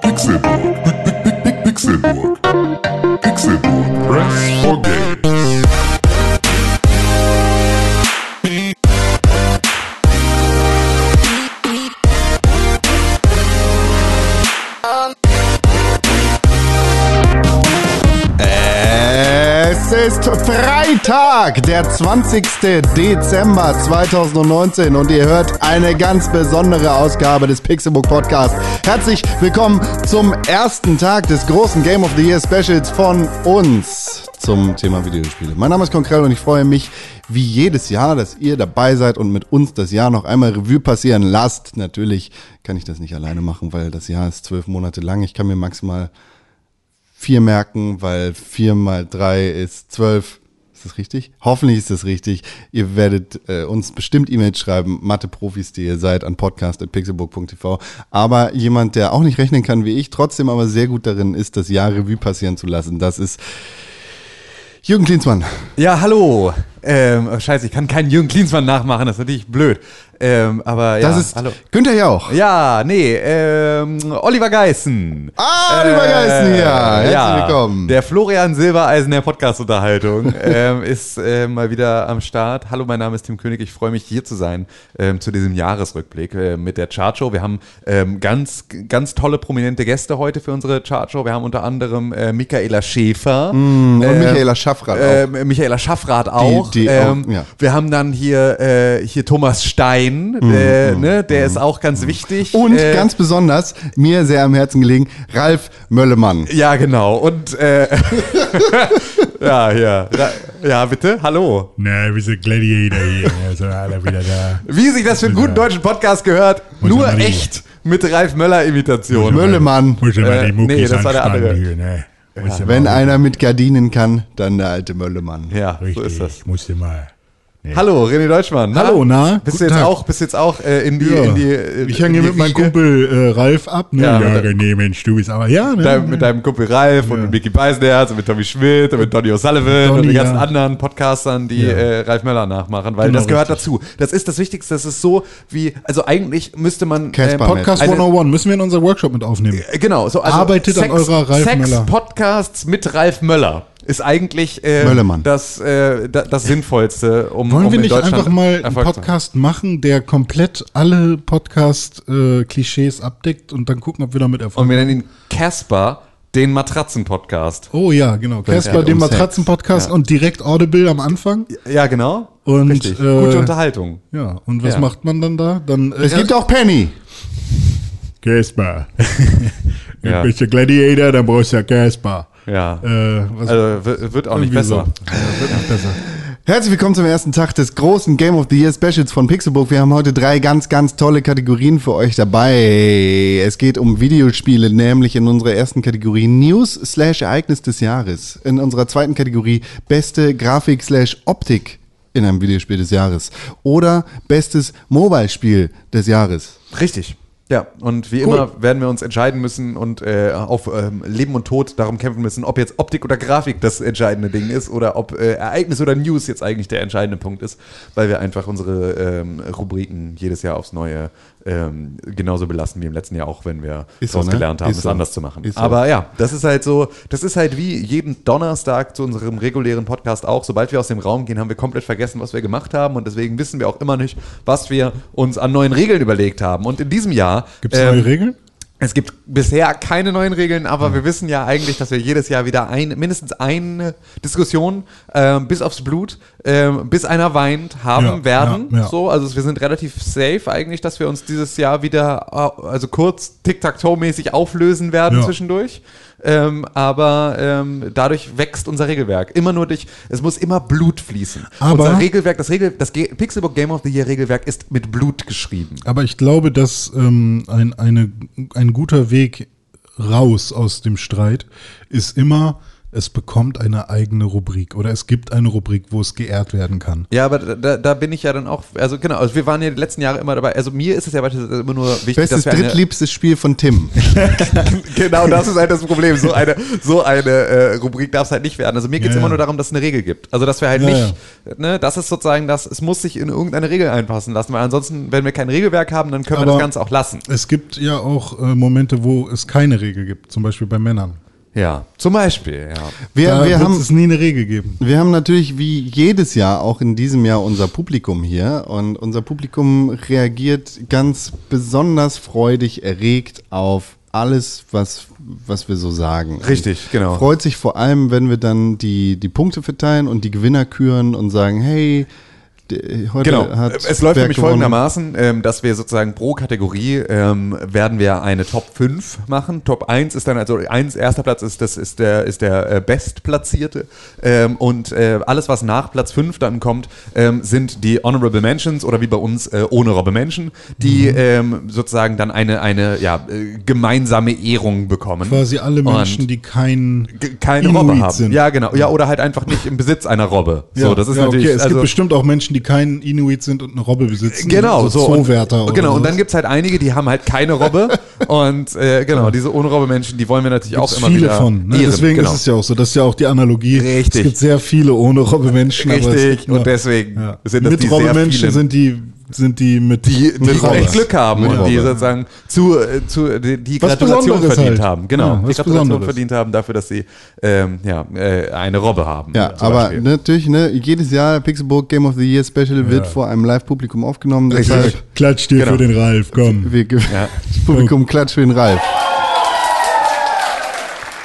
Pixelburg. Pixelburg. Pixelburg. Press Freitag, der 20. Dezember 2019 und ihr hört eine ganz besondere Ausgabe des Pixelbook Podcast. Herzlich willkommen zum ersten Tag des großen Game of the Year Specials von uns zum Thema Videospiele. Mein Name ist Konkrell und ich freue mich wie jedes Jahr, dass ihr dabei seid und mit uns das Jahr noch einmal Revue passieren lasst. Natürlich kann ich das nicht alleine machen, weil das Jahr ist zwölf Monate lang. Ich kann mir maximal vier merken, weil vier mal drei ist zwölf. Ist das richtig? Hoffentlich ist das richtig. Ihr werdet äh, uns bestimmt E-Mails schreiben, Mathe-Profis, die ihr seid, an podcast.pixelburg.tv. Aber jemand, der auch nicht rechnen kann wie ich, trotzdem aber sehr gut darin ist, das Jahr Revue passieren zu lassen. Das ist Jürgen Klinsmann. Ja, hallo. Ähm, oh, scheiße, ich kann keinen Jürgen Klinsmann nachmachen, das ist natürlich blöd. Ähm, aber ja, Das ist hallo. Günther Jauch. Ja, nee, ähm, Oliver Geißen. Ah, Oliver Geißen hier. Herzlich ja, willkommen. Der Florian Silbereisen der Podcast-Unterhaltung ähm, ist äh, mal wieder am Start. Hallo, mein Name ist Tim König. Ich freue mich, hier zu sein ähm, zu diesem Jahresrückblick äh, mit der Chartshow. Wir haben ähm, ganz, ganz tolle, prominente Gäste heute für unsere Chartshow. Wir haben unter anderem äh, Michaela Schäfer. Mm, und Michaela Schaffrath auch. Ähm, Michaela Schaffrath auch. die ähm, auch, ja. Wir haben dann hier, äh, hier Thomas Stein, äh, ne, der ist auch ganz wichtig. Und äh, ganz besonders, mir sehr am Herzen gelegen, Ralf Möllemann. Ja, genau. Und äh, ja, ja. Ja, bitte. Hallo. Na, wir sind Gladiator hier. Ja, sind alle wieder da. Wie sich das für einen guten deutschen Podcast gehört, Muss nur die- echt mit Ralf Möller-Imitation. Möllemann. Muss ja mal Äh, die Muckis nee, das war der andere. Hier, ne? Muss ja Wenn einer mit Gardinen kann, dann der alte Möllemann. Ja, so Richtig, ist das. musste mal. Hallo, René Deutschmann. Na? Hallo, na? Bist du jetzt Tag. auch, bist du jetzt auch äh, in die, Ja. in die äh, Ich hänge die mit meinem? Kumpel äh, Ralf ab. Ne? Ja, Ja, nee, Mensch, du bist aber, ja, ne? Dein, mit deinem Kumpel Ralf und mit Mickey Beisenherz und mit Tommy Schmidt und mit Donny O'Sullivan und Donny, den ganzen ja. anderen Podcastern, die Ja. äh, Ralf Möller nachmachen, weil Genau, das gehört richtig. dazu. Das ist das Wichtigste. Das ist so wie, also eigentlich müsste man Casper Podcast eine- 101 müssen wir in unser Workshop mit aufnehmen. äh, genau, so also Arbeitet an eurer Ralf Sex Möller. Podcasts mit Ralf Möller ist eigentlich äh, das, äh, da- das Sinnvollste, um, Wollen um wir in nicht einfach mal einen haben. Podcast machen, der komplett alle Podcast-Klischees abdeckt und dann gucken, ob wir damit Erfolg Und wir nennen ihn Casper, den Matratzen-Podcast. Oh ja, genau. Casper, den um. Matratzen-Podcast Ja. und direkt Audible am Anfang. Ja, genau. Und, Richtig. äh, Gute Unterhaltung. Ja, und was Ja. macht man dann da? Dann, äh, Es gibt auch Penny. Casper. Ja. Bist du Gladiator, dann brauchst du ja Casper. Ja. Äh, Also wird, auch nicht besser. So. Ja, wird nicht besser. Herzlich willkommen zum ersten Tag des großen Game of the Year Specials von Pixelbook. Wir haben heute drei ganz, ganz tolle Kategorien für euch dabei. Es geht um Videospiele, nämlich in unserer ersten Kategorie News slash Ereignis des Jahres. In unserer zweiten Kategorie beste Grafik slash Optik in einem Videospiel des Jahres. Oder bestes Mobile-Spiel des Jahres. Richtig. Ja, und wie immer werden wir uns entscheiden müssen und äh, auf ähm, Leben und Tod darum kämpfen müssen, ob jetzt Optik oder Grafik das entscheidende Ding ist oder ob äh, Ereignis oder News jetzt eigentlich der entscheidende Punkt ist, weil wir einfach unsere ähm, Rubriken jedes Jahr aufs Neue ähm, genauso belassen wie im letzten Jahr, auch wenn wir Ist so, daraus ne? gelernt haben, Ist es so. anders zu machen. Ist so. Aber ja, das ist halt so, das ist halt wie jeden Donnerstag zu unserem regulären Podcast auch. Sobald wir aus dem Raum gehen, haben wir komplett vergessen, was wir gemacht haben und deswegen wissen wir auch immer nicht, was wir uns an neuen Regeln überlegt haben. Und in diesem Jahr Gibt es ähm, neue Regeln? es gibt bisher keine neuen Regeln, aber wir wissen ja eigentlich, dass wir jedes Jahr wieder ein, mindestens eine Diskussion ähm, bis aufs Blut, ähm, bis einer weint, haben Ja, werden. ja, ja. So, also wir sind relativ safe eigentlich, dass wir uns dieses Jahr wieder, äh, also kurz Tic-Tac-Toe-mäßig auflösen werden zwischendurch. Ähm, aber ähm, dadurch wächst unser Regelwerk. Immer nur durch, es muss immer Blut fließen. Aber- unser Regelwerk, das Regel, das Ge- Pixelbook Game of the Year Regelwerk ist mit Blut geschrieben. Aber ich glaube, dass ähm, ein, eine, ein guter Weg raus aus dem Streit ist immer es bekommt eine eigene Rubrik oder es gibt eine Rubrik, wo es geehrt werden kann. Ja, aber da, da bin ich ja dann auch, also genau, also wir waren ja die letzten Jahre immer dabei. Also mir ist es ja beispielsweise immer nur wichtig, Bestes dass wir drittliebstes Spiel von Tim. Genau, das ist halt das Problem. So eine, so eine äh, Rubrik darf es halt nicht werden. Also mir geht es Ja, immer ja. nur darum, dass es eine Regel gibt. Also dass wir halt Ja, nicht, ne, das ist sozusagen das, es muss sich in irgendeine Regel einpassen lassen, weil ansonsten, wenn wir kein Regelwerk haben, dann können wir Aber- das Ganze auch lassen. Es gibt ja auch äh, Momente, wo es keine Regel gibt, zum Beispiel bei Männern. Ja, zum Beispiel, ja. Wir, da wir, wird haben, es nie eine Regel geben. wir haben natürlich wie jedes Jahr auch in diesem Jahr unser Publikum hier und unser Publikum reagiert ganz besonders freudig erregt auf alles, was, was wir so sagen. Richtig, genau. Freut sich vor allem, wenn wir dann die, die Punkte verteilen und die Gewinner küren und sagen, hey, heute Genau. hat Es läuft Berg nämlich gewonnen. folgendermaßen, ähm, dass wir sozusagen pro Kategorie ähm, werden wir eine Top 5 machen. Top 1 ist dann, also 1, erster Platz ist, das ist der, ist der äh, Bestplatzierte. Ähm, und äh, alles, was nach Platz 5 dann kommt, ähm, sind die Honorable Mentions oder wie bei uns äh, Honorable Menschen, die Mhm. ähm, sozusagen dann eine, eine ja, äh, gemeinsame Ehrung bekommen. Quasi alle Und- Menschen, die kein G- keine Inuit Robbe haben. sind. Ja, genau. Ja, oder halt einfach nicht im Besitz einer Robbe. Ja, so, das ist ja, natürlich. okay. Es also, gibt bestimmt auch Menschen, die kein Inuit sind und eine Robbe besitzen. Genau, so. und, Zoowärter oder genau, und dann sowas. gibt es halt einige, die haben halt keine Robbe. und äh, genau, diese ohne Robbe-Menschen, die wollen wir natürlich auch Gibt's immer viele wieder von. Ne? ehren. Deswegen genau. ist es ja auch so. Das ist ja auch die Analogie. Richtig. Es gibt sehr viele ohne Robbe-Menschen. aber es Richtig, und deswegen ja. sind das Mit die sehr Robbe-Menschen vielen. sind die, sind die mit die, die mit echt Glück haben Mit und die Robbe. sozusagen zu, äh, zu die, die Gratulation verdient halt. haben. Genau, Ja, die Gratulation Besonderes. verdient haben dafür, dass sie ähm, ja, äh, eine Robbe haben. Ja, aber Beispiel. natürlich, ne, jedes Jahr Pixelburg Game of the Year Special wird vor einem Live-Publikum aufgenommen. Deshalb Klatsch dir Genau. für den Ralf, komm. wir, Ja. das Publikum klatscht für den Ralf.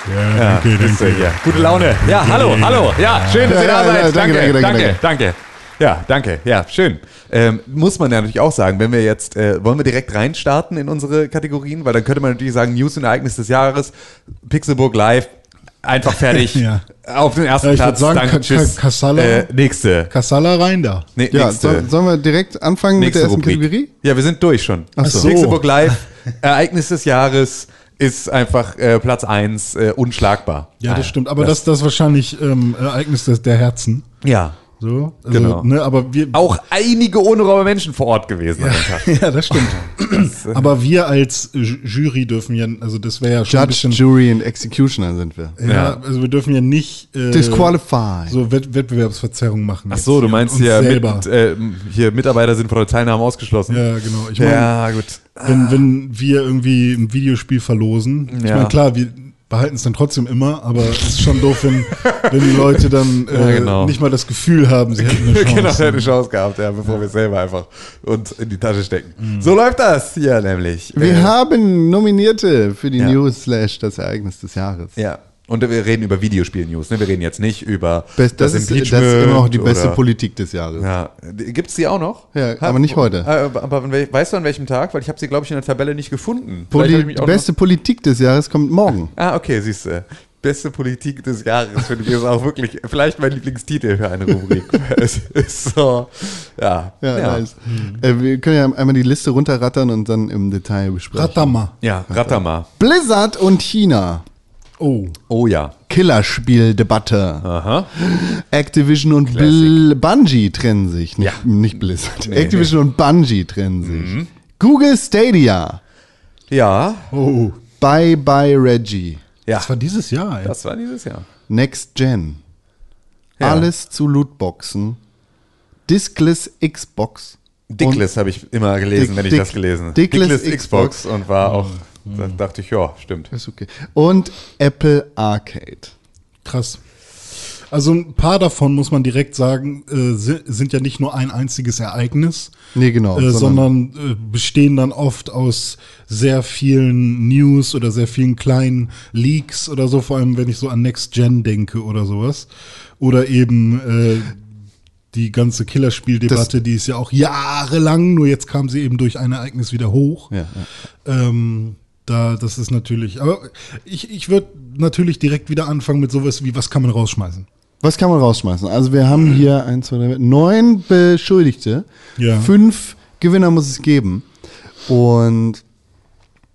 Ja, Ja, danke, danke. ja. Gute Laune. Ja, hallo, hallo. Ja, schön, dass Ja, ihr da ja, ja, seid. Danke, danke, danke, danke, danke. Ja, danke. Ja, schön. Ähm, muss man ja natürlich auch sagen, wenn wir jetzt, äh, wollen wir direkt reinstarten in unsere Kategorien, weil dann könnte man natürlich sagen, News und Ereignis des Jahres, Pixelburg Live, einfach fertig. Ja. Auf den ersten Ja, ich Platz. sagen, danke, tschüss. Ka- Kassala. Äh, nächste. Kassala rein da. Nee, Ja, nächste. soll, sollen wir direkt anfangen mit der nächste ersten. Kategorie? Ja, wir sind durch schon. Ach so. Pixelburg Live, Ereignis des Jahres ist einfach äh, Platz 1, äh, unschlagbar. Ja, das Ah, stimmt. Aber das, das ist wahrscheinlich ähm, Ereignis des, der Herzen. Ja. So, also, Genau. Ne, aber wir, Auch einige ohne Robbe Menschen vor Ort gewesen Tag. ja, das stimmt. aber wir als Ju- Jury dürfen ja, also das wäre ja schon Judge, bisschen, Jury and Executioner sind wir. ja, Ja. also wir dürfen ja nicht äh, Disqualified. so Wett Wettbewerbsverzerrung machen. Ach so, du meinst hier, selber. mit, äh, hier Mitarbeiter sind von der Teilnahme ausgeschlossen. ja, genau. Ich meine, Ja, gut. wenn, wenn wir irgendwie ein Videospiel verlosen, ich Ja. meine, klar, wir behalten es dann trotzdem immer, aber es ist schon doof, wenn, wenn die Leute dann äh, Ja, genau. nicht mal das Gefühl haben, sie hätten eine Chance. genau, der hätte eine Chance gehabt, ja, bevor wir es selber einfach uns in die Tasche stecken. So läuft das hier nämlich. Wir Äh, haben Nominierte für die Ja. News slash das Ereignis des Jahres. Ja. Und wir reden über Videospiel-News, ne? Wir reden jetzt nicht über Best, das, ist, das ist immer noch die beste Politik des Jahres. Ja, gibt es die auch noch? Ja, aber nicht heute. Äh, Aber, aber weißt du an welchem Tag? Weil ich habe sie, glaube ich, in der Tabelle nicht gefunden. Poli die beste Politik des Jahres kommt morgen. Ah, okay, siehst du. Beste Politik des Jahres finde ich ist auch wirklich vielleicht mein Lieblingstitel für eine Rubrik. es ist so, ja. Ja, ja. nice. Äh, wir können ja einmal die Liste runterrattern und dann im Detail besprechen. Ratama. Ja, Ratama. Blizzard und China. Oh. Oh ja. Killerspieldebatte. Aha. Activision und Bl Bungie trennen sich. Nicht, Ja. nicht Blizzard. Nee, Activision und Bungie trennen sich. Google Stadia. Ja. Oh. Bye bye Reggie. Ja. Das war dieses Jahr, ey. Das war dieses Jahr. Next Gen. Ja. Alles zu Lootboxen. Diskless Xbox. Dickless habe ich immer gelesen, Dick- wenn ich Dick- das gelesen habe. Dickless Xbox und war auch, da dachte ich, ja, stimmt. Ist okay. Und Apple Arcade. Krass. Also ein paar davon, muss man direkt sagen, äh, si- sind ja nicht nur ein einziges Ereignis, Nee, genau. äh, sondern äh, bestehen dann oft aus sehr vielen News oder sehr vielen kleinen Leaks oder so, vor allem wenn ich so an Next Gen denke oder sowas. Oder eben äh, die ganze Killerspieldebatte, die ist ja auch jahrelang, nur jetzt kam sie eben durch ein Ereignis wieder hoch. Ja, ja. Ähm, da, das ist natürlich, aber ich, ich würde natürlich direkt wieder anfangen mit sowas wie, was kann man rausschmeißen? Was kann man rausschmeißen? Also wir haben hier eins, zwei, drei, neun Beschuldigte. Ja. Fünf Gewinner muss es geben. Und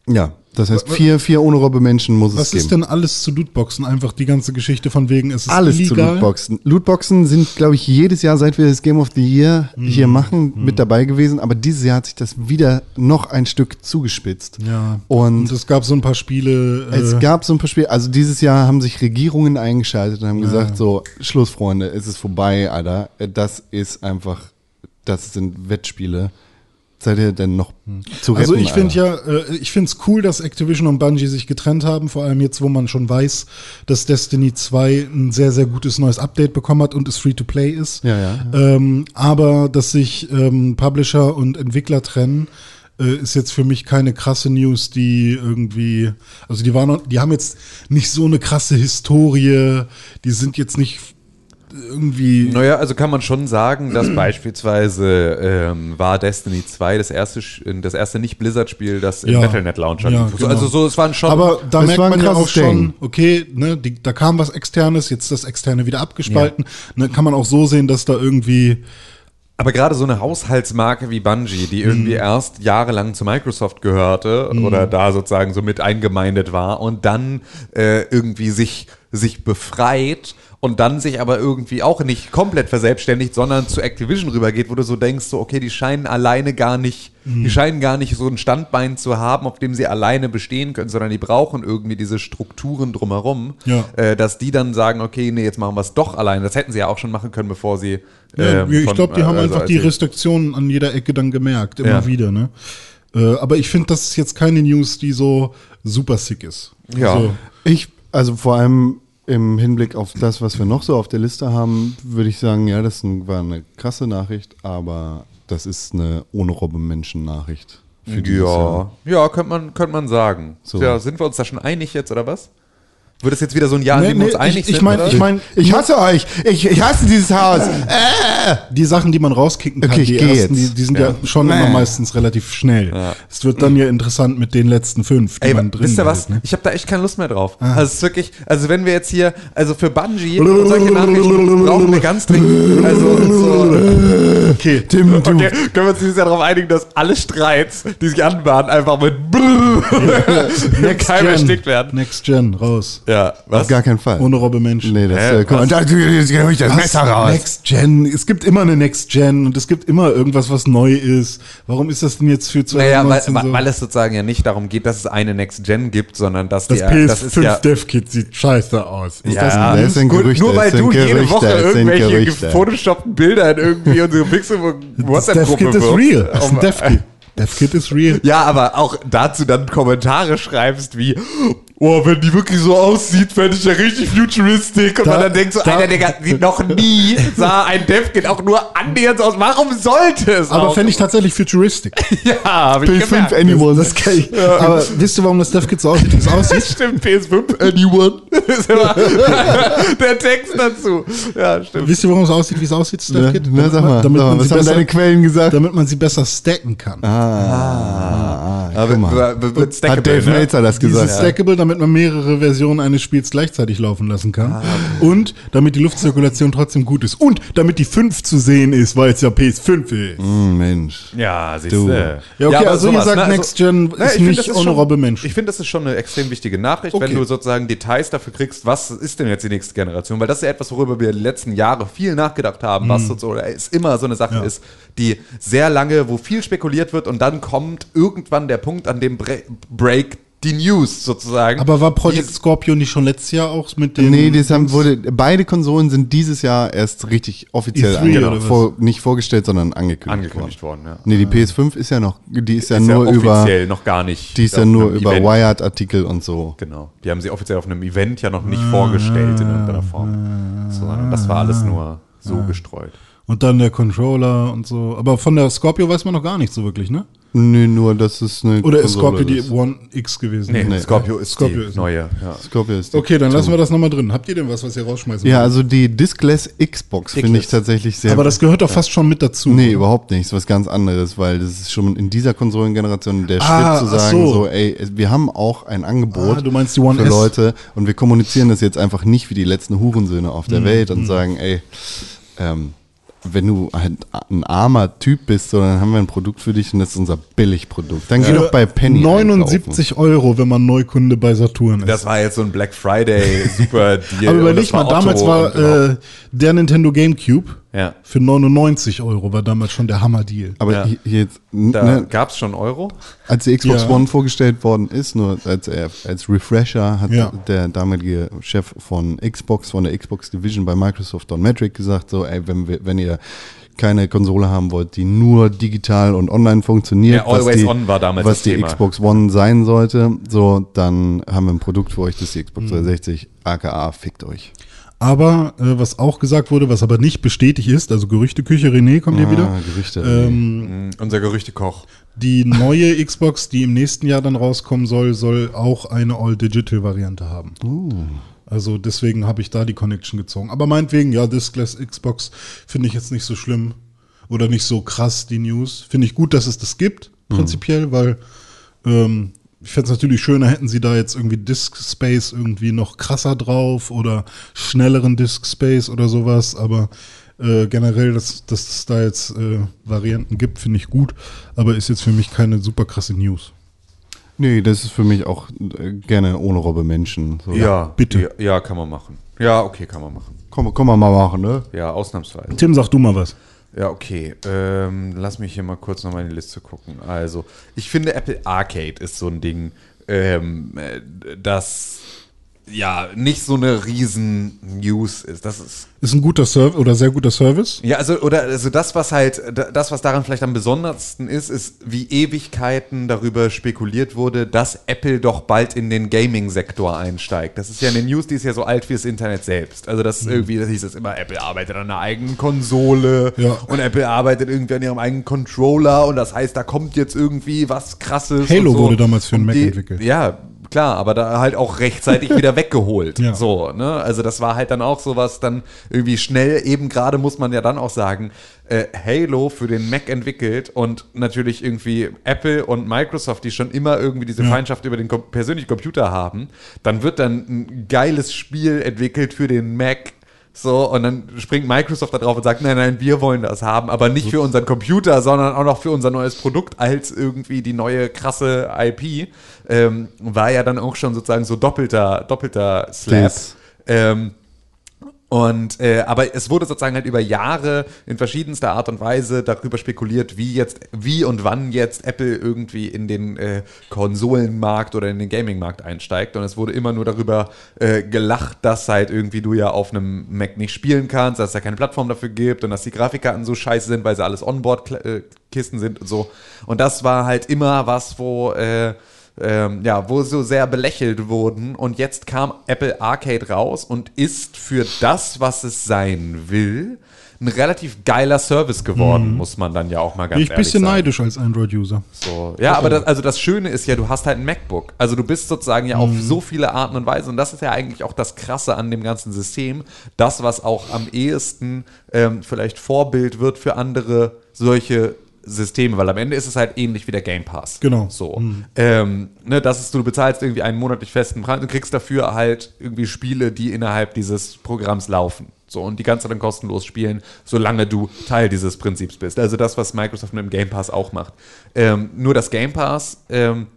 ja, Das heißt, vier, vier ohne Robbe Menschen muss es Was geben. ist denn alles zu Lootboxen? Einfach die ganze Geschichte von wegen, es ist Alles zu illegal. Lootboxen. Lootboxen sind, glaube ich, jedes Jahr, seit wir das Game of the Year hier Mhm. machen, mit dabei gewesen. Aber dieses Jahr hat sich das wieder noch ein Stück zugespitzt. Ja. Und, Und es gab so ein paar Spiele. es äh, gab so ein paar Spiele. Also dieses Jahr haben sich Regierungen eingeschaltet und haben gesagt, so, Schluss, Freunde, es ist vorbei, Alter. Das ist einfach, das sind Wettspiele. Seid ihr denn noch zu retten? Also ich finde ja, äh, ich finde es cool, dass Activision und Bungie sich getrennt haben, vor allem jetzt, wo man schon weiß, dass Destiny 2 ein sehr, sehr gutes neues Update bekommen hat und es Free-to-Play ist. Ja, ja. Ähm, aber dass sich ähm, Publisher und Entwickler trennen, äh, ist jetzt für mich keine krasse News, die irgendwie, also die waren, die haben jetzt nicht so eine krasse Historie, die sind jetzt nicht irgendwie. Naja, also kann man schon sagen, dass beispielsweise ähm, war Destiny 2 das erste, Sch- das erste Nicht-Blizzard-Spiel, das im Ja. Battle.net Launcher Ja, genau. Also so, es waren schon. Aber da merkt man ja auch schon, Ding. okay, ne, die, da kam was Externes, jetzt das Externe wieder abgespalten. Ne, kann man auch so sehen, dass da irgendwie Aber gerade so eine Haushaltsmarke wie Bungie, die irgendwie erst jahrelang zu Microsoft gehörte oder da sozusagen so mit eingemeindet war und dann äh, irgendwie sich, sich befreit und dann sich aber irgendwie auch nicht komplett verselbstständigt, sondern zu Activision rübergeht, wo du so denkst, so, okay, die scheinen alleine gar nicht, die scheinen gar nicht so ein Standbein zu haben, auf dem sie alleine bestehen können, sondern die brauchen irgendwie diese Strukturen drumherum, Ja. äh, dass die dann sagen, okay, nee, jetzt machen wir es doch alleine. Das hätten sie ja auch schon machen können, bevor sie Ja, ähm, ich glaube, die haben also einfach die Restriktionen an jeder Ecke dann gemerkt, immer Ja. wieder. Ne? Äh, aber ich finde, das ist jetzt keine News, die so super sick ist. Ja. Also, Ich, also vor allem im Hinblick auf das, was wir noch so auf der Liste haben, würde ich sagen, ja, das war eine krasse Nachricht, aber das ist eine ohne Robben-Menschen-Nachricht. für dieses Jahr. Ja, ja, könnte man, könnte man sagen. So. Ja, sind wir uns da schon einig jetzt, oder was? Wird es jetzt wieder so ein Jahr, in Nee, dem wir uns nee, einig ich- ich sind? mein- oder? ich mein- Ich hasse euch! Ich, ich hasse dieses Haus! die Sachen, die man rauskicken kann, Okay, ich die ersten, die, die sind ja, schon Nee. immer meistens relativ schnell. Es wird dann ja interessant mit den letzten fünf, die Ey, man drin wisst ihr was? ne? Ich habe da echt keine Lust mehr drauf. Also es ist wirklich, also wenn wir jetzt hier, also für Bungie und solche Nachrichten brauchen wir ganz dringend, also so, Okay, Tim, du, okay, können wir uns dieses Jahr darauf einigen, dass alle Streits, die sich anbahnen, einfach mit Next Keim Gen. erstickt werden. Next Gen, raus. Ja, was? auf gar keinen Fall. Ohne Robbe Menschen. nee, das Hä, äh, was? da, jetzt ich das Messer raus. Next Gen. Es gibt immer eine Next Gen und es gibt immer irgendwas, was neu ist. Warum ist das denn jetzt für Naja, weil, 2019 weil, so? weil es sozusagen ja nicht darum geht, dass es eine Next Gen gibt, sondern dass das die, PS5 das ist ja, Dev Kit sieht scheiße aus. Ist Ja, das ein Das sind Gut, Gerüchte, nur weil du jede Woche irgendwelche Gerüchte. gefotoshoppten Bilder in irgendwie unsere Pixel Das WhatsApp-Gruppe Dev Kit ist real. Das ist ein Dev Kit. Dev Kit ist real. Ja, aber auch dazu dann Kommentare schreibst wie, oh, wenn die wirklich so aussieht, fände ich ja richtig futuristic. Und Da- man dann denkt so, da- Alter, Digga, die noch nie sah ein DevKit auch nur annähernd so aus. Warum sollte es Aber fände ich tatsächlich futuristic. ja, hab ich PS5 gemerkt. Anyone. Das kann ich. Aber wisst ihr, warum das Dev Kit so aussieht, wie es aussieht? Stimmt, PS5, anyone. Das ist immer der Text dazu. Ja, stimmt. Wisst ihr, warum es aussieht, wie es aussieht, das Dev Na, Kit? na, sag mal, damit sag mal man was sie haben besser, deine Quellen gesagt? damit man sie besser stacken kann. Ah, Aber mal. wird- wird- wird Hat Dave ne? Meltzer das Dieses gesagt? Stackable, damit man mehrere Versionen eines Spiels gleichzeitig laufen lassen kann. Und damit die Luftzirkulation trotzdem gut ist. Und damit die 5 zu sehen ist, weil es ja PS5 ist. Hm, Mensch. Ja, siehst Du. Ja, okay, also ihr sagt, Next Gen ist ne, ich find, nicht Robbe Mensch. Ich finde, das ist schon eine extrem wichtige Nachricht, Okay. wenn du sozusagen Details dafür kriegst, was ist denn jetzt die nächste Generation? Weil das ist ja etwas, worüber wir die letzten Jahre viel nachgedacht haben, was so, oder es immer so eine Sache. Ja. ist, die sehr lange, wo viel spekuliert wird und dann kommt irgendwann der Punkt, an dem Bre Break die News sozusagen. Aber war Project Die- Scorpio nicht schon letztes Jahr auch mit den. Nee, das haben, wurde, beide Konsolen sind dieses Jahr erst richtig offiziell E3 ange- oder was? vor, nicht vorgestellt, sondern angekündigt, angekündigt worden, ja. Nee, die PS5 ist ja noch, die ist ja Ist ja nur über, offiziell noch gar nicht. die ist ja nur über. Wired-Artikel und so. Genau. Die haben sie offiziell auf einem Event ja noch nicht vorgestellt in irgendeiner Form. Sondern das war alles nur so gestreut. Und dann der Controller und so. Aber von der Scorpio weiß man noch gar nicht so wirklich, ne? Nee, nur, dass es eine Oder ist Konsole Scorpio die ist. One X gewesen? Nee, Nee. Scorpio ist Scorpio die ist- neue. Ja. Scorpio ist die Okay, dann lassen wir das nochmal drin. Habt ihr denn was, was ihr rausschmeißen Ja, wollt? also die Discless Xbox finde ich tatsächlich sehr Aber das gehört doch fast schon mit dazu. Nee, oder? überhaupt nicht. Das ist was ganz anderes, weil das ist schon in dieser Konsolengeneration der Ah, Schritt zu sagen, so. so. ey, wir haben auch ein Angebot Ah, du meinst die One für S. Leute und wir kommunizieren das jetzt einfach nicht wie die letzten Hurensöhne auf Mhm, der Welt und sagen, ey, ähm, wenn du halt ein armer Typ bist, so, dann haben wir ein Produkt für dich und das ist unser Billigprodukt. Dann geh doch bei Penny 79 Euro, wenn man Neukunde bei Saturn ist. Das war jetzt so ein Black Friday super Deal. Aber überleg mal, damals war überhaupt. äh, der Nintendo GameCube Ja. für 99 Euro, war damals schon der Hammer-Deal. Aber Ja. hier jetzt, Da ne, gab es schon Euro. als die Xbox Ja. One vorgestellt worden ist, nur als, als Refresher hat Ja. der damalige Chef von Xbox, von der Xbox Division bei Microsoft Don Metric gesagt, so, ey, wenn, wir, wenn ihr keine Konsole haben wollt, die nur digital und online funktioniert, Ja, was Always die, On war damals was die. Xbox One sein sollte, so, dann haben wir ein Produkt für euch, das ist die Mhm. Xbox 360, aka fickt euch. Aber äh, was auch gesagt wurde, was aber nicht bestätigt ist, also Gerüchteküche, René kommt hier wieder. Ah, Gerüchte. Ähm, Mhm, Unser Gerüchtekoch. die neue Xbox, die im nächsten Jahr dann rauskommen soll, soll auch eine All-Digital-Variante haben. Also deswegen habe ich da die Connection gezogen. Aber meinetwegen, ja, Diskless Xbox finde ich jetzt nicht so schlimm oder nicht so krass, die News. Finde ich gut, dass es das gibt, prinzipiell, weil ähm, ich fände es natürlich schöner, hätten sie da jetzt irgendwie Disk Space irgendwie noch krasser drauf oder schnelleren Disk Space oder sowas, aber äh, generell, dass, dass es da jetzt äh, Varianten gibt, finde ich gut, aber ist jetzt für mich keine super krasse News. nee, das ist für mich auch äh, gerne ohne Robbe Menschen. So. Ja, bitte. Ja, ja, kann man machen. Ja, okay, kann man machen. Komm, komm mal mal machen, ne? Ja, ausnahmsweise. Tim, sag du mal was. Ja, okay. Ähm, lass mich hier mal kurz noch mal in die Liste gucken. Also, ich finde Apple Arcade ist so ein Ding, ähm, äh, das ja nicht so eine riesen News ist. Das ist Ist ein guter Service oder sehr guter Service. ja, also oder also das, was halt da- das, was daran vielleicht am besondersten ist, ist, wie Ewigkeiten darüber spekuliert wurde, dass Apple doch bald in den Gaming-Sektor einsteigt. Das ist ja eine News, die ist ja so alt wie das Internet selbst. Also das ist irgendwie, das hieß es immer, Apple arbeitet an einer eigenen Konsole Ja. und Apple arbeitet irgendwie an ihrem eigenen Controller und das heißt, da kommt jetzt irgendwie was Krasses. Halo so. wurde damals für den Mac die, entwickelt. Ja, klar, aber da halt auch rechtzeitig wieder weggeholt. Ja. So, ne? Also das war halt dann auch sowas dann irgendwie schnell, eben gerade muss man ja dann auch sagen, äh, Halo für den Mac entwickelt und natürlich irgendwie Apple und Microsoft, die schon immer irgendwie diese Ja. Feindschaft über den kom persönlichen Computer haben, dann wird dann ein geiles Spiel entwickelt für den Mac. So, und dann springt Microsoft da drauf und sagt, nein, nein, wir wollen das haben, aber nicht für unseren Computer, sondern auch noch für unser neues Produkt als irgendwie die neue krasse IP. Ähm, war ja dann auch schon sozusagen so doppelter, doppelter Slap. Ähm, und äh, aber es wurde sozusagen halt über Jahre in verschiedenster Art und Weise darüber spekuliert, wie jetzt, wie und wann jetzt Apple irgendwie in den äh, Konsolenmarkt oder in den Gaming-Markt einsteigt. Und es wurde immer nur darüber äh, gelacht, dass halt irgendwie du ja auf einem Mac nicht spielen kannst, dass es da keine Plattform dafür gibt und dass die Grafikkarten so scheiße sind, weil sie alles Onboard-Kisten sind und so. Und das war halt immer was, wo äh, ähm, ja, wo so sehr belächelt wurden. Und jetzt kam Apple Arcade raus und ist für das, was es sein will, ein relativ geiler Service geworden, muss man dann ja auch mal ganz Bin ich ein ehrlich bisschen sagen. neidisch als Android-User. So. Ja, aber das, also das Schöne ist ja, du hast halt ein MacBook. Also du bist sozusagen ja auf so viele Arten und Weisen. Und das ist ja eigentlich auch das Krasse an dem ganzen System. Das, was auch am ehesten ähm, vielleicht Vorbild wird für andere solche Systeme, weil am Ende ist es halt ähnlich wie der Game Pass. Genau. So. Ähm, ne, das ist, du bezahlst irgendwie einen monatlich festen Preis und kriegst dafür halt irgendwie Spiele, die innerhalb dieses Programms laufen. So, und die kannst du dann kostenlos spielen, solange du Teil dieses Prinzips bist. Also das, was Microsoft mit dem Game Pass auch macht. Ähm, nur das Game Pass ähm,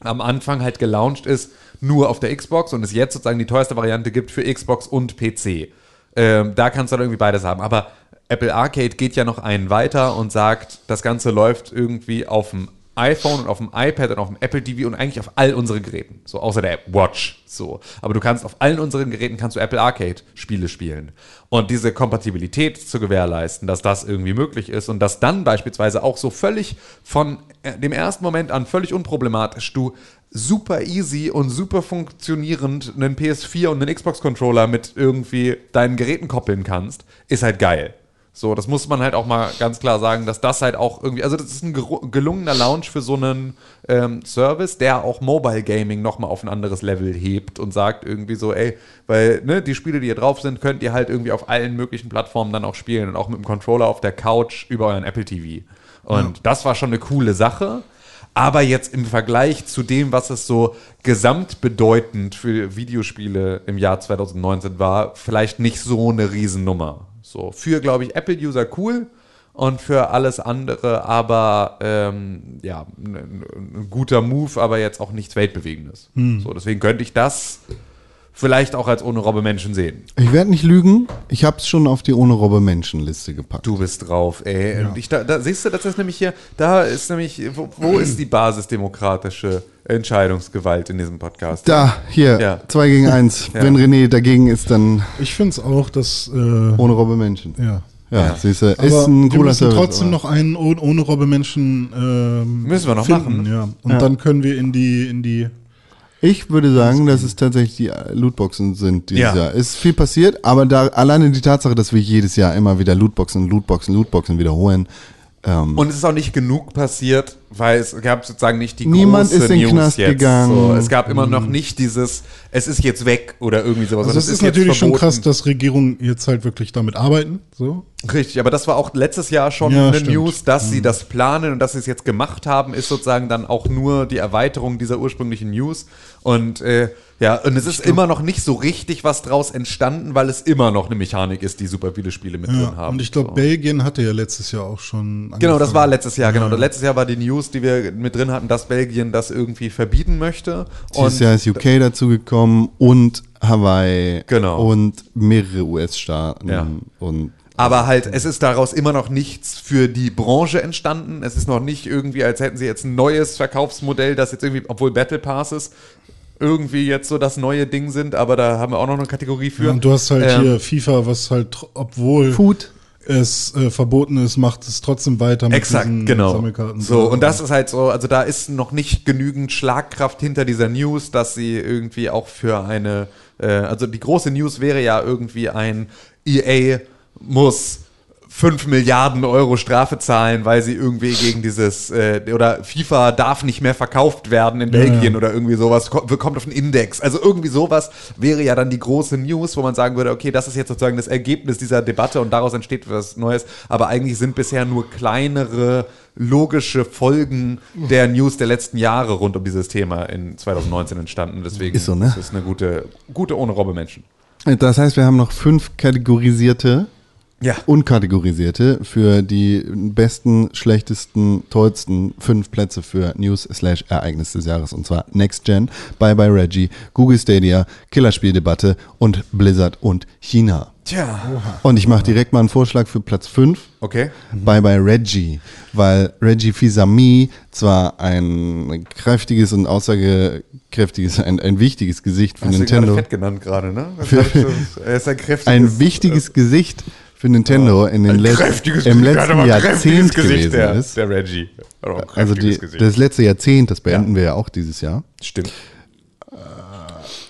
am Anfang halt gelauncht ist, nur auf der Xbox und es jetzt sozusagen die teuerste Variante gibt für Xbox und PC. Ähm, da kannst du dann irgendwie beides haben. Aber Apple Arcade geht ja noch einen weiter und sagt, das Ganze läuft irgendwie auf dem iPhone und auf dem iPad und auf dem Apple TV und eigentlich auf all unseren Geräten. So außer der Watch. So. Aber du kannst auf allen unseren Geräten kannst du Apple Arcade Spiele spielen. Und diese Kompatibilität zu gewährleisten, dass das irgendwie möglich ist und dass dann beispielsweise auch so völlig von äh, dem ersten Moment an völlig unproblematisch du super easy und super funktionierend einen PS4 und einen Xbox-Controller mit irgendwie deinen Geräten koppeln kannst, ist halt geil. So, das muss man halt auch mal ganz klar sagen, dass das halt auch irgendwie, also das ist ein gelungener Launch für so einen ähm, Service, der auch Mobile Gaming nochmal auf ein anderes Level hebt und sagt irgendwie so, ey, weil ne, die Spiele, die hier drauf sind, könnt ihr halt irgendwie auf allen möglichen Plattformen dann auch spielen und auch mit dem Controller auf der Couch über euren Apple TV. Und das war schon eine coole Sache. Aber jetzt im Vergleich zu dem, was es so gesamtbedeutend für Videospiele im Jahr 2019 war, vielleicht nicht so eine Riesennummer. So, für, glaube ich, Apple-User cool und für alles andere aber, ähm, ja, ein, ein guter Move, aber jetzt auch nichts Weltbewegendes. So, deswegen könnte ich das vielleicht auch als ohne Robbe Menschen sehen. Ich werde nicht lügen, ich habe es schon auf die ohne Robbe Menschen Liste gepackt. Du bist drauf, ey. Und ich, da, da siehst du, das ist nämlich hier, da ist nämlich, wo, wo ist die basisdemokratische Entscheidungsgewalt in diesem Podcast? Da, hier, Ja. 2 gegen 1. Ja. Wenn René dagegen ist, dann Ich finde es auch, dass, äh, ohne Robbe Menschen. ja. Ja, Ja. siehst du, Aber ist ein wir cooler müssen Service. trotzdem aber- noch einen oh- ohne Robbe Menschen ähm, Müssen wir noch finden, machen. ja. Und Ja. dann können wir in die, in die Ich würde sagen, dass es tatsächlich die äh, Lootboxen sind dieses Ja. Jahr. Es ist viel passiert, aber da alleine die Tatsache, dass wir jedes Jahr immer wieder Lootboxen, Lootboxen, Lootboxen wiederholen. Ähm, Und es ist auch nicht genug passiert, weil es gab sozusagen nicht die Niemand große ist in News Knast jetzt. gegangen. So, es gab immer noch nicht dieses, es ist jetzt weg oder irgendwie sowas. Also es ist jetzt natürlich schon krass, dass Regierungen jetzt halt wirklich damit arbeiten. So. Richtig, aber das war auch letztes Jahr schon Ja, eine stimmt. News, dass sie das planen und dass sie es jetzt gemacht haben, ist sozusagen dann auch nur die Erweiterung dieser ursprünglichen News. Und äh, ja, und es ist immer noch nicht so richtig was draus entstanden, weil es immer noch eine Mechanik ist, die super viele Spiele mit Ja. drin haben. Und ich glaube, so. Belgien hatte ja letztes Jahr auch schon. Genau, das angefangen. war letztes Jahr, genau. Letztes Jahr war die News, die wir mit drin hatten, dass Belgien das irgendwie verbieten möchte. dieses Jahr ist UK dazugekommen und Hawaii Genau. und mehrere US-Staaten Ja. und Aber halt, es ist daraus immer noch nichts für die Branche entstanden. Es ist noch nicht irgendwie, als hätten sie jetzt ein neues Verkaufsmodell, das jetzt irgendwie, obwohl Battle Passes irgendwie jetzt so das neue Ding sind, aber da haben wir auch noch eine Kategorie für. Ja, und du hast halt Ähm, hier FIFA, was halt, obwohl Food. es äh, verboten ist, macht es trotzdem weiter mit Exakt, diesen genau. Sammelkarten. So, und das ist halt so, also da ist noch nicht genügend Schlagkraft hinter dieser News, dass sie irgendwie auch für eine, äh, also die große News wäre ja irgendwie ein EA muss 5 Milliarden Euro Strafe zahlen, weil sie irgendwie gegen dieses, äh, oder FIFA darf nicht mehr verkauft werden in Belgien ja. oder irgendwie sowas, ko- kommt auf den Index. Also irgendwie sowas wäre ja dann die große News, wo man sagen würde, okay, das ist jetzt sozusagen das Ergebnis dieser Debatte und daraus entsteht was Neues. Aber eigentlich sind bisher nur kleinere logische Folgen der News der letzten Jahre rund um dieses Thema in 2019 entstanden. Deswegen Ist so, ne? ist es eine gute, gute ohne Robbe Menschen. Das heißt, wir haben noch fünf kategorisierte, Ja. unkategorisierte für die besten, schlechtesten, tollsten fünf Plätze für News slash Ereignis des Jahres. Und zwar Next Gen, Bye Bye Reggie, Google Stadia, Killerspieldebatte und Blizzard und China. Tja. Und ich mache direkt mal einen Vorschlag für Platz 5. Okay. Bye Bye Reggie, weil Reggie Fils-Ami zwar ein kräftiges und aussagekräftiges, ein, ein wichtiges Gesicht für Hast du Nintendo, gerade fett genannt gerade, ne? So- Er ist ein kräftiges, ein wichtiges Gesicht für Nintendo in den kräftiges im letzten Jahrzehnt gewesen der, ist. Der Reggie. Ein Also die, das letzte Jahrzehnt, das beenden Ja. wir ja auch dieses Jahr. Stimmt.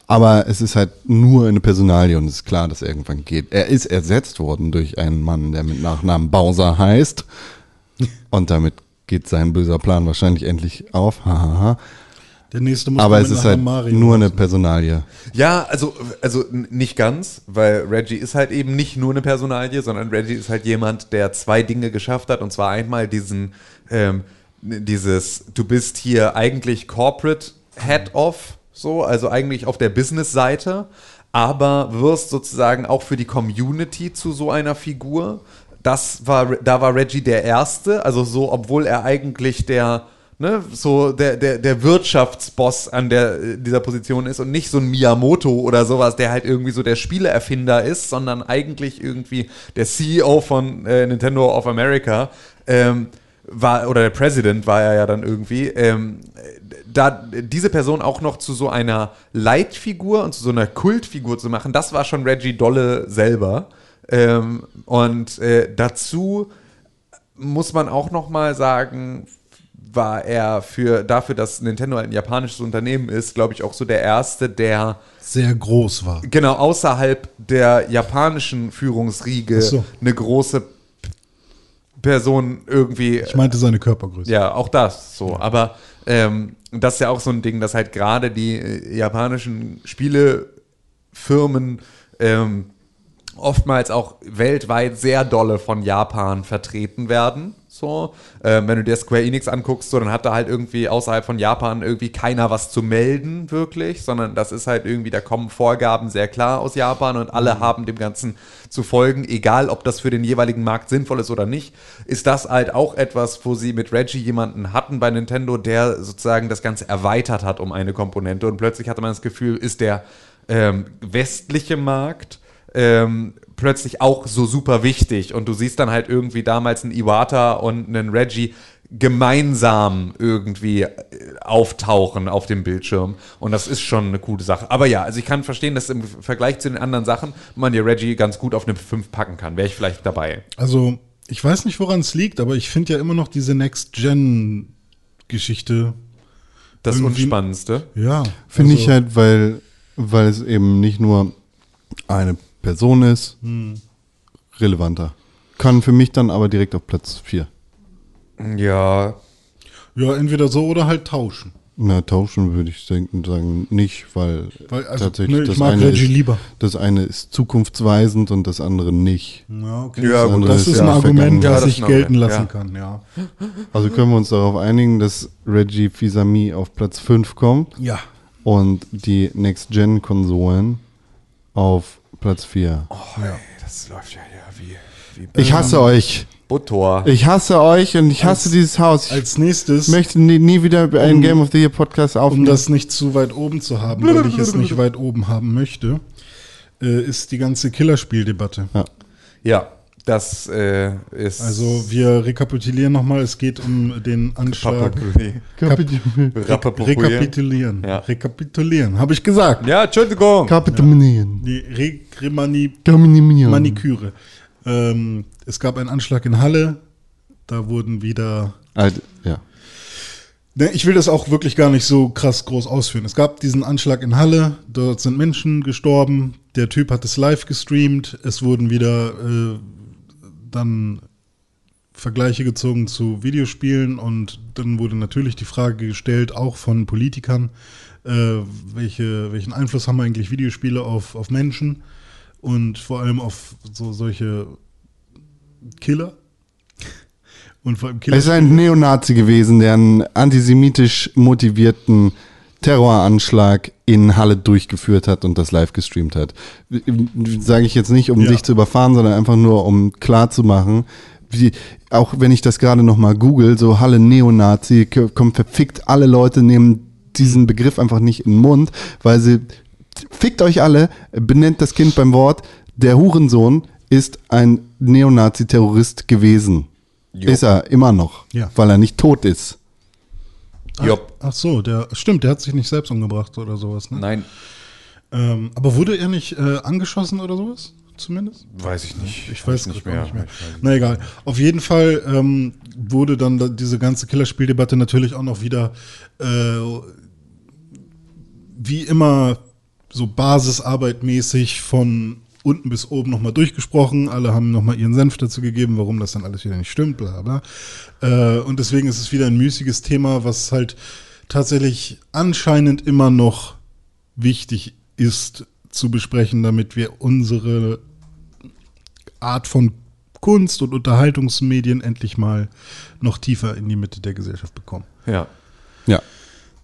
Aber es ist halt nur eine Personalie und es ist klar, dass er irgendwann geht. Er ist ersetzt worden durch einen Mann, der mit Nachnamen Bowser heißt. Und damit geht sein böser Plan wahrscheinlich endlich auf. Hahaha. Der nächste muss Aber es ist halt Mario nur eine raus. Personalie. Ja, also, also nicht ganz, weil Reggie ist halt eben nicht nur eine Personalie, sondern Reggie ist halt jemand, der zwei Dinge geschafft hat. Und zwar einmal diesen, ähm, dieses, du bist hier eigentlich Corporate Head of, so, also eigentlich auf der Business-Seite, aber wirst sozusagen auch für die Community zu so einer Figur. Das war, da war Reggie der Erste, also so, obwohl er eigentlich der, ne, so der, der, der Wirtschaftsboss an der, dieser Position ist und nicht so ein Miyamoto oder sowas, der halt irgendwie so der Spieleerfinder ist, sondern eigentlich irgendwie der CEO von äh, Nintendo of America, ähm, war, oder der President war er ja dann irgendwie, ähm, da diese Person auch noch zu so einer Leitfigur und zu so einer Kultfigur zu machen, das war schon Reggie Dolle selber. Ähm, und äh, dazu muss man auch noch mal sagen, war er für dafür, dass Nintendo ein japanisches Unternehmen ist, glaube ich auch so der erste, der Sehr groß war. genau außerhalb der japanischen Führungsriege so. eine große Person irgendwie Ich meinte seine Körpergröße. ja, auch das so. Aber ähm, das ist ja auch so ein Ding, dass halt gerade die äh, japanischen Spielefirmen ähm, oftmals auch weltweit sehr dolle von Japan vertreten werden. So, ähm, wenn du dir Square Enix anguckst, so, dann hat da halt irgendwie außerhalb von Japan irgendwie keiner was zu melden, wirklich, sondern das ist halt irgendwie, da kommen Vorgaben sehr klar aus Japan und alle haben dem Ganzen zu folgen, egal ob das für den jeweiligen Markt sinnvoll ist oder nicht, ist das halt auch etwas, wo sie mit Reggie jemanden hatten bei Nintendo, der sozusagen das Ganze erweitert hat um eine Komponente und plötzlich hatte man das Gefühl, ist der ähm, westliche Markt ähm, plötzlich auch so super wichtig. Und du siehst dann halt irgendwie damals einen Iwata und einen Reggie gemeinsam irgendwie äh, auftauchen auf dem Bildschirm. Und das ist schon eine coole Sache. Aber ja, also ich kann verstehen, dass im Vergleich zu den anderen Sachen man dir Reggie ganz gut auf eine 5 packen kann. Wäre ich vielleicht dabei. Also, ich weiß nicht, woran es liegt, aber ich finde ja immer noch diese Next-Gen-Geschichte. Das Unspannendste. Ja. Finde also- ich halt, weil, weil es eben nicht nur eine Person ist, relevanter. Kann für mich dann aber direkt auf Platz 4. Ja, Ja, entweder so oder halt tauschen. Na, tauschen würde ich denken, sagen nicht, weil, Weil, also, tatsächlich ne, ich das mag eine ist, lieber. Das eine ist zukunftsweisend und das andere nicht. Ja, okay. Ja, das, gut, das ist ist ein ja Argument. Ja, das das ich gelten Argument, lassen ja. kann, ja. Also können wir uns darauf einigen, dass Reggie Fils-Aimé auf Platz 5 kommt Ja. und die Next-Gen-Konsolen auf Platz 4. das läuft ja hier wie, wie Ich hasse euch. Butter. Ich hasse euch und ich hasse dieses Haus. Ich Als nächstes, möchte nie, nie wieder einen Game of the Year Podcast um aufnehmen. das nicht zu weit oben zu haben, weil ich es nicht weit oben haben möchte, äh, ist die ganze Killerspieldebatte. Ja, das äh, ist. Also wir rekapitulieren nochmal, es geht um den Anschlag. Rekapitulieren. Rekapitulieren. Ja. Rekapitulieren, habe ich gesagt. Ja, Entschuldigung. Kapitulieren. Die Rekremani Dominieren. Maniküre. Ähm, es gab einen Anschlag in Halle. Da wurden wieder. Alt, ja. Ne, Ich will das auch wirklich gar nicht so krass groß ausführen. Es gab diesen Anschlag in Halle. Dort sind Menschen gestorben. Der Typ hat es live gestreamt. Es wurden wieder äh, dann Vergleiche gezogen zu Videospielen und dann wurde natürlich die Frage gestellt, auch von Politikern, äh, welche, welchen Einfluss haben eigentlich Videospiele auf, auf Menschen und vor allem auf so solche Killer. Und vor allem Killer. Es ist ein Neonazi gewesen, der einen antisemitisch motivierten Terroranschlag in Halle durchgeführt hat und das live gestreamt hat. Sage ich jetzt nicht, um Ja. dich zu überfahren, sondern einfach nur, um klar zu machen, wie, auch wenn ich das gerade nochmal google, so Halle Neonazi, kommt verfickt, alle Leute nehmen diesen Begriff einfach nicht in den Mund, weil sie, fickt euch alle, benennt das Kind beim Wort, der Hurensohn ist ein Neonazi-Terrorist gewesen. Jo. Ist er immer noch, Ja. weil er nicht tot ist. Jopp. Ach so, der stimmt, der hat sich nicht selbst umgebracht oder sowas. Ne? Nein, Ähm, aber wurde er nicht äh, angeschossen oder sowas? Zumindest? weiß ich nicht. Ich weiß nicht grad mehr. Nicht mehr. Na egal. Auf jeden Fall ähm, wurde dann da diese ganze Killerspieldebatte natürlich auch noch wieder äh, wie immer so basisarbeitmäßig von unten bis oben nochmal durchgesprochen. Alle haben nochmal ihren Senf dazu gegeben, warum das dann alles wieder nicht stimmt, bla bla. Äh, und deswegen ist es wieder ein müßiges Thema, was halt tatsächlich anscheinend immer noch wichtig ist zu besprechen, damit wir unsere Art von Kunst und Unterhaltungsmedien endlich mal noch tiefer in die Mitte der Gesellschaft bekommen. Ja. Ja.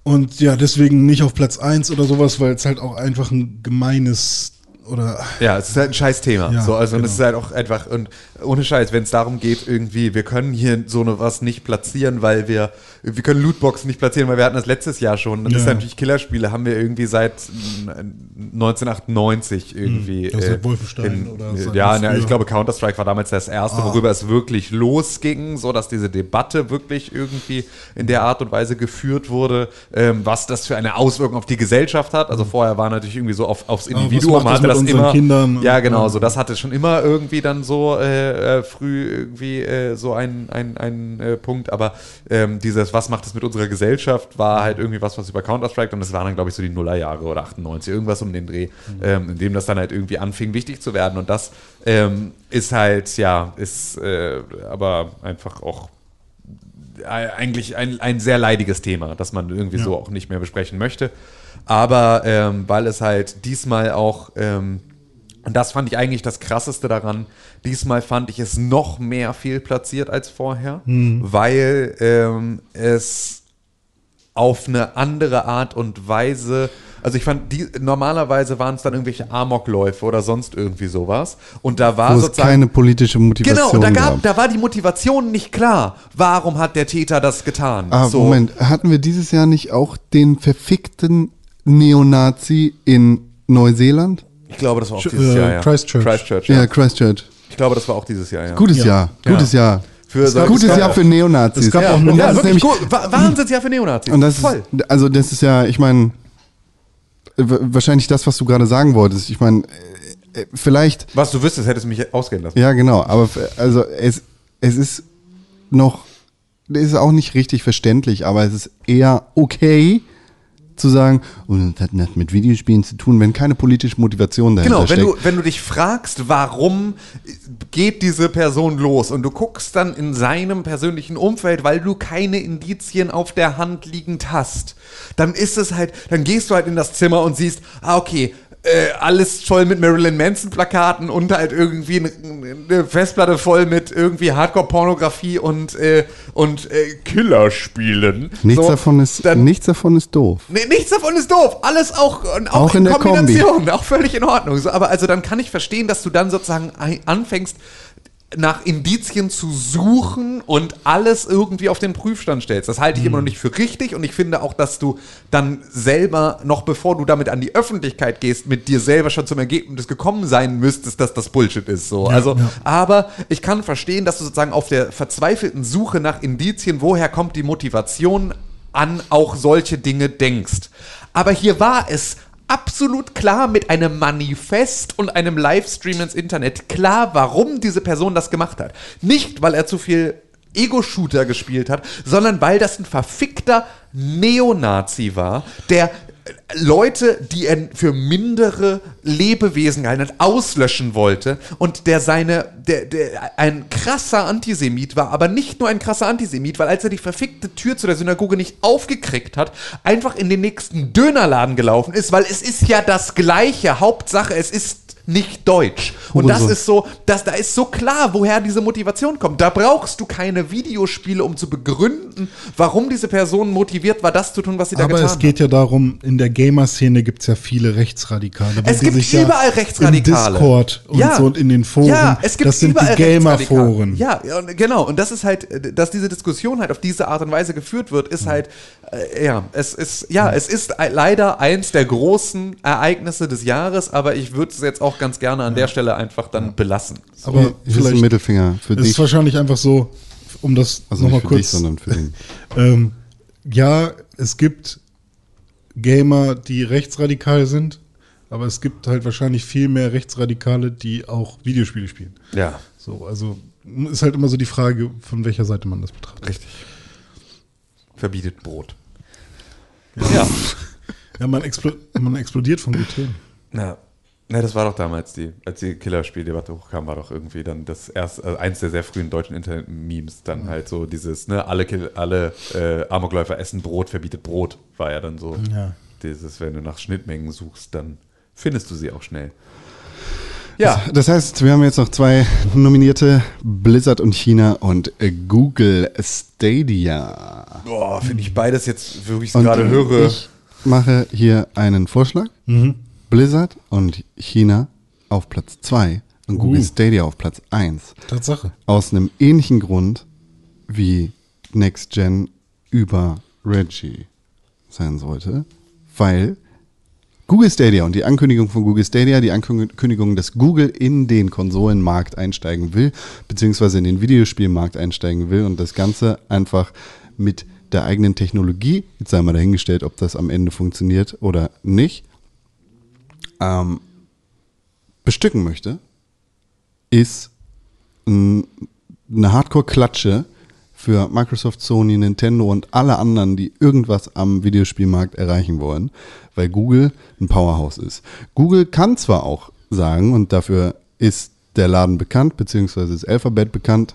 Und ja, deswegen nicht auf Platz 1 oder sowas, weil es halt auch einfach ein gemeines oder Ja, es ist halt ein scheiß Thema. Ja, so, also und genau. es ist halt auch einfach, und ohne Scheiß, wenn es darum geht, irgendwie, wir können hier so eine was nicht platzieren, weil wir, wir können Lootboxen nicht platzieren, weil wir hatten das letztes Jahr schon. Dann Ja. ist natürlich Killerspiele, haben wir irgendwie seit mm, 1998 irgendwie. Hm, ja, seit Wolfenstein oder seit Ja, ne, ich glaube, Counter-Strike war damals das erste, Ah. worüber es wirklich losging, so dass diese Debatte wirklich irgendwie in der Art und Weise geführt wurde, ähm, was das für eine Auswirkung auf die Gesellschaft hat. Also vorher war natürlich irgendwie so auf, aufs Individuum, das hatte mit das immer. Kindern? Ja, genau, so das hatte schon immer irgendwie dann so äh, äh, früh irgendwie äh, so ein, ein, ein äh, Punkt, aber ähm, dieses, was macht es mit unserer Gesellschaft, war halt irgendwie was, was über Counter-Strike und das waren dann, glaube ich, so die Nullerjahre oder 98, irgendwas um den Dreh, ähm, in dem das dann halt irgendwie anfing, wichtig zu werden und das ähm, ist halt, ja, ist äh, aber einfach auch äh, eigentlich ein, ein sehr leidiges Thema, das man irgendwie Ja. so auch nicht mehr besprechen möchte. Aber ähm, weil es halt diesmal auch ähm, Und das fand ich eigentlich das Krasseste daran. Diesmal fand ich es noch mehr fehlplatziert als vorher, weil ähm, es auf eine andere Art und Weise. Also ich fand, die, normalerweise waren es dann irgendwelche Amokläufe oder sonst irgendwie sowas. Und da war Wo es sozusagen. keine politische Motivation Genau, und da, gab. gab, da war die Motivation nicht klar. Warum hat der Täter das getan? Ah, so, Moment, hatten wir dieses Jahr nicht auch den verfickten Neonazi in Neuseeland? Ich glaube, das war auch Sch- dieses äh, Jahr. Ja. Christchurch. Christchurch, Ja, ja. Christchurch. Ich glaube, das war auch dieses Jahr, ja. Gutes Ja. Jahr, Ja. gutes Jahr. Für solche- gutes es gab Jahr auch- für Neonazis. es gab auch das Ja, ist wirklich nämlich, gut. Wa- Wahnsinnsjahr für Neonazis. und das Voll. ist, also das ist ja, ich meine, w- wahrscheinlich das, was du gerade sagen wolltest. Ich meine, äh, äh, vielleicht Was du wüsstest, hättest du mich ausgehen lassen. Ja, genau. Aber also es, es ist noch, es ist auch nicht richtig verständlich, aber es ist eher okay zu sagen, oh, das hat nichts mit Videospielen zu tun, wenn keine politische Motivation dahinter Genau, wenn steckt. du, wenn du dich fragst, warum geht diese Person los und du guckst dann in seinem persönlichen Umfeld, weil du keine Indizien auf der Hand liegend hast, dann ist es halt, dann gehst du halt in das Zimmer und siehst, ah, okay, äh, alles voll mit Marilyn Manson Plakaten und halt irgendwie eine, Festplatte voll mit irgendwie Hardcore-Pornografie und, äh, und äh, Killerspielen. nichts, So, davon ist, dann, nichts davon ist doof. Nee, nichts davon ist doof. Alles auch, und auch, Auch in, in der Kombi. Kombination. Auch völlig in Ordnung. So, aber also dann kann ich verstehen, dass du dann sozusagen anfängst, nach Indizien zu suchen und alles irgendwie auf den Prüfstand stellst. Das halte ich immer noch nicht für richtig und ich finde auch, dass du dann selber, noch bevor du damit an die Öffentlichkeit gehst, mit dir selber schon zum Ergebnis gekommen sein müsstest, dass das Bullshit ist. So. also, ja. aber ich kann verstehen, dass du sozusagen auf der verzweifelten Suche nach Indizien, woher kommt die Motivation, an auch solche Dinge denkst. Aber hier war es absolut klar mit einem Manifest und einem Livestream ins Internet klar, warum diese Person das gemacht hat. Nicht, weil er zu viel Ego-Shooter gespielt hat, sondern weil das ein verfickter Neonazi war, der Leute, die er für mindere Lebewesen gehalten hat, auslöschen wollte und der seine, der, der ein krasser Antisemit war, aber nicht nur ein krasser Antisemit, weil als er die verfickte Tür zu der Synagoge nicht aufgekriegt hat, einfach in den nächsten Dönerladen gelaufen ist, weil es ist ja das gleiche, Hauptsache es ist nicht deutsch. Und das ist so, dass da ist so klar, woher diese Motivation kommt. Da brauchst du keine Videospiele, um zu begründen, warum diese Person motiviert war, das zu tun, was sie da Aber getan es geht ja darum, in der Gamer-Szene gibt es ja viele Rechtsradikale. Es gibt überall ja Rechtsradikale. Im Discord und Ja. so und in den Foren. Ja, es gibt das sind überall die Gamer-Foren. Ja, genau. Und das ist halt, dass diese Diskussion halt auf diese Art und Weise geführt wird, ist halt, äh, ja, es ist, ja, es ist leider eins der großen Ereignisse des Jahres, aber ich würde es jetzt auch ganz gerne an der Stelle einfach dann belassen. So. Aber vielleicht Mittelfinger für es ist dich. wahrscheinlich einfach so, um das Also nochmal nicht für dich, kurz. sondern für ihn. ähm, ja, es gibt Gamer, die rechtsradikal sind, aber es gibt halt wahrscheinlich viel mehr Rechtsradikale, die auch Videospiele spielen. Ja, So, also ist halt immer so die Frage, von welcher Seite man das betrachtet. richtig. Verbietet Brot. Ja. Ja, man, explo man explodiert von Gluten. Ja. Ja, das war doch damals die, als die Killerspieldebatte hochkam, war doch irgendwie dann das erste, also eins der sehr frühen deutschen Internet-Memes, dann halt so dieses, ne, alle, Kill, alle äh, Amokläufer essen Brot, verbietet Brot, war ja dann so. Ja. Dieses, wenn du nach Schnittmengen suchst, dann findest du sie auch schnell. Ja, Das heißt, wir haben jetzt noch zwei Nominierte, Blizzard und China und äh, Google Stadia. boah, finde ich beides jetzt, wo ich es gerade höre. ich mache hier einen Vorschlag. Blizzard und China auf Platz 2 und Google Uh. Stadia auf Platz 1. Tatsache. Aus einem ähnlichen Grund wie Next Gen über Reggie sein sollte, weil Google Stadia und die Ankündigung von Google Stadia, die Ankündigung, dass Google in den Konsolenmarkt einsteigen will, beziehungsweise in den Videospielmarkt einsteigen will und das Ganze einfach mit der eigenen Technologie, jetzt sei mal dahingestellt, ob das am Ende funktioniert oder nicht, ähm, bestücken möchte, ist eine Hardcore-Klatsche für Microsoft, Sony, Nintendo und alle anderen, die irgendwas am Videospielmarkt erreichen wollen, weil Google ein Powerhouse ist. Google kann zwar auch sagen, und dafür ist der Laden bekannt, beziehungsweise das Alphabet bekannt,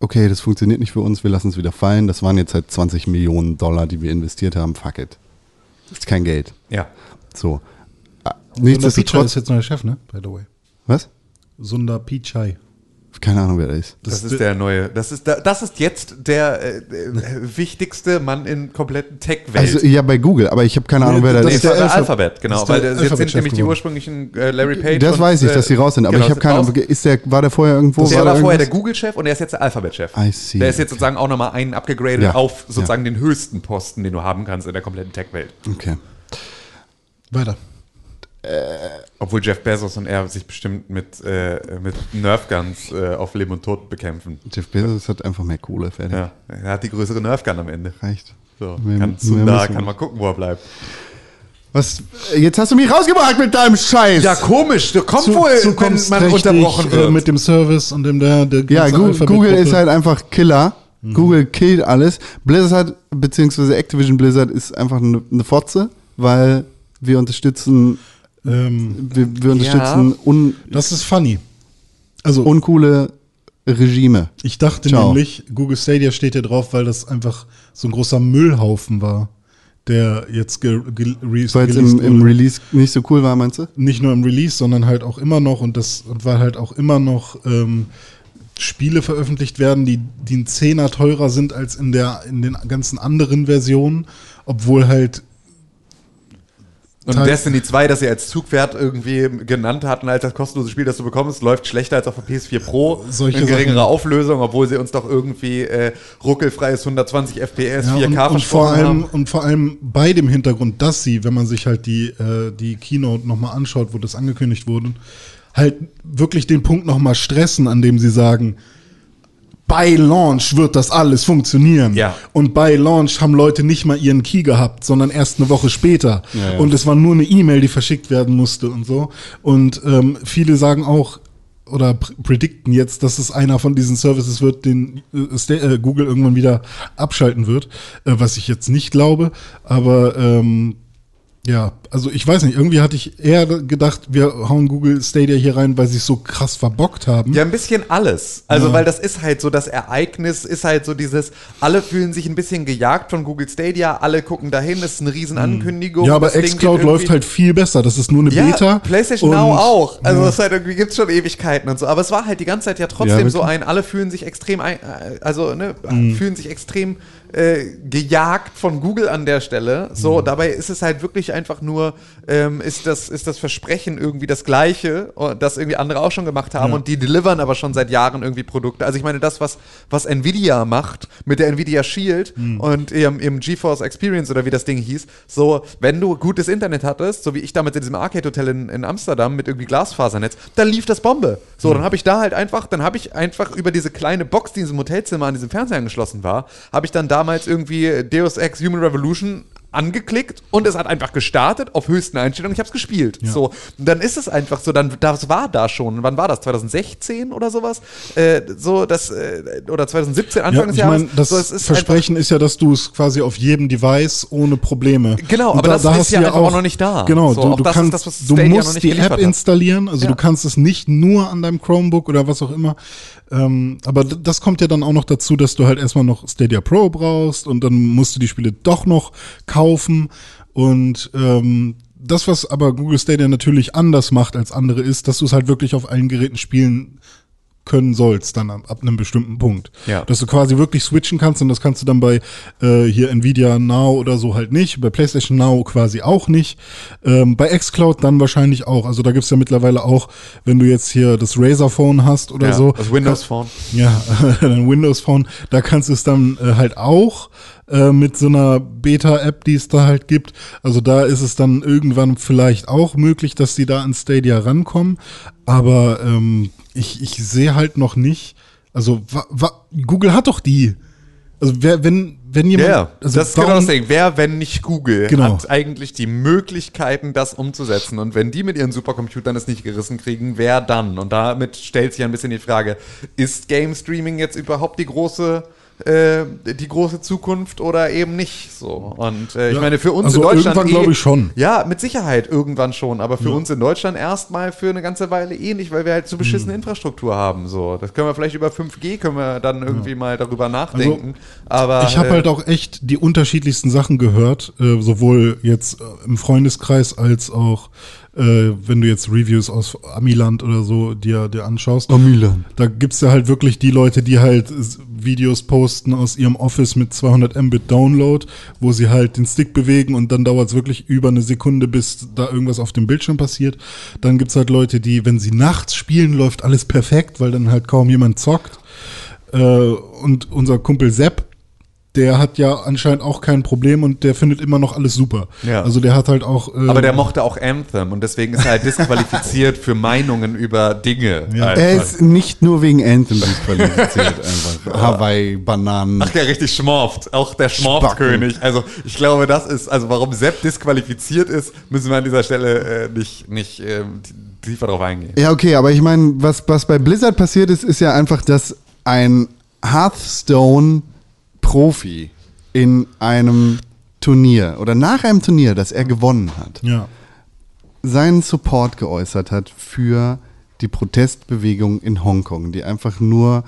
okay, das funktioniert nicht für uns, wir lassen es wieder fallen, das waren jetzt halt 20 Millionen Dollar, die wir investiert haben, fuck it. Das ist kein Geld. Ja. So. Nichtsdestotrotz ist jetzt neuer Chef, ne? By the way. Was? Sundar Pichai. Keine Ahnung, wer der ist. Das, ist der neue, das ist, da- das ist jetzt der äh, äh, wichtigste Mann in kompletten Tech-Welt. Also ja, bei Google, aber ich habe keine Ahnung, wer der das Nee, ist. der der Alpha- Alphabet, genau. das ist Weil der das jetzt sind nämlich die ursprünglichen äh, Larry Page. Das und, weiß ich, dass die äh, raus sind, aber genau, ich habe keine. Ahnung. Ist der, war der vorher irgendwo? Der war war da vorher der? Google-Chef und der ist jetzt der Alphabet-Chef. I see, Der ist jetzt okay. sozusagen auch nochmal einen abgegradet Ja, auf sozusagen den höchsten Posten, den du haben kannst in der kompletten Tech-Welt. Okay. Weiter. Obwohl Jeff Bezos und er sich bestimmt mit, äh, mit Nerfguns äh, auf Leben und Tod bekämpfen. Jeff Bezos hat einfach mehr Kohle, fertig. Ja, er hat die größere Nerfgun am Ende. Reicht. So, Mehr- kann müssen wir kann mal gucken, wo er bleibt. Was? Jetzt hast du mich rausgebracht mit deinem Scheiß. Ja, komisch. Du kommst Zu- wohl, wenn man unterbrochen Äh, wird. mit dem Service und dem der, der Ja. Google ist halt einfach Killer. Google killt alles. Blizzard, beziehungsweise Activision Blizzard ist einfach eine, eine Fotze, weil wir unterstützen, Ähm, wir, wir unterstützen un, das ist funny. Also, uncoole Regime. ich dachte Ciao. nämlich, Google Stadia steht hier drauf, weil das einfach so ein großer Müllhaufen war, der jetzt ge ge Weil es im, im. Release nicht so cool war, meinst du? nicht nur im Release, sondern halt auch immer noch und das und weil halt auch immer noch ähm, Spiele veröffentlicht werden, die, die ein Zehner teurer sind als in der in den ganzen anderen Versionen, obwohl halt Und Teil- Destiny 2, das sie als Zugpferd irgendwie genannt hatten, als das kostenlose Spiel, das du bekommst, läuft schlechter als auf der PS4 Pro. Solche in geringerer Sachen. Auflösung, obwohl sie uns doch irgendwie äh, ruckelfreies 120 FPS, Ja, 4K und, und, vor allem, haben. und vor allem bei dem Hintergrund, dass sie, wenn man sich halt die, äh, die Keynote nochmal anschaut, wo das angekündigt wurde, halt wirklich den Punkt nochmal stressen, an dem sie sagen, bei Launch wird das alles funktionieren. Ja. Und bei Launch haben Leute nicht mal ihren Key gehabt, sondern erst eine Woche später. Ja, ja. Und es war nur eine E-Mail, die verschickt werden musste und so. Und ähm, viele sagen auch, oder pr predikten jetzt, dass es einer von diesen Services wird, den äh, äh, Google irgendwann wieder abschalten wird, äh, was ich jetzt nicht glaube, aber ähm, ja, also ich weiß nicht, irgendwie hatte ich eher gedacht, wir hauen Google Stadia hier rein, weil sie es so krass verbockt haben. Ja, ein bisschen alles. Also, Ja. weil das ist halt so, das Ereignis ist halt so dieses, alle fühlen sich ein bisschen gejagt von Google Stadia, alle gucken dahin, das ist eine riesen Ankündigung. Ja, aber xCloud läuft halt viel besser. Das ist nur eine Ja, Beta. PlayStation Now auch. Also Ja. das ist halt irgendwie gibt's schon Ewigkeiten und so. Aber es war halt die ganze Zeit ja trotzdem Ja, so ein, alle fühlen sich extrem, ein, äh, also ne, Mhm. fühlen sich extrem äh, gejagt von Google an der Stelle. Mhm. So, dabei ist es halt wirklich einfach nur, ähm, ist das, ist das Versprechen irgendwie das Gleiche, äh, das irgendwie andere auch schon gemacht haben Ja. und die delivern aber schon seit Jahren irgendwie Produkte. Also ich meine, das, was, was Nvidia macht mit der Nvidia Shield Mhm. und ihrem, ihrem GeForce Experience oder wie das Ding hieß, so, wenn du gutes Internet hattest, so wie ich damals in diesem Arcade-Hotel in, in Amsterdam mit irgendwie Glasfasernetz, dann lief das Bombe. So, dann habe ich da halt einfach, dann habe ich einfach über diese kleine Box, die in diesem Hotelzimmer an diesem Fernseher angeschlossen war, habe ich dann damals irgendwie Deus Ex Human Revolution angeklickt und es hat einfach gestartet auf höchsten Einstellungen. Ich habe es gespielt. Ja. So, und dann ist es einfach so, dann das war da schon. Wann war das? 2016 oder sowas? Äh, so das äh, oder 2017 Anfang Ja, des Jahres. das so, ist Versprechen ist ja, dass du es quasi auf jedem Device ohne Probleme. Genau, Und aber das ist hast ja einfach auch noch nicht da. Genau, So, du, du das ist kannst, das, was du musst nicht die App hat. installieren, also Ja. du kannst es nicht nur an deinem Chromebook oder was auch immer. Ähm, aber das kommt ja dann auch noch dazu, dass du halt erstmal noch Stadia Pro brauchst und dann musst du die Spiele doch noch kaufen und ähm, das, was aber Google Stadia natürlich anders macht als andere, ist, dass du es halt wirklich auf allen Geräten spielen können sollst, dann ab, ab einem bestimmten Punkt. Ja. Dass du quasi wirklich switchen kannst und das kannst du dann bei äh, hier Nvidia Now oder so halt nicht, bei PlayStation Now quasi auch nicht, ähm, bei xCloud dann wahrscheinlich auch. Also da gibt's ja mittlerweile auch, wenn du jetzt hier das Razer Phone hast oder ja, so. das Windows Phone. Ja, ein Windows Phone, da kannst du es dann äh, halt auch äh, mit so einer Beta-App, die es da halt gibt. Also da ist es dann irgendwann vielleicht auch möglich, dass die da an Stadia rankommen. Aber ähm, ich, ich sehe halt noch nicht. Also wa, wa, Google hat doch die. Also wer, wenn, wenn jemand. Ja, also das ist genau das Ding. Wer, wenn nicht Google, Genau. hat eigentlich die Möglichkeiten, das umzusetzen. Und wenn die mit ihren Supercomputern es nicht gerissen kriegen, wer dann? Und damit stellt sich ein bisschen die Frage, ist Game Streaming jetzt überhaupt die große äh, die große Zukunft oder eben nicht so. Und äh, ich Ja, meine, für uns also in Deutschland. irgendwann glaube ich schon. Ja, mit Sicherheit irgendwann schon, aber für uns in Deutschland erstmal für eine ganze Weile eh nicht, weil wir halt so Hm. beschissene Infrastruktur haben. So. Das können wir vielleicht über 5G können wir dann irgendwie mal darüber nachdenken. aber Ich habe äh, halt auch echt die unterschiedlichsten Sachen gehört, äh, sowohl jetzt äh, im Freundeskreis als auch äh, wenn du jetzt Reviews aus Amiland oder so dir, dir anschaust. Amiland. Da gibt's ja halt wirklich die Leute, die halt Videos posten aus ihrem Office mit 200 Mbit Download, wo sie halt den Stick bewegen und dann dauert's wirklich über eine Sekunde, bis da irgendwas auf dem Bildschirm passiert. Dann gibt's halt Leute, die, wenn sie nachts spielen, läuft alles perfekt, weil dann halt kaum jemand zockt. Äh, und unser Kumpel Sepp, der hat ja anscheinend auch kein Problem und der findet immer noch alles super. Ja. Also der hat halt auch. Äh, Aber der mochte auch Anthem und deswegen ist er halt disqualifiziert für Meinungen über Dinge. Ja. Er ist nicht nur wegen Anthem disqualifiziert einfach. Hawaii, Bananen. Ach, der richtig schmorft. Auch der Schmorftkönig. Also, ich glaube, das ist, also warum Sepp disqualifiziert ist, müssen wir an dieser Stelle äh, nicht, nicht ähm, tiefer drauf eingehen. Ja, okay, aber ich meine, was, was bei Blizzard passiert ist, ist ja einfach, dass ein Hearthstone-Profi in einem Turnier oder nach einem Turnier, das er gewonnen hat, ja. seinen Support geäußert hat für die Protestbewegung in Hongkong, die einfach nur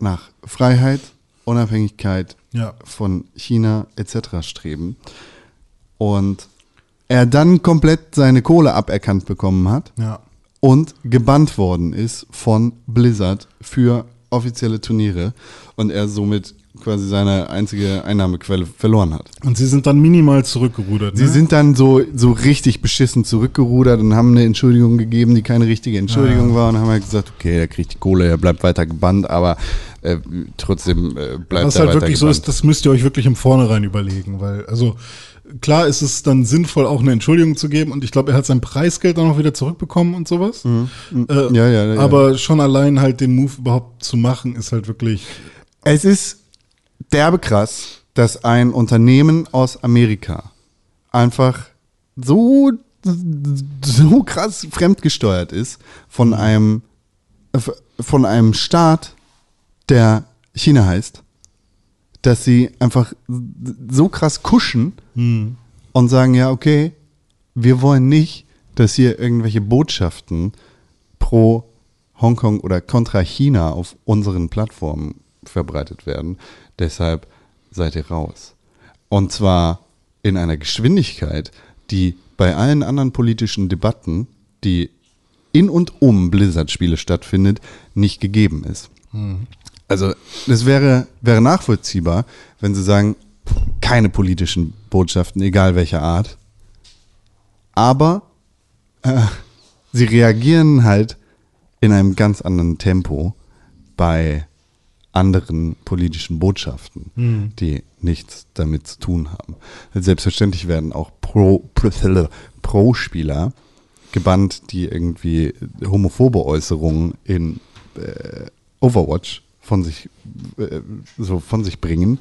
nach Freiheit, Unabhängigkeit Ja. von China etc. streben. Und er dann komplett seine Kohle aberkannt bekommen hat Ja. und gebannt worden ist von Blizzard für offizielle Turniere und er somit quasi seine einzige Einnahmequelle verloren hat. Und sie sind dann minimal zurückgerudert. Sie ne? sind dann so, so richtig beschissen zurückgerudert und haben eine Entschuldigung gegeben, die keine richtige Entschuldigung war und haben halt gesagt, okay, er kriegt die Kohle, er bleibt weiter gebannt, aber äh, trotzdem äh, bleibt Was er halt weiter wirklich so gebannt. ist, das müsst ihr euch wirklich im Vornherein überlegen, weil, also, klar ist es dann sinnvoll, auch eine Entschuldigung zu geben und ich glaube, er hat sein Preisgeld dann auch wieder zurückbekommen und sowas. Äh, Mhm. Ja, ja, ja. Aber schon allein halt den Move überhaupt zu machen, ist halt wirklich, Es ist derbe krass, dass ein Unternehmen aus Amerika einfach so, so krass fremdgesteuert ist von einem, von einem Staat, der China heißt, dass sie einfach so krass kuschen und sagen, ja, okay, wir wollen nicht, dass hier irgendwelche Botschaften pro Hongkong oder kontra China auf unseren Plattformen verbreitet werden. Deshalb seid ihr raus. Und zwar in einer Geschwindigkeit, die bei allen anderen politischen Debatten, die in und um Blizzard-Spiele stattfindet, nicht gegeben ist. Also das wäre, wäre nachvollziehbar, wenn sie sagen, keine politischen Botschaften, egal welcher Art. Aber äh, sie reagieren halt in einem ganz anderen Tempo bei anderen politischen Botschaften, die nichts damit zu tun haben. Selbstverständlich werden auch Pro- Pro- Pro-Spieler gebannt, die irgendwie homophobe Äußerungen in äh, Overwatch von sich äh, so von sich bringen.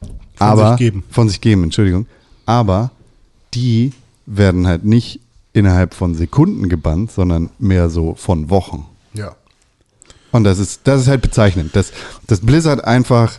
Von aber sich geben. von sich geben, Entschuldigung. Aber die werden halt nicht innerhalb von Sekunden gebannt, sondern mehr so von Wochen. Ja. Und das ist, das ist halt bezeichnend, dass, dass Blizzard einfach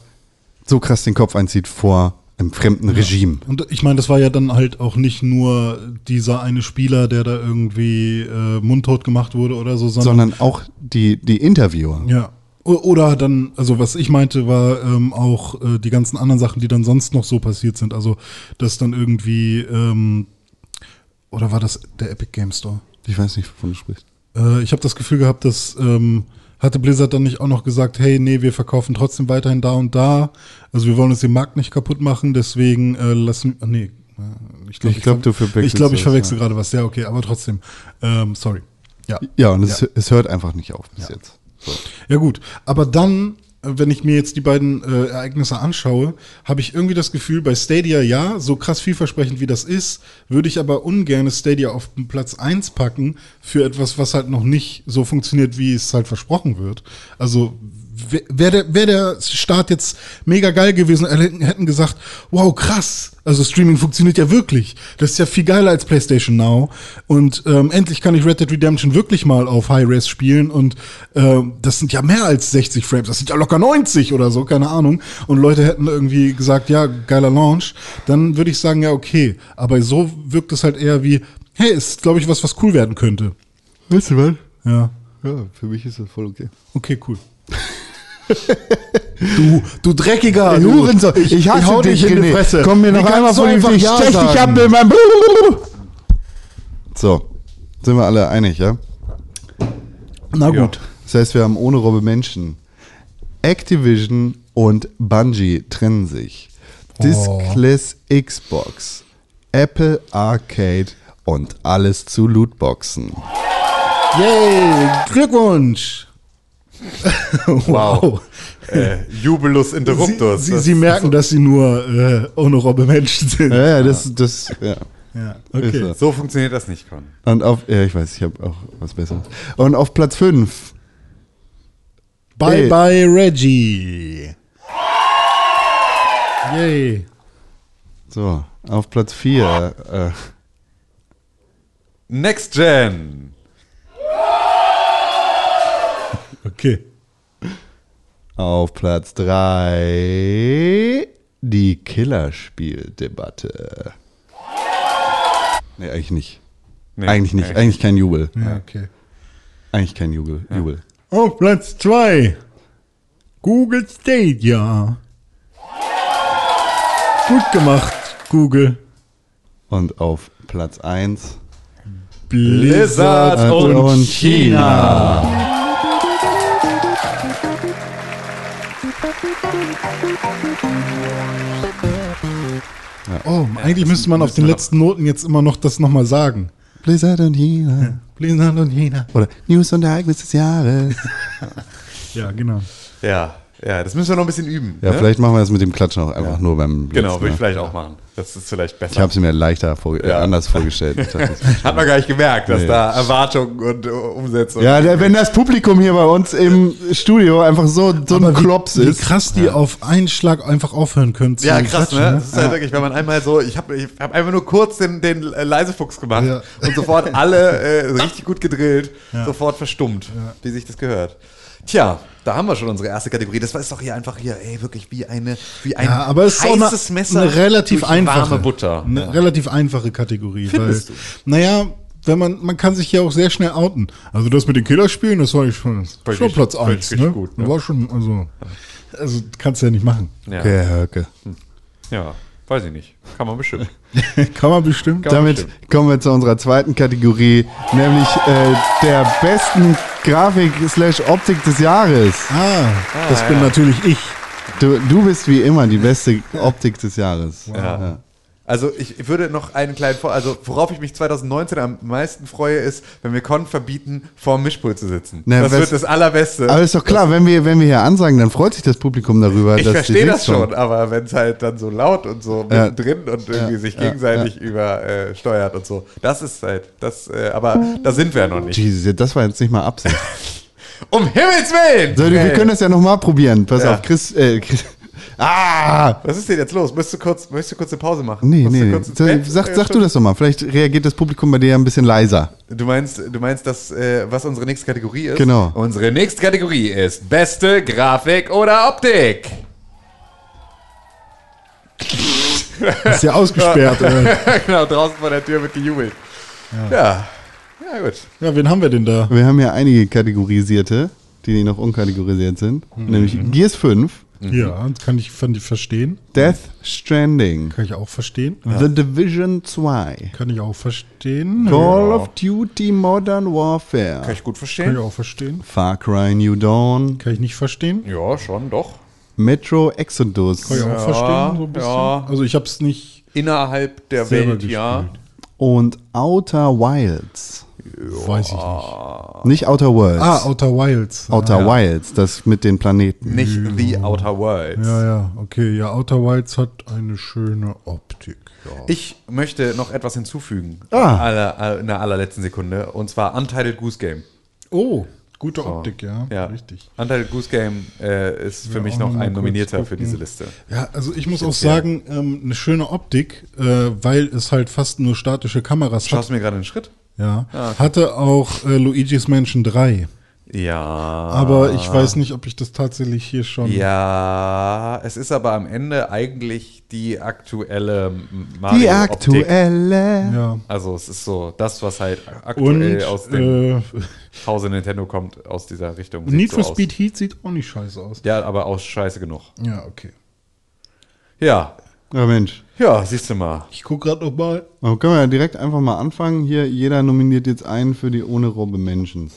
so krass den Kopf einzieht vor einem fremden Regime. Und ich meine, das war ja dann halt auch nicht nur dieser eine Spieler, der da irgendwie äh, mundtot gemacht wurde oder so, sondern, Sondern auch die, die Interviewer. ja. Oder dann, also was ich meinte, war ähm, auch äh, die ganzen anderen Sachen, die dann sonst noch so passiert sind. Also, dass dann irgendwie, ähm, oder war das der Epic Game Store? Ich weiß nicht, wovon du sprichst. Äh, ich habe das Gefühl gehabt, dass ähm, hatte Blizzard dann nicht auch noch gesagt, hey, nee, wir verkaufen trotzdem weiterhin da und da. Also wir wollen uns den Markt nicht kaputt machen, deswegen äh, lassen ah, nee. äh, Ich glaube, Ich glaub, du verwechselst Ich glaube, ich verwechsel ja. gerade was. Ja, okay, aber trotzdem. Ähm, sorry. Ja. Ja, und es, es hört einfach nicht auf bis Ja. jetzt. So. Ja gut, aber dann, äh, wenn ich mir jetzt die beiden äh, Ereignisse anschaue, habe ich irgendwie das Gefühl, bei Stadia ja, so krass vielversprechend wie das ist, würde ich aber ungern Stadia auf Platz 1 packen für etwas, was halt noch nicht so funktioniert, wie es halt versprochen wird. Also wäre der, wär der Start jetzt mega geil gewesen, hätten gesagt, wow, krass, also Streaming funktioniert ja wirklich. Das ist ja viel geiler als PlayStation Now. Und ähm, endlich kann ich Red Dead Redemption wirklich mal auf High-Res spielen. Und ähm, das sind ja mehr als 60 Frames, das sind ja locker 90 oder so, keine Ahnung. Und Leute hätten irgendwie gesagt, ja, geiler Launch. Dann würde ich sagen, ja, okay. Aber so wirkt es halt eher wie, hey, ist, glaube ich, was, was cool werden könnte. Weißt du was? Ja. Ja, für mich ist das voll okay. Okay, cool. Du, du dreckiger du. Hurensohn, ich hasse hau dich, dich in die. Fresse. Komm mir noch einmal vor Tür, Ja stech dich ab mit meinem So, sind wir alle einig, ja? Na Ja. gut. Das heißt, wir haben ohne Robbe Menschen. Activision und Bungie trennen sich. Diskless Xbox, Apple Arcade und alles zu Lootboxen. Yay, Glückwunsch. wow. Äh, Jubelus Sie, Interruptus. Sie, Sie ist merken, so, dass Sie nur äh, ohne Robbe Menschen sind. Ja, ja, das, das, ja. Ja, okay. so. so funktioniert das nicht, Con. Und auf, ja, ich weiß, ich habe auch was Besseres. Und auf Platz 5, Bye Hey. bye Reggie. Yay. so, auf Platz 4, äh, Next Gen. Okay. auf Platz 3, die Killerspieldebatte. Nee, eigentlich nicht. Nee, eigentlich nicht, nee. eigentlich kein Jubel. Ja, okay. Eigentlich kein Jubel. Jubel. Auf Platz 2. Google Stadia. Gut gemacht, Google. Und auf Platz 1, Blizzard und, und China. Oh, eigentlich müsste man auf den letzten Noten jetzt immer noch das nochmal sagen. Blizzard und China. Blizzard und China. Oder News und Ereignis des Jahres. Ja, genau. Ja, ja, das müssen wir noch ein bisschen üben. Ja, ne? vielleicht machen wir das mit dem Klatschen auch einfach nur beim Genau, letzten würde ich vielleicht auch machen. Das ist vielleicht besser. Ich habe es mir leichter vor, äh, Ja. anders vorgestellt. Dachte, Hat man gar nicht gemerkt, dass Nee. da Erwartungen und äh, Umsetzung. ja, der, wenn das Publikum hier bei uns im Studio einfach so, so ein Aber wie, Klops wie ist. krass die auf einen Schlag einfach aufhören können zu Ja, krass, klatschen, ne? Das ist halt wirklich, wenn man einmal so, ich habe ich hab einfach nur kurz den, den äh, Leisefuchs gemacht Ja. und sofort alle äh, richtig gut gedrillt, sofort verstummt, wie sich das gehört. Tja, da haben wir schon unsere erste Kategorie. Das war ist doch hier einfach hier, ey, wirklich wie eine, wie ein Ja, aber es ist auch eine, heißes Messer eine relativ einfache, warme Butter. Eine relativ einfache Kategorie. Findest weil, Naja, wenn man, man kann sich ja auch sehr schnell outen. Also das mit den Killerspielen, das war ich schon, schon Richtig- Platz richtig 1. richtig Ne? gut, ne? War schon, also, also kannst du ja nicht machen. Ja, Okay, Herr Höcke. ja, weiß ich nicht. Kann man bestimmt. kann man bestimmt. Kann Damit bestimmt. kommen wir zu unserer zweiten Kategorie, nämlich äh, der besten Grafik slash Optik des Jahres. Ah, das ja. bin natürlich ich. Du, du bist wie immer die beste Optik des Jahres. Ja. Also ich würde noch einen kleinen Vor also worauf ich mich 2019 am meisten freue, ist, wenn wir Con verbieten, vorm Mischpult zu sitzen. Na, das wird das allerbeste. Aber ist doch klar, wenn wir, wenn wir hier ansagen, dann freut sich das Publikum darüber. ich verstehe das schon, aber wenn es halt dann so laut und so Ja. mittendrin und irgendwie sich ja, gegenseitig übersteuert äh, und so, das ist halt, das, äh, aber da sind wir ja noch nicht. Jesus, das war jetzt nicht mal Absicht. Um Himmels Willen! So, wir können das ja nochmal probieren. Pass Ja. auf, Chris, äh, Chris. Ah! Was ist denn jetzt los? Möchtest du kurz, möchtest du kurz eine Pause machen? Nee, du nee. sag, Äh, sag du das doch mal. Vielleicht reagiert das Publikum bei dir ja ein bisschen leiser. Du meinst, du meinst, dass, äh, was unsere nächste Kategorie ist? Genau. Unsere nächste Kategorie ist beste Grafik oder Optik. Ist ja ausgesperrt. genau, draußen vor der Tür wird gejubelt. Ja. Ja, gut. Ja, wen haben wir denn da? Wir haben ja einige kategorisierte, die noch unkategorisiert sind. Nämlich Gears 5, Ja, kann ich, kann ich verstehen. Death Stranding, Kann ich auch verstehen. The Division 2, Kann ich auch verstehen. Call of Duty Modern Warfare, Kann ich gut Kann ich verstehen? auch verstehen. Far Cry New Dawn, Kann ich nicht verstehen. Ja, schon, doch. Metro Exodus Kann ich auch Ja, verstehen, so ein bisschen. ja. Also ich habe es nicht Innerhalb der Welt, ja. gespielt. und Outer Wilds. Weiß ich nicht. Nicht Outer Worlds. Ah, Outer Wilds. Outer ah, Wilds, das mit den Planeten. Nicht The Outer Worlds. Ja, ja, okay. Ja, Outer Wilds hat eine schöne Optik. Ja. Ich möchte noch etwas hinzufügen. Ah. Aller, in der allerletzten Sekunde. Und zwar Untitled Goose Game. Oh, gute Optik, ja. Ja, Richtig. Untitled Goose Game äh, ist für Ja, mich auch noch ein Nominierter für diese Liste. Ja, also ich muss auch Speziell. sagen, ähm, eine schöne Optik, äh, weil es halt fast nur statische Kameras hat. Schaust du mir gerade einen Schritt? Ja. Hatte auch äh, Luigi's Mansion 3. Ja. Aber ich weiß nicht, ob ich das tatsächlich hier schon. Ja, es ist aber am Ende eigentlich die aktuelle Mario Die Optik. aktuelle. Ja. Also es ist so das, was halt aktuell Und aus dem äh, Hause Nintendo kommt, aus dieser Richtung. Sieht Need so for aus. Speed Heat sieht auch nicht scheiße aus. Ja, aber aus scheiße genug. Ja, okay. Ja, Ja, Mensch. Ja, siehst du mal. Ich guck gerade noch mal. Aber können wir ja direkt einfach mal anfangen. Hier, jeder nominiert jetzt einen für die ohne Robbe Mentions.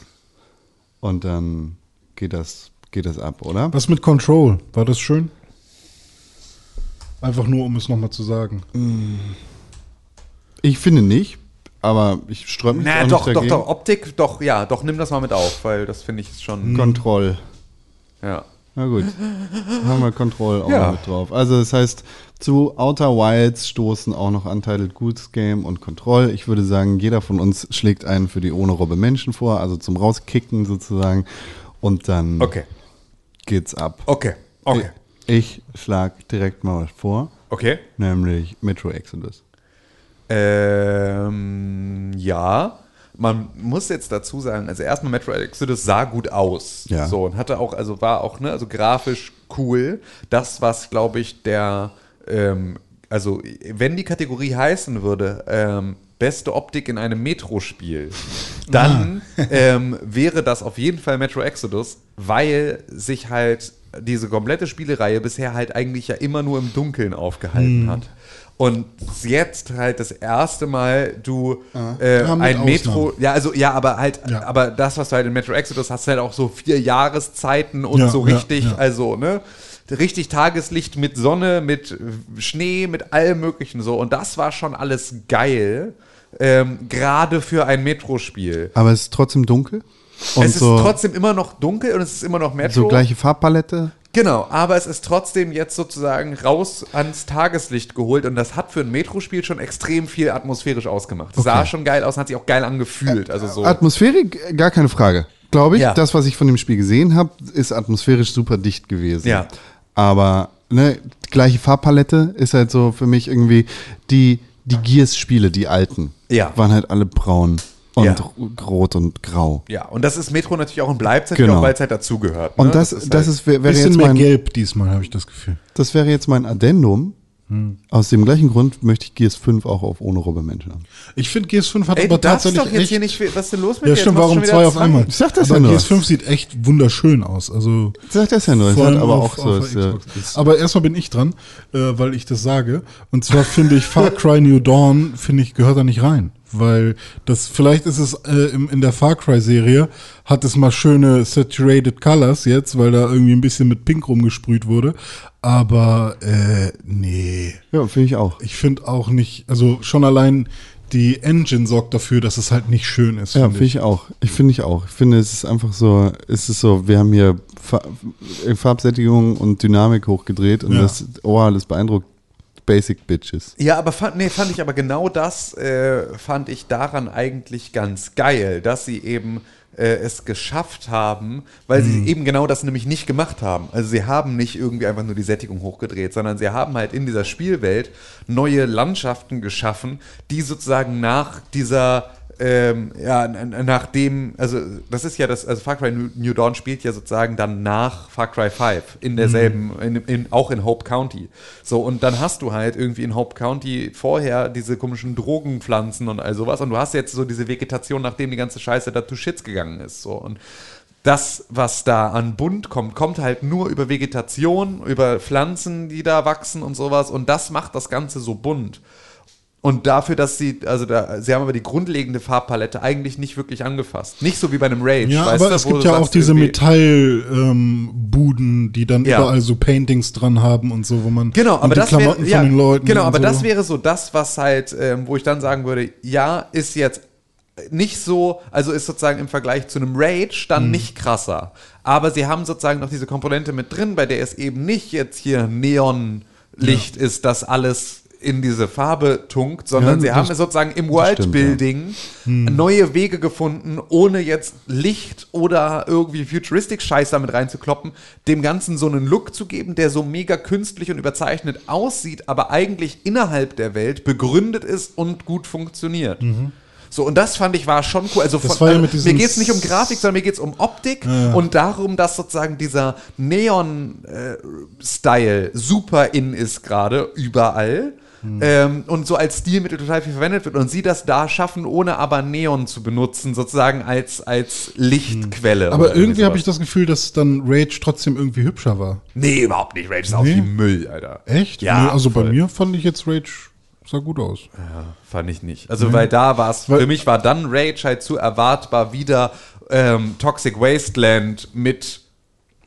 Und dann geht das, geht das ab, oder? Was mit Control? War das schön? Einfach nur, um es nochmal zu sagen. Ich finde nicht, aber ich sträube mich Na, auch doch, nicht doch, dagegen. doch. Optik, doch, ja, doch, nimm das mal mit auf, weil das finde ich ist schon. Kontroll. Ja. Na gut. Haben wir Control auch Ja. mit drauf. Also das heißt, zu Outer Wilds stoßen auch noch Untitled Goods Game und Control. Ich würde sagen, jeder von uns schlägt einen für die ohne Robbe Menschen vor, also zum Rauskicken sozusagen. Und dann Okay. geht's ab. Okay. Okay. Ich schlag direkt mal was vor, Okay. nämlich Metro Exodus. Ähm, ja. Man muss jetzt dazu sagen, also erstmal Metro Exodus sah gut aus. Ja. So, und hatte auch, also war auch, ne, also grafisch cool. Das, was, glaube ich, der, ähm, also wenn die Kategorie heißen würde, ähm, beste Optik in einem Metro-Spiel, dann ähm, wäre das auf jeden Fall Metro Exodus, weil sich halt diese komplette Spielereihe bisher halt eigentlich ja immer nur im Dunkeln aufgehalten hat. Und jetzt halt das erste Mal du äh, Ja, ein Metro, Ausnahmen. ja, also ja, aber halt, Ja. aber das, was du halt in Metro Exodus hast, halt auch so vier Jahreszeiten und Ja, so ja, richtig, ja. also, ne? Richtig Tageslicht mit Sonne, mit Schnee, mit allem möglichen so. Und das war schon alles geil. Ähm, Gerade für ein Metro-Spiel. Aber es ist trotzdem dunkel. Und Es ist so, trotzdem immer noch dunkel und es ist immer noch Metro. so gleiche Farbpalette. Genau, aber es ist trotzdem jetzt sozusagen raus ans Tageslicht geholt und das hat für ein Metro-Spiel schon extrem viel atmosphärisch ausgemacht. Es sah schon geil aus und hat sich auch geil angefühlt. Also so. Atmosphärik, gar keine Frage. Glaube ich, Ja. das, was ich von dem Spiel gesehen habe, ist atmosphärisch super dicht gewesen. Ja. Aber ne, die gleiche Farbpalette ist halt so für mich irgendwie die, die Gears-Spiele, die alten, Ja. waren halt alle braun und Ja. rot und grau. Ja, und das ist Metro natürlich auch und bleibt natürlich Genau. auch, weil es halt dazugehört. Und ne? das, das, halt- ist, wär- wäre Bisschen jetzt mehr mein, gelb diesmal, habe ich das Gefühl. das wäre jetzt mein Addendum. Hm. Aus dem gleichen Grund möchte ich Gears 5 auch auf ohne Robbe Menschen haben. Ich finde GS5 hat Ey, aber tatsächlich doch jetzt echt, hier nicht, was ist denn los mit Ja, dir? stimmt, machst du warum zwei auf einmal? Ich sag das aber ja nur. GS5 sieht echt wunderschön aus. Also Ich sag das ja nur, es hat aber auf- auch so. es, Xbox. es- aber erstmal bin ich dran, äh, weil ich das sage. Und zwar finde ich Far Cry New Dawn, finde ich, gehört da nicht rein. Weil das, vielleicht ist es äh, im, in der Far Cry Serie, hat es mal schöne Saturated Colors jetzt, weil da irgendwie ein bisschen mit Pink rumgesprüht wurde. Aber äh, nee. Ja, finde ich auch. Ich finde auch nicht, also schon allein die Engine sorgt dafür, dass es halt nicht schön ist. Ja, find finde ich auch. Ich finde ich auch. Ich finde, es ist einfach so, es ist so, wir haben hier Fa Farbsättigung und Dynamik hochgedreht und Ja. das, oh, das beeindruckt Basic Bitches. Ja, aber fand, nee, fand ich aber genau das äh, fand ich daran eigentlich ganz geil, dass sie eben äh, es geschafft haben, weil sie eben genau das nämlich nicht gemacht haben. Also sie haben nicht irgendwie einfach nur die Sättigung hochgedreht, sondern sie haben halt in dieser Spielwelt neue Landschaften geschaffen, die sozusagen nach dieser ähm, ja, nachdem, also das ist ja das, also Far Cry New- Dawn spielt ja sozusagen dann nach Far Cry 5 in derselben, in, in, auch in Hope County. So, und dann hast du halt irgendwie in Hope County vorher diese komischen Drogenpflanzen und all sowas und du hast jetzt so diese Vegetation, nachdem die ganze Scheiße da to shits gegangen ist. So, und das, was da an Bunt kommt, kommt halt nur über Vegetation, über Pflanzen, die da wachsen und sowas und das macht das Ganze so bunt. Und dafür, dass sie, also da, sie haben aber die grundlegende Farbpalette eigentlich nicht wirklich angefasst. Nicht so wie bei einem Rage. Ja, weißt aber du, es gibt ja auch diese Metallbuden, die dann Ja. überall so Paintings dran haben und so, wo man Genau, aber das wäre, Klamotten ja, von den Leuten. genau, aber so. das wäre so das, was halt, ähm, wo ich dann sagen würde, ja, ist jetzt nicht so, also ist sozusagen im Vergleich zu einem Rage dann Mhm. nicht krasser. Aber sie haben sozusagen noch diese Komponente mit drin, bei der es eben nicht jetzt hier Neonlicht ist, das alles in diese Farbe tunkt, sondern Ja, sie haben es sozusagen im Worldbuilding neue Wege gefunden, ohne jetzt Licht oder irgendwie Futuristic-Scheiß damit reinzukloppen, dem Ganzen so einen Look zu geben, der so mega künstlich und überzeichnet aussieht, aber eigentlich innerhalb der Welt begründet ist und gut funktioniert. So, und das fand ich war schon cool. Also, von, ja also mir geht es nicht um Grafik, sondern mir geht es um Optik und darum, dass sozusagen dieser Neon-Style super in ist gerade überall. Ähm, und so als Stilmittel total viel verwendet wird und sie das da schaffen, ohne aber Neon zu benutzen, sozusagen als, als Lichtquelle. Aber oder irgendwie habe ich das Gefühl, dass dann Rage trotzdem irgendwie hübscher war. Nee, überhaupt nicht. Rage ist aus Nee? wie Müll, Alter. Echt? Ja, Nee, also voll. bei mir fand ich jetzt Rage sah gut aus. Fand ich nicht. Also, weil da war es, für mich war dann Rage halt zu erwartbar wieder ähm, Toxic Wasteland mit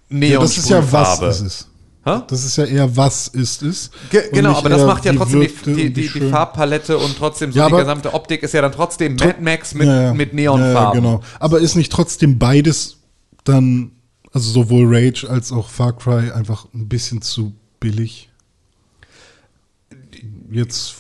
Neon. Ja, das ist ja was Sprühfarbe. ist Hä? Das ist ja eher was ist es. Ge genau, aber das macht ja trotzdem die, die, die, die. Farbpalette und trotzdem so Ja, die gesamte Optik ist ja dann trotzdem Mad Max mit, Ja, ja. mit Neonfarben. genau. Aber ist nicht trotzdem beides dann, also sowohl Rage als auch Far Cry einfach ein bisschen zu billig? Jetzt,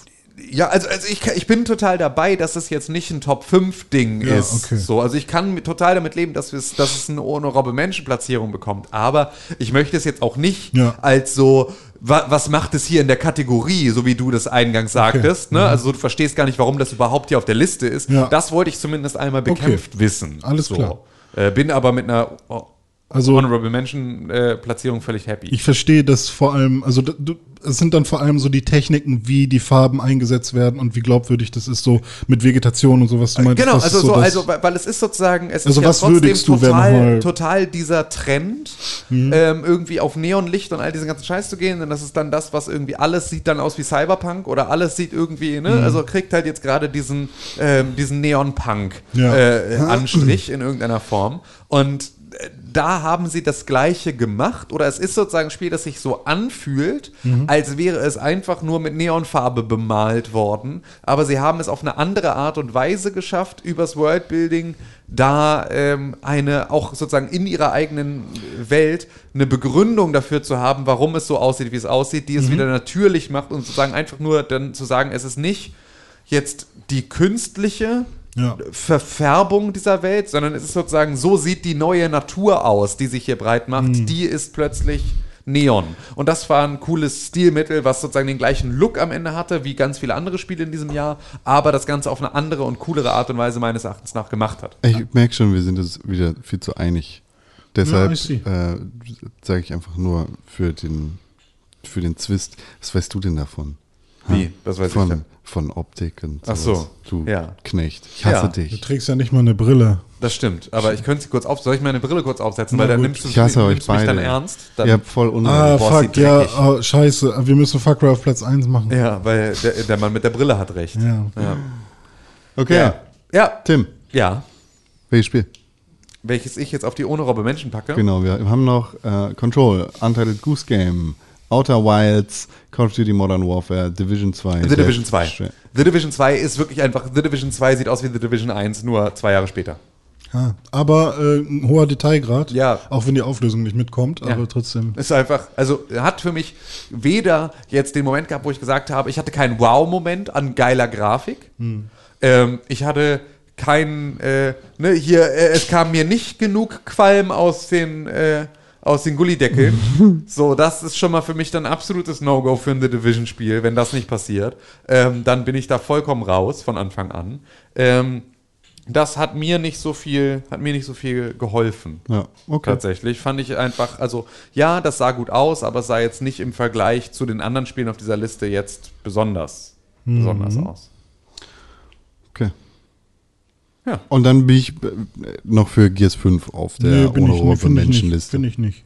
Ja, also, also ich, ich bin total dabei, dass es jetzt nicht ein Top-5-Ding Ja, ist. okay. So, also ich kann total damit leben, dass, es- dass es eine ohne Robbe Menschen-Platzierung bekommt. Aber ich möchte es jetzt auch nicht Ja. als so, wa, was macht es hier in der Kategorie, so wie du das eingangs sagtest. Ne? Also du verstehst gar nicht, warum das überhaupt hier auf der Liste ist. Ja. Das wollte ich zumindest einmal bekämpft wissen. Alles so. klar. Äh, bin aber mit einer also Honorable Mention-Platzierung völlig happy. ich verstehe das vor allem, also es sind dann vor allem so die Techniken, wie die Farben eingesetzt werden und wie glaubwüb das ist, so mit Vegetation und sowas. Du meintest, Genau, das also so, das- also weil es ist sozusagen, es Also ist ja trotzdem total, total dieser Trend, Mhm. ähm, irgendwie auf Neonlicht und all diesen ganzen Scheiß zu gehen, denn das ist dann das, was irgendwie alles sieht dann aus wie Cyberpunk oder alles sieht irgendwie, Mhm. ne, also kriegt halt jetzt gerade diesen, ähm, diesen Neon-Punk Ja. äh, in irgendeiner Form und äh, da haben sie das Gleiche gemacht oder es ist sozusagen ein Spiel, das sich so anfühlt, Mhm. als wäre es einfach nur mit Neonfarbe bemalt worden, aber sie haben es auf eine andere Art und Weise geschafft, übers Worldbuilding da ähm, eine, auch sozusagen in ihrer eigenen Welt, eine Begründung dafür zu haben, warum es so aussieht, wie es aussieht, Mhm. die es wieder natürlich macht und sozusagen einfach nur dann zu sagen, es ist nicht jetzt die künstliche Ja. Verfärbung dieser Welt, sondern es ist sozusagen, so sieht die neue Natur aus, die sich hier breit macht. Mhm. Die ist plötzlich Neon. Und das war ein cooles Stilmittel, was sozusagen den gleichen Look am Ende hatte, wie ganz viele andere Spiele in diesem Jahr, aber das Ganze auf eine andere und coolere Art und Weise meines Erachtens nach gemacht hat. Ich merke schon, wir sind uns wieder viel zu einig. Deshalb Ja, äh, sage ich einfach nur für den, für den Zwist. Was weißt du denn davon? Wie? Was weiß ich von, denn? Von Optik und Ach so, sowas. Du ja. Knecht. Ich hasse Ja. Du dich. trägst ja nicht mal eine Brille. Das stimmt, aber ich könnte sie kurz auf. Soll ich meine Brille kurz aufsetzen? Na Weil dann gut. nimmst du, Ich hasse euch nimmst du mich beide. dann ernst. Dann, Ihr habt voll Unrecht. Ah, boah, fuck, ja, oh, scheiße. Wir müssen Cry auf Platz 1 machen. ja, weil der, der Mann mit der Brille hat recht. Ja. Ja. okay, Ja. ja. Tim, ja. welches Spiel? Welches ich jetzt auf die ohne Robbe Menschen packe. Genau, wir haben noch äh, Control, Untitled Goose Game, Outer Wilds, Call of Duty Modern Warfare, Division 2. The Division 2. schwer. The Division 2 ist wirklich einfach, The Division 2 sieht aus wie The Division 1, nur zwei Jahre später. Ja. Aber äh, ein hoher Detailgrad. Ja. Auch wenn die Auflösung nicht mitkommt, Ja. aber trotzdem. Ist einfach, also hat für mich weder jetzt den Moment gehabt, wo ich gesagt habe, ich hatte keinen Wow-Moment an geiler Grafik. Ähm, ich hatte keinen, äh, ne, hier, äh, es kam mir nicht genug Qualm aus den, äh, aus den Gullideckeln. so, das ist schon mal für mich dann absolutes No-Go für ein The Division-Spiel, wenn das nicht passiert. Ähm, dann bin ich da vollkommen raus von Anfang an. Ähm, das hat mir nicht so viel, hat mir nicht so viel geholfen. Ja, okay. Tatsächlich fand ich einfach, also ja, das sah gut aus, aber es sah jetzt nicht im Vergleich zu den anderen Spielen auf dieser Liste jetzt besonders, besonders aus. okay. Ja. Und dann bin ich äh, noch für Gears 5 auf der bin ich, nee, Honorable finde ich nicht. Mention-Liste. Finde ich nicht.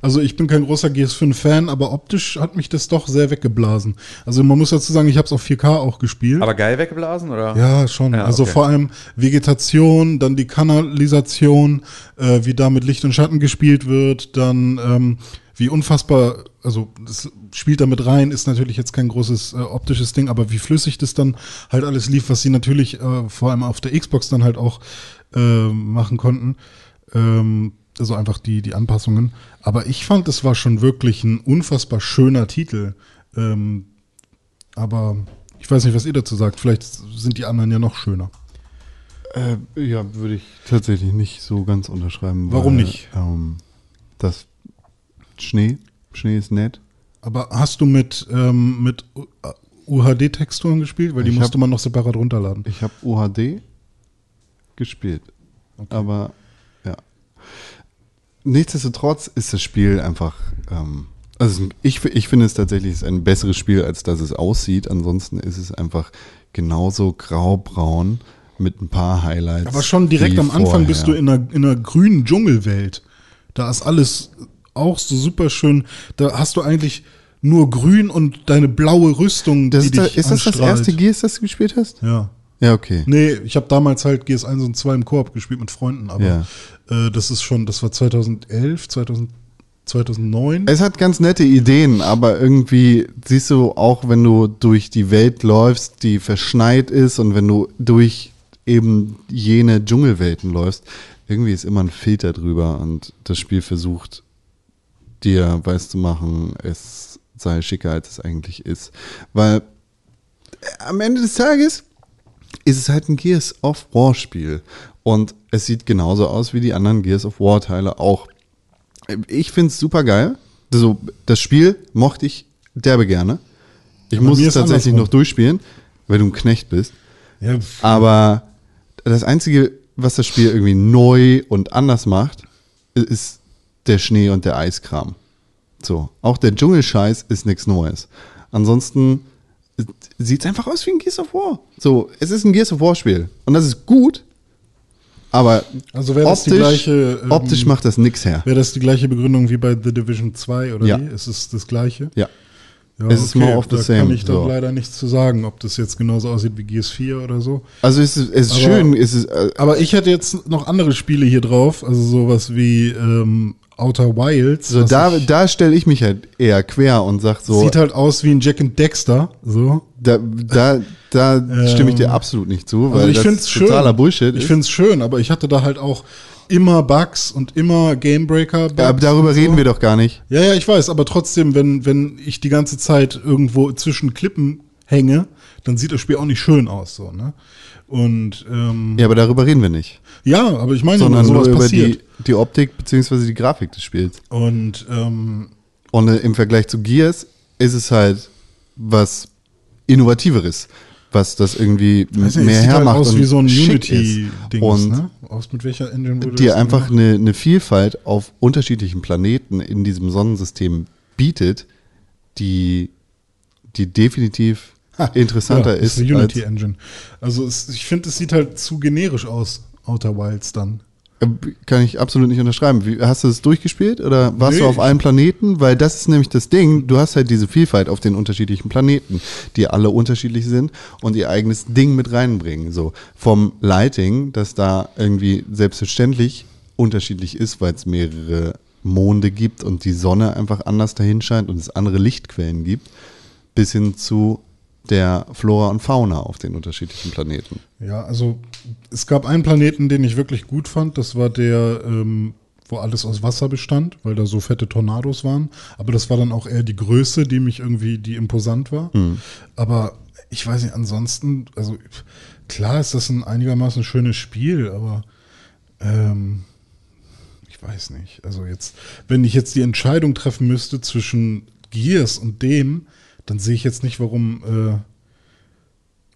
Also ich bin kein großer GS5-Fan, aber optisch hat mich das doch sehr weggeblasen. Also man muss dazu sagen, ich habe es auf 4K auch gespielt. Aber geil weggeblasen, oder? ja, schon. Ja, also okay. vor allem Vegetation, dann die Kanalisation, äh, wie da mit Licht und Schatten gespielt wird, dann ähm, wie unfassbar, also das spielt da mit rein, ist natürlich jetzt kein großes äh, optisches Ding, aber wie flüssig das dann halt alles lief, was sie natürlich äh, vor allem auf der Xbox dann halt auch äh, machen konnten. Ähm, also einfach die, die Anpassungen. Aber ich fand, es war schon wirklich ein unfassbar schöner Titel. Ähm, aber ich weiß nicht, was ihr dazu sagt. Vielleicht sind die anderen ja noch schöner. Äh, ja, würde ich tatsächlich nicht so ganz unterschreiben. Warum weil, nicht? Ähm, das Schnee, Schnee ist nett. Aber hast du mit, ähm, mit UHD-Texturen gespielt? Weil die Ich musste hab- man noch separat runterladen. Ich habe UHD gespielt. Aber ja. Nichtsdestotrotz ist das Spiel einfach ähm, Also ich, ich finde es tatsächlich ein besseres Spiel, als dass es aussieht. Ansonsten ist es einfach genauso graubraun mit ein paar Highlights. Aber schon direkt am Anfang bist du vorher. in einer, in einer grünen Dschungelwelt. Da ist alles auch so super schön. Da hast du eigentlich nur grün und deine blaue Rüstung, Das die ist, da, ist das das erste Gears, das du gespielt hast? Ja. Ja, okay. Nee, ich habe damals halt GS1 und 2 im Koop gespielt mit Freunden, aber Ja. äh, das ist schon, das war 2011, 2000, 2009. Es hat ganz nette Ideen, aber irgendwie siehst du auch, wenn du durch die Welt läufst, die verschneit ist und wenn du durch eben jene Dschungelwelten läufst, irgendwie ist immer ein Filter drüber und das Spiel versucht dir weiß zu machen, es sei schicker, als es eigentlich ist. Weil äh, am Ende des Tages ist es halt ein Gears of War Spiel und es sieht genauso aus wie die anderen Gears of War Teile auch. Ich finde es super geil. Also, das Spiel mochte ich derbe gerne. Ich bei muss es tatsächlich andersrum. noch durchspielen, weil du ein Knecht bist. Ja, Aber das Einzige, was das Spiel irgendwie neu und anders macht, ist der Schnee und der Eiskram. So, auch der Dschungelscheiß ist nichts Neues. Ansonsten sieht es einfach aus wie ein Gears of War. So, es ist ein Gears of War Spiel. Und das ist gut, aber Also die gleiche, ähm, optisch macht das nix her. Wäre das die gleiche Begründung wie bei The Division 2 oder Ja. wie? Ist es das gleiche? Ja. Ja, Es ist more of the da same, kann ich so. leider nichts zu sagen, ob das jetzt genauso aussieht wie GS4 oder so. Also es ist, es ist Aber- schön, es ist, äh, Aber ich hätte jetzt noch andere Spiele hier drauf, also sowas wie ähm, Outer Wilds. so was da, ich, da stelle ich mich halt eher quer und sag so, sieht halt aus wie ein Jack and Dexter, so. da, da, da stimme ich dir absolut nicht zu, weil Also ich das finde es schön. totaler Bullshit Ich ist. finde es schön, aber ich hatte da halt auch immer Bugs und immer Gamebreaker. Ja, aber darüber reden wir doch gar nicht. Ja, ja, ich weiß, aber trotzdem, wenn, wenn ich die ganze Zeit irgendwo zwischen Klippen hänge, dann sieht das Spiel auch nicht schön aus, so, ne? Und ähm, Ja, aber darüber reden wir nicht. ja, aber ich meine, Sondern nur nur sowas über passiert. die, die Optik beziehungsweise die Grafik des Spiels. Und ähm, Und äh, im Vergleich zu Gears ist es halt was Innovativeres, was das irgendwie nicht, mehr es sieht halt hermacht aus und wie so ein. Unity-Ding, Und ne? Aus mit welcher Engine wurde dir einfach eine, eine Vielfalt auf unterschiedlichen Planeten in diesem Sonnensystem bietet, die, die definitiv interessanter ja, ist. eine als, Unity-Engine. Also es, ich finde, es sieht halt zu generisch aus, Outer Wilds dann. Äh, Kann ich absolut nicht unterschreiben. Wie, hast du das durchgespielt oder warst Nee, du auf allen Planeten? Weil das ist nämlich das Ding. Du hast halt diese Vielfalt auf den unterschiedlichen Planeten, die alle unterschiedlich sind und ihr eigenes Ding mit reinbringen. So vom Lighting, das da irgendwie selbstverständlich unterschiedlich ist, weil es mehrere Monde gibt und die Sonne einfach anders dahin scheint und es andere Lichtquellen gibt, bis hin zu der Flora und Fauna auf den unterschiedlichen Planeten. Ja, also es gab einen Planeten, den ich wirklich gut fand. Das war der, ähm, wo alles aus Wasser bestand, weil da so fette Tornados waren. Aber das war dann auch eher die Größe, die mich irgendwie, die imposant war. Aber ich weiß nicht, ansonsten, also klar ist das ein einigermaßen schönes Spiel, aber ähm, ich weiß nicht. Also jetzt, wenn ich jetzt die Entscheidung treffen müsste zwischen Gears und dem, dann sehe ich jetzt nicht, warum. Äh,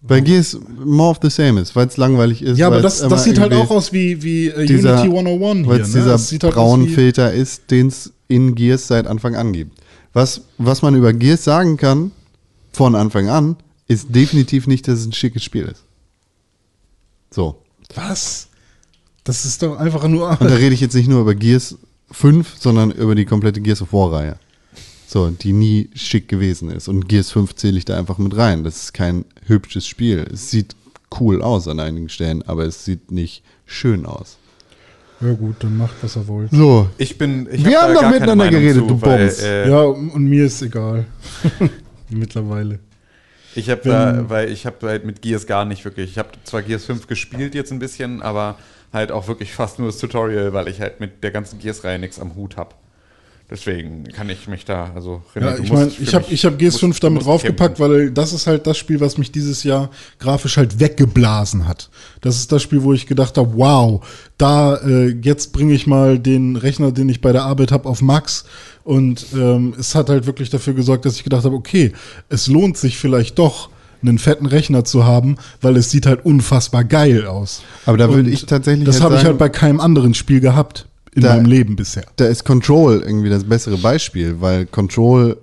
Weil Gears more of the same ist, weil es langweilig ist. Ja, aber das, das sieht halt auch aus wie, wie äh, dieser- Unity 101 Weil es Ne? dieser Es sieht halt ist, den es in Gears seit Anfang an gibt. Was, was man über Gears sagen kann, von Anfang an, ist definitiv nicht, dass es ein schickes Spiel ist. So. Was? Das ist doch einfach nur. Und da rede ich jetzt nicht nur über Gears 5, sondern über die komplette Gears of War-Reihe. So, die nie schick gewesen ist. Und Gears 5 zähle ich da einfach mit rein. Das ist kein hübsches Spiel. Es sieht cool aus an einigen Stellen, aber es sieht nicht schön aus. Ja, gut, dann macht, was er wollt. So, Ich bin. Ich Wir hab haben da doch miteinander geredet, du weil, Bums. äh, Ja, und mir ist egal. Mittlerweile. Ich habe da, weil ich habe halt mit Gears gar nicht wirklich. Ich habe zwar Gears 5 gespielt jetzt ein bisschen, aber halt auch wirklich fast nur das Tutorial, weil ich halt mit der ganzen Gears-Reihe nichts am Hut habe. Deswegen kann ich mich da, also René, Ja, ich musst meine, ich habe ich hab du musst- GS5 du damit musst draufgepackt, kämpfen. weil das ist halt das Spiel, was mich dieses Jahr grafisch halt weggeblasen hat. Das ist das Spiel, wo ich gedacht habe, wow, da äh, jetzt bringe ich mal den Rechner, den ich bei der Arbeit habe, auf Max. Und ähm, es hat halt wirklich dafür gesorgt, dass ich gedacht habe, okay, es lohnt sich vielleicht doch, einen fetten Rechner zu haben, weil es sieht halt unfassbar geil aus. Aber da würde ich tatsächlich Das halt habe ich halt bei keinem anderen Spiel gehabt in Da- meinem Leben bisher. Da ist Control irgendwie das bessere Beispiel, weil Control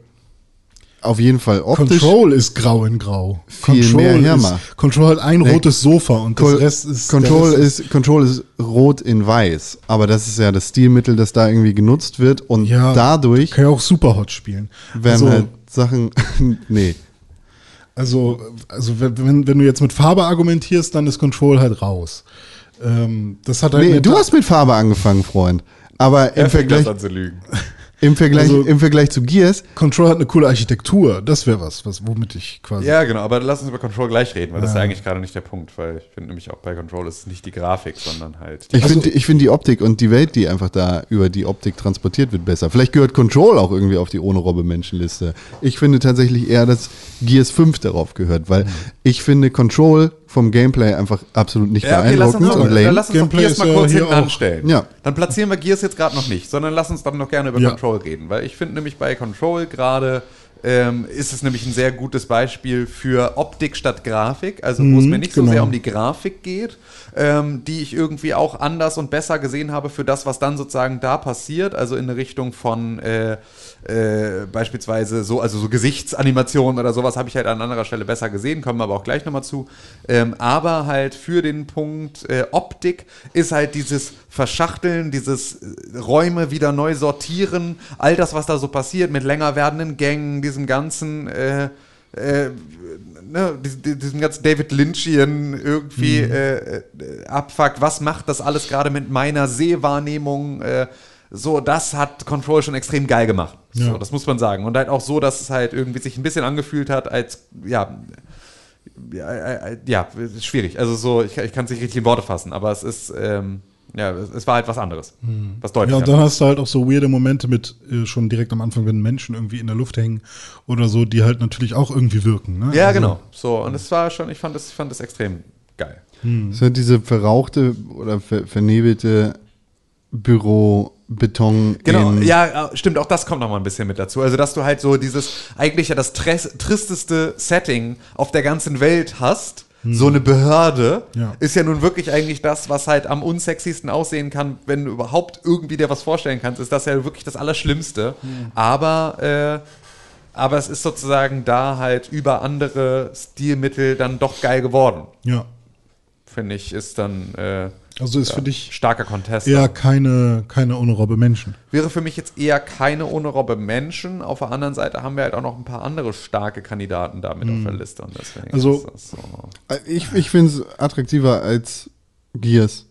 auf jeden Fall optisch. Control ist grau in grau. Viel Control mehr ist, hermacht. Control hat ein Nee. rotes Sofa und Col- das Rest ist. Control Rest ist, Control ist rot in weiß, aber das ist ja das Stilmittel, das da irgendwie genutzt wird und Ja, dadurch Kann ja auch Superhot spielen. werden also, halt Sachen, nee, also, also wenn wenn du jetzt mit Farbe argumentierst, dann ist Control halt raus. Ähm, das hat halt nee, du hast mit Farbe angefangen, Freund, aber im Er Vergleich, das an zu lügen. im Vergleich, Also- im Vergleich zu Gears, Control hat eine coole Architektur. Das wäre was, was, womit ich quasi. Ja, genau, aber lass uns über Control gleich reden, weil das ist ja eigentlich gerade nicht der Punkt, weil ich finde nämlich auch bei Control ist es nicht die Grafik, sondern halt die ich finde ich finde die Optik und die Welt, die einfach da über die Optik transportiert wird, besser. Vielleicht gehört Control auch irgendwie auf die ohne Robbe Menschenliste. Ich finde tatsächlich eher, dass Gears 5 darauf gehört, weil ich finde Control vom Gameplay einfach absolut nicht Ja, okay, lass uns, beeindruckend doch, und dann lame. lass uns doch Gameplay Gears ist mal kurz hier hinten auch- anstellen. Ja. Dann platzieren wir Gears jetzt gerade noch nicht, sondern lass uns dann noch gerne über Ja. Control reden, weil ich finde nämlich bei Control gerade ähm, ist es nämlich ein sehr gutes Beispiel für Optik statt Grafik, also wo es mir nicht so genau. sehr um die Grafik geht, ähm, die ich irgendwie auch anders und besser gesehen habe für das, was dann sozusagen da passiert, also in Richtung von äh, äh, beispielsweise so, also so Gesichtsanimationen oder sowas habe ich halt an anderer Stelle besser gesehen, kommen aber auch gleich nochmal zu. Ähm, aber halt für den Punkt äh, Optik ist halt dieses Verschachteln, dieses äh, Räume wieder neu sortieren, all das, was da so passiert mit länger werdenden Gängen, diesem ganzen äh, äh, ne, dies- dies- diesem ganzen David Lynchian irgendwie äh, äh, Abfuck, was macht das alles gerade mit meiner Sehwahrnehmung? Äh, so, das hat Control schon extrem geil gemacht. So, Ja. das muss man sagen. Und halt auch so, dass es halt irgendwie sich ein bisschen angefühlt hat, als, ja, ja, äh, äh, ja schwierig. Also so, ich, ich kann es nicht richtig in Worte fassen, aber es ist, ähm, ja, es, war halt was anderes. Was deutlich Ja, und dann hast du halt auch so weirde Momente mit äh, schon direkt am Anfang, wenn Menschen irgendwie in der Luft hängen oder so, die halt natürlich auch irgendwie wirken. Ne? Ja, Also, genau. So, und es war schon, ich fand das, ich fand das extrem geil. Es hat diese verrauchte oder ver vernebelte Büro-Beton Genau, in- ja, äh, stimmt, auch das kommt noch mal ein bisschen mit dazu. Also, dass du halt so dieses, eigentlich ja das tristeste Setting auf der ganzen Welt hast, so eine Behörde, Ja. ist ja nun wirklich eigentlich das, was halt am unsexiesten aussehen kann, wenn du überhaupt irgendwie dir was vorstellen kannst, ist das ja wirklich das Allerschlimmste. Aber, äh, aber es ist sozusagen da halt über andere Stilmittel dann doch geil geworden, Ja. finde ich, ist dann äh, Also ist für dich starker Contest. eher keine, keine unrobbe Menschen. Wäre für mich jetzt eher keine ohne Robbe Menschen. Auf der anderen Seite haben wir halt auch noch ein paar andere starke Kandidaten damit auf der Liste. Und deswegen Also- ist das so. Ich, ich finde es attraktiver als Gears.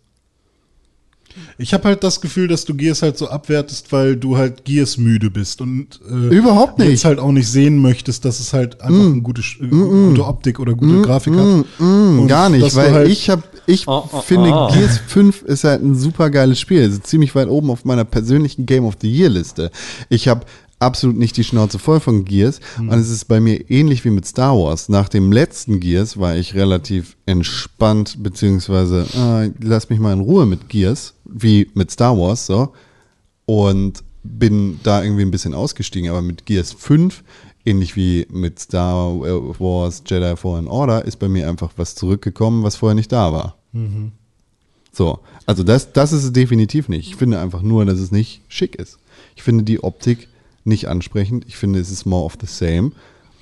Ich habe halt das Gefühl, dass du Gears halt so abwertest, weil du halt Gears müde bist und äh, Überhaupt nicht. jetzt halt auch nicht sehen möchtest, dass es halt einfach eine gute, äh, gute Optik oder gute Grafik hat. Mm, gar nicht, weil halt- ich habe, ich finde Gears 5 ist halt ein super geiles Spiel. Also ziemlich weit oben auf meiner persönlichen Game of the Year Liste. Ich habe absolut nicht die Schnauze voll von Gears und es ist bei mir ähnlich wie mit Star Wars. Nach dem letzten Gears war ich relativ entspannt, beziehungsweise äh, lass mich mal in Ruhe mit Gears, wie mit Star Wars so und bin da irgendwie ein bisschen ausgestiegen. Aber mit Gears 5, ähnlich wie mit Star Wars Jedi Fallen Order, ist bei mir einfach was zurückgekommen, was vorher nicht da war. So, also das, das ist es definitiv nicht. Ich finde einfach nur, dass es nicht schick ist. Ich finde die Optik nicht ansprechend. Ich finde, es ist more of the same.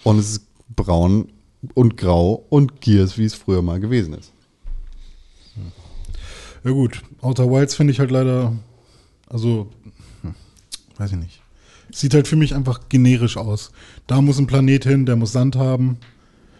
Und es ist braun und grau und Gears, wie es früher mal gewesen ist. Ja gut, Outer Wilds finde ich halt leider, also, hm, weiß ich nicht. Sieht halt für mich einfach generisch aus. Da muss ein Planet hin, der muss Sand haben.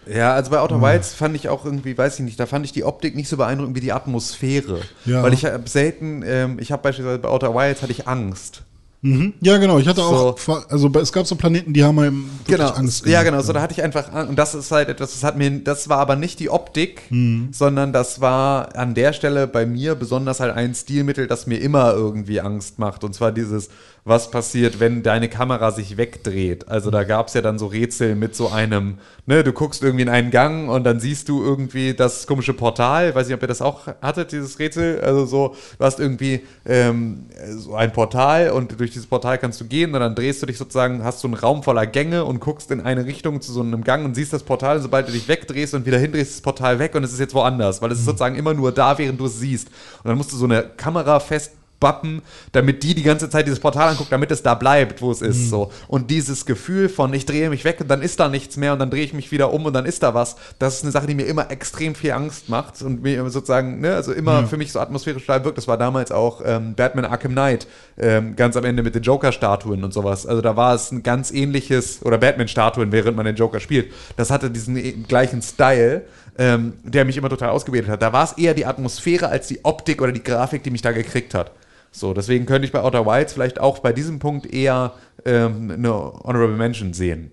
Ja, also bei Outer Wilds fand ich auch irgendwie, weiß ich nicht, da fand ich die Optik nicht so beeindruckend wie die Atmosphäre. Ja. Weil ich habe selten, ähm, ich habe beispielsweise bei Outer Wilds hatte ich Angst. Mhm. Ja, genau. Ich hatte auch, So. also bei- es gab so Planeten, die haben einem wirklich Genau, Angst ja gemacht. genau, so da hatte ich einfach Angst. und das ist halt etwas, das hat mir, das war aber nicht die Optik, Mhm. sondern das war an der Stelle bei mir besonders halt ein Stilmittel, das mir immer irgendwie Angst macht und zwar dieses, was passiert, wenn deine Kamera sich wegdreht. Also da gab es ja dann so Rätsel mit so einem, ne, du guckst irgendwie in einen Gang und dann siehst du irgendwie das komische Portal, weiß nicht, ob ihr das auch hattet, dieses Rätsel, also so, du hast irgendwie ähm, so ein Portal und durch dieses Portal kannst du gehen und dann drehst du dich sozusagen, hast so einen Raum voller Gänge und guckst in eine Richtung zu so einem Gang und siehst das Portal, und sobald du dich wegdrehst und wieder hindrehst, ist das Portal weg und es ist jetzt woanders, weil es ist sozusagen immer nur da, während du es siehst. Und dann musst du so eine Kamera fest bappen, damit die die ganze Zeit dieses Portal anguckt, damit es da bleibt, wo es ist. So. Und dieses Gefühl von, ich drehe mich weg und dann ist da nichts mehr und dann drehe ich mich wieder um und dann ist da was, das ist eine Sache, die mir immer extrem viel Angst macht und mir sozusagen, ne, also immer für mich so atmosphärisch total wirkt. Das war damals auch ähm, Batman Arkham Knight, ähm, ganz am Ende mit den Joker-Statuen und sowas. Also da war es ein ganz ähnliches, oder Batman-Statuen, während man den Joker spielt. Das hatte diesen eh- gleichen Style. Ähm, der mich immer total ausgebildet hat. Da war es eher die Atmosphäre als die Optik oder die Grafik, die mich da gekriegt hat. So, deswegen könnte ich bei Outer Wilds vielleicht auch bei diesem Punkt eher ähm, eine Honorable Mention sehen.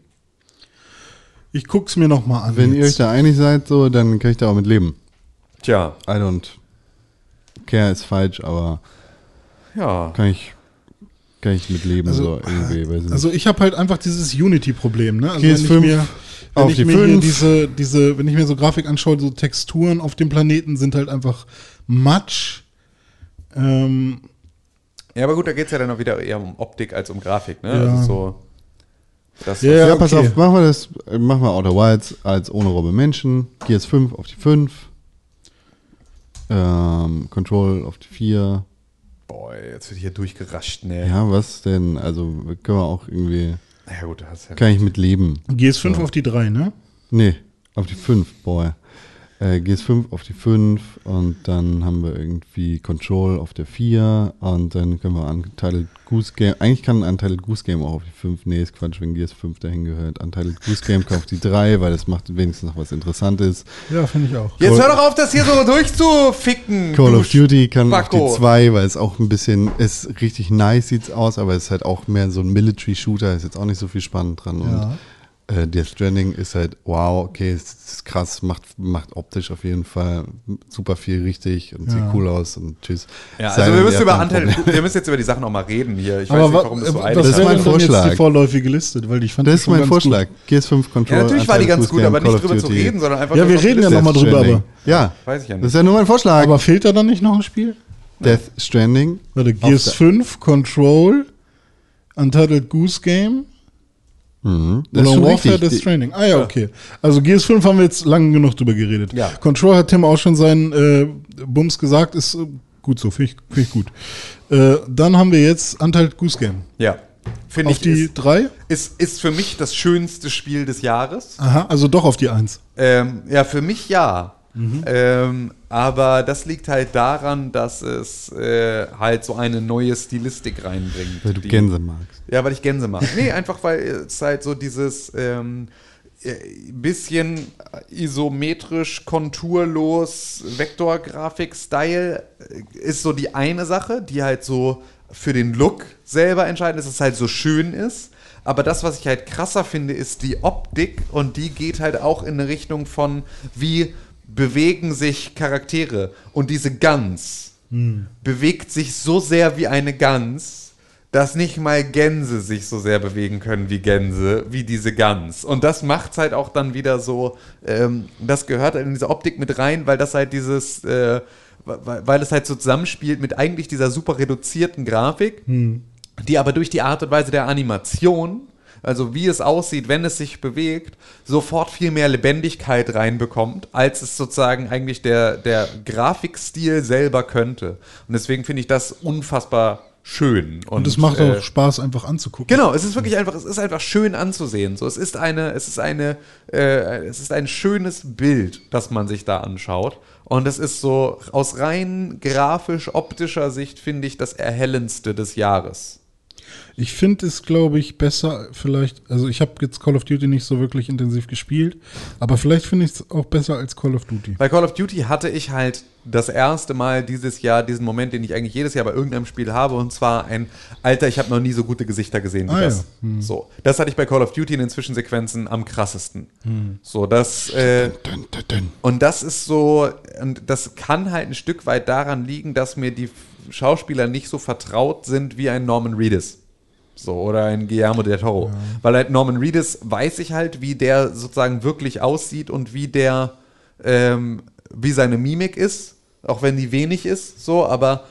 Ich guck's mir noch mal an. Wenn ihr euch jetzt. da einig seid, so, dann kann ich da auch mit leben. Tja, I don't care ist falsch, aber ja. kann ich, kann ich mit leben, Also, so irgendwie. Nicht. Also ich habe halt einfach dieses Unity-Problem, ne? Also PS5 wenn ich mir, wenn auf ich die mir hier 5. diese, diese, wenn ich mir so Grafik anschaue, so Texturen auf dem Planeten sind halt einfach Matsch. Ähm, Ja, aber gut, da geht es ja dann auch wieder eher um Optik als um Grafik, ne? Ja. Also so. Das, Ja, ja, ja, pass okay. auf, machen wir das, äh, machen wir Outer Wilds als ohne Robbe Menschen, Gears 5 auf die 5, ähm, Control auf die 4. boah, jetzt wird hier durchgerascht, ne? Ja, was denn? Also können wir auch irgendwie, Ja, gut, das ist ja. kann ich mit leben. GS5 auf die 3, ne? Nee, auf die 5, boah. Äh, GS5 auf die 5 und dann haben wir irgendwie Control auf der 4 und dann können wir Untitled Goose Game, eigentlich kann Untitled Goose Game auch auf die 5, nee, ist Quatsch, wenn GS5 dahin gehört. Untitled Goose Game kann auf die 3, weil das macht wenigstens noch was Interessantes. Ja, finde ich auch. Jetzt hör doch auf, das hier so durchzuficken. Call of Duty kann Spacko. auf die 2, weil es auch ein bisschen, ist richtig nice sieht's aus, aber es ist halt auch mehr so ein Military Shooter, ist jetzt auch nicht so viel spannend dran Ja. und äh, Death Stranding ist halt, wow, okay, es ist krass, macht, macht optisch auf jeden Fall super viel richtig und Ja. sieht cool aus und tschüss. Ja, Sei also wir müssen, über Problem. wir müssen jetzt über die Sachen auch mal reden hier. Ich weiß Aber nicht, wa- warum das so äh, eilig was Das ist mein dann jetzt Vorschlag. die vorläufige Liste? Weil ich fand Das ist mein Vorschlag. GS5 Control. Ja, natürlich war die ganz gut, aber Call nicht drüber zu reden, sondern einfach Ja, nur wir reden ja Liste. noch mal Death drüber, aber- Ja, Weiß ich ja das nicht. ist ja nur mein Vorschlag. Aber fehlt da dann nicht noch ein Spiel? Death Stranding. Warte, GS5, Control, Untitled Goose Game, Mhm. Das ist Modern Warfare, richtig. Death Stranding. Ah ja, okay. Also GS5 haben wir jetzt lang genug drüber geredet. Ja. Control hat Tim auch schon seinen äh, Bums gesagt, ist äh, gut so, finde ich, find ich gut. Äh, dann haben wir jetzt Untitled Goose Game. Ja. Finde Auf ich, die ist, drei? ist, ist für mich das schönste Spiel des Jahres. Aha, also doch auf die eins. Ähm, ja, für mich ja. Mhm. Ähm, aber das liegt halt daran, dass es äh, halt so eine neue Stilistik reinbringt. Weil du die- Gänse magst. Ja, weil ich Gänse mag. Nee, einfach weil es halt so dieses ähm, äh, bisschen isometrisch, konturlos, Vektorgrafik-Style äh, ist so die eine Sache, die halt so für den Look selber entscheidend ist, dass es halt so schön ist. Aber das, was ich halt krasser finde, ist die Optik und die geht halt auch in eine Richtung von, wie bewegen sich Charaktere. Und diese Gans bewegt sich so sehr wie eine Gans, dass nicht mal Gänse sich so sehr bewegen können wie Gänse, wie diese Gans. Und das macht es halt auch dann wieder so, ähm, das gehört halt in diese Optik mit rein, weil das halt dieses, äh, weil, weil es halt so zusammenspielt mit eigentlich dieser super reduzierten Grafik, die aber durch die Art und Weise der Animation, also wie es aussieht, wenn es sich bewegt, sofort viel mehr Lebendigkeit reinbekommt, als es sozusagen eigentlich der, der Grafikstil selber könnte. Und deswegen finde ich das unfassbar schön. Und es macht äh, auch Spaß, einfach anzugucken. Genau, es ist wirklich einfach, es ist einfach schön anzusehen. So, es ist eine, es ist eine, äh, es ist ein schönes Bild, das man sich da anschaut. Und es ist so aus rein grafisch-optischer Sicht finde ich das erhellendste des Jahres. Ich finde es, glaube ich, besser vielleicht, also ich habe jetzt Call of Duty nicht so wirklich intensiv gespielt, aber vielleicht finde ich es auch besser als Call of Duty. Bei Call of Duty hatte ich halt das erste Mal dieses Jahr diesen Moment, den ich eigentlich jedes Jahr bei irgendeinem Spiel habe, und zwar ein Alter, ich habe noch nie so gute Gesichter gesehen wie Ah, das. ja. So, das hatte ich bei Call of Duty in den Zwischensequenzen am krassesten. So, das äh, Dun, dun, dun. und das ist so, und das kann halt ein Stück weit daran liegen, dass mir die Schauspieler nicht so vertraut sind wie ein Norman Reedus. So, oder ein Guillermo del Toro. Weil halt Norman Reedus weiß ich halt, wie der sozusagen wirklich aussieht und wie der, ähm, wie seine Mimik ist, auch wenn die wenig ist, so, aber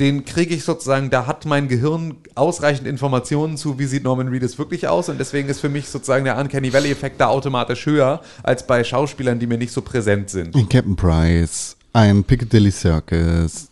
den kriege ich sozusagen, da hat mein Gehirn ausreichend Informationen zu, wie sieht Norman Reedus wirklich aus und deswegen ist für mich sozusagen der Uncanny Valley-Effekt da automatisch höher als bei Schauspielern, die mir nicht so präsent sind. Ein Captain Price, ein Piccadilly Circus,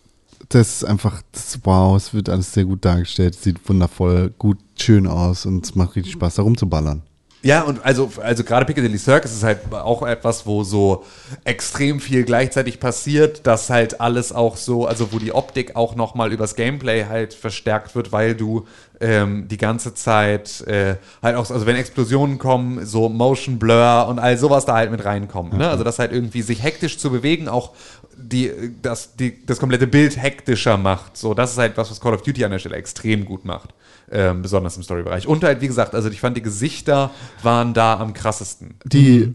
das ist einfach, das, wow, es wird alles sehr gut dargestellt, sieht wundervoll, gut, schön aus und es macht richtig Spaß, da rumzuballern. Ja, und also, also gerade Piccadilly Circus ist halt auch etwas, wo so extrem viel gleichzeitig passiert, dass halt alles auch so, also wo die Optik auch nochmal übers Gameplay halt verstärkt wird, weil du ähm, die ganze Zeit äh, halt auch, also wenn Explosionen kommen, so Motion Blur und all sowas da halt mit reinkommt. Ne? Also das halt irgendwie sich hektisch zu bewegen, auch die, das, die, das komplette Bild hektischer macht. So, das ist halt was, was Call of Duty an der Stelle extrem gut macht. Ähm, besonders im Storybereich. Und halt, wie gesagt, also ich fand, die Gesichter waren da am krassesten. Die, äh,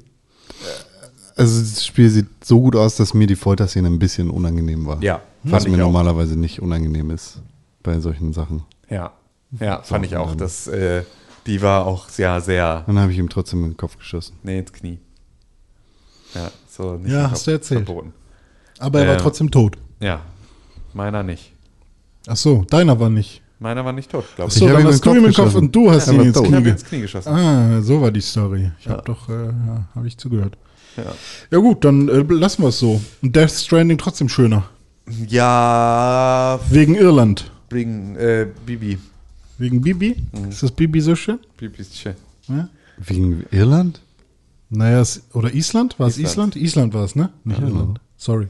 also das Spiel sieht so gut aus, dass mir die Folterszene ein bisschen unangenehm war. Ja, Was fand mir auch. normalerweise nicht unangenehm ist bei solchen Sachen. Ja, ja, fand ich auch. Das, äh, die war auch sehr, sehr, Dann habe ich ihm trotzdem in den Kopf geschossen. nee, ins Knie. Ja, so nicht Ja, hast Kopf, du erzählt. Verboten. Aber er war Ähm. trotzdem tot. Ja, meiner nicht. Ach so, deiner war nicht. Meiner war nicht tot, glaube ich. so, Ich hab dann hast du ihm Kopf den Kopf und du hast Er ihn war ins Knie ins Knie geschossen. Ah, so war die Story. Ich Ja. habe doch, äh, ja, habe ich zugehört. Ja. Ja gut, dann äh, lassen wir es so. Und Death Stranding trotzdem schöner. Ja, Wegen Irland. wegen äh, Bibi. Wegen Bibi. Mhm. Ist das Bibi so schön? Bibi ist schön. Ja? Wegen Irland? Naja, es, oder Island? War es Island. Island? Island war es, ne? Nicht Irland. Sorry.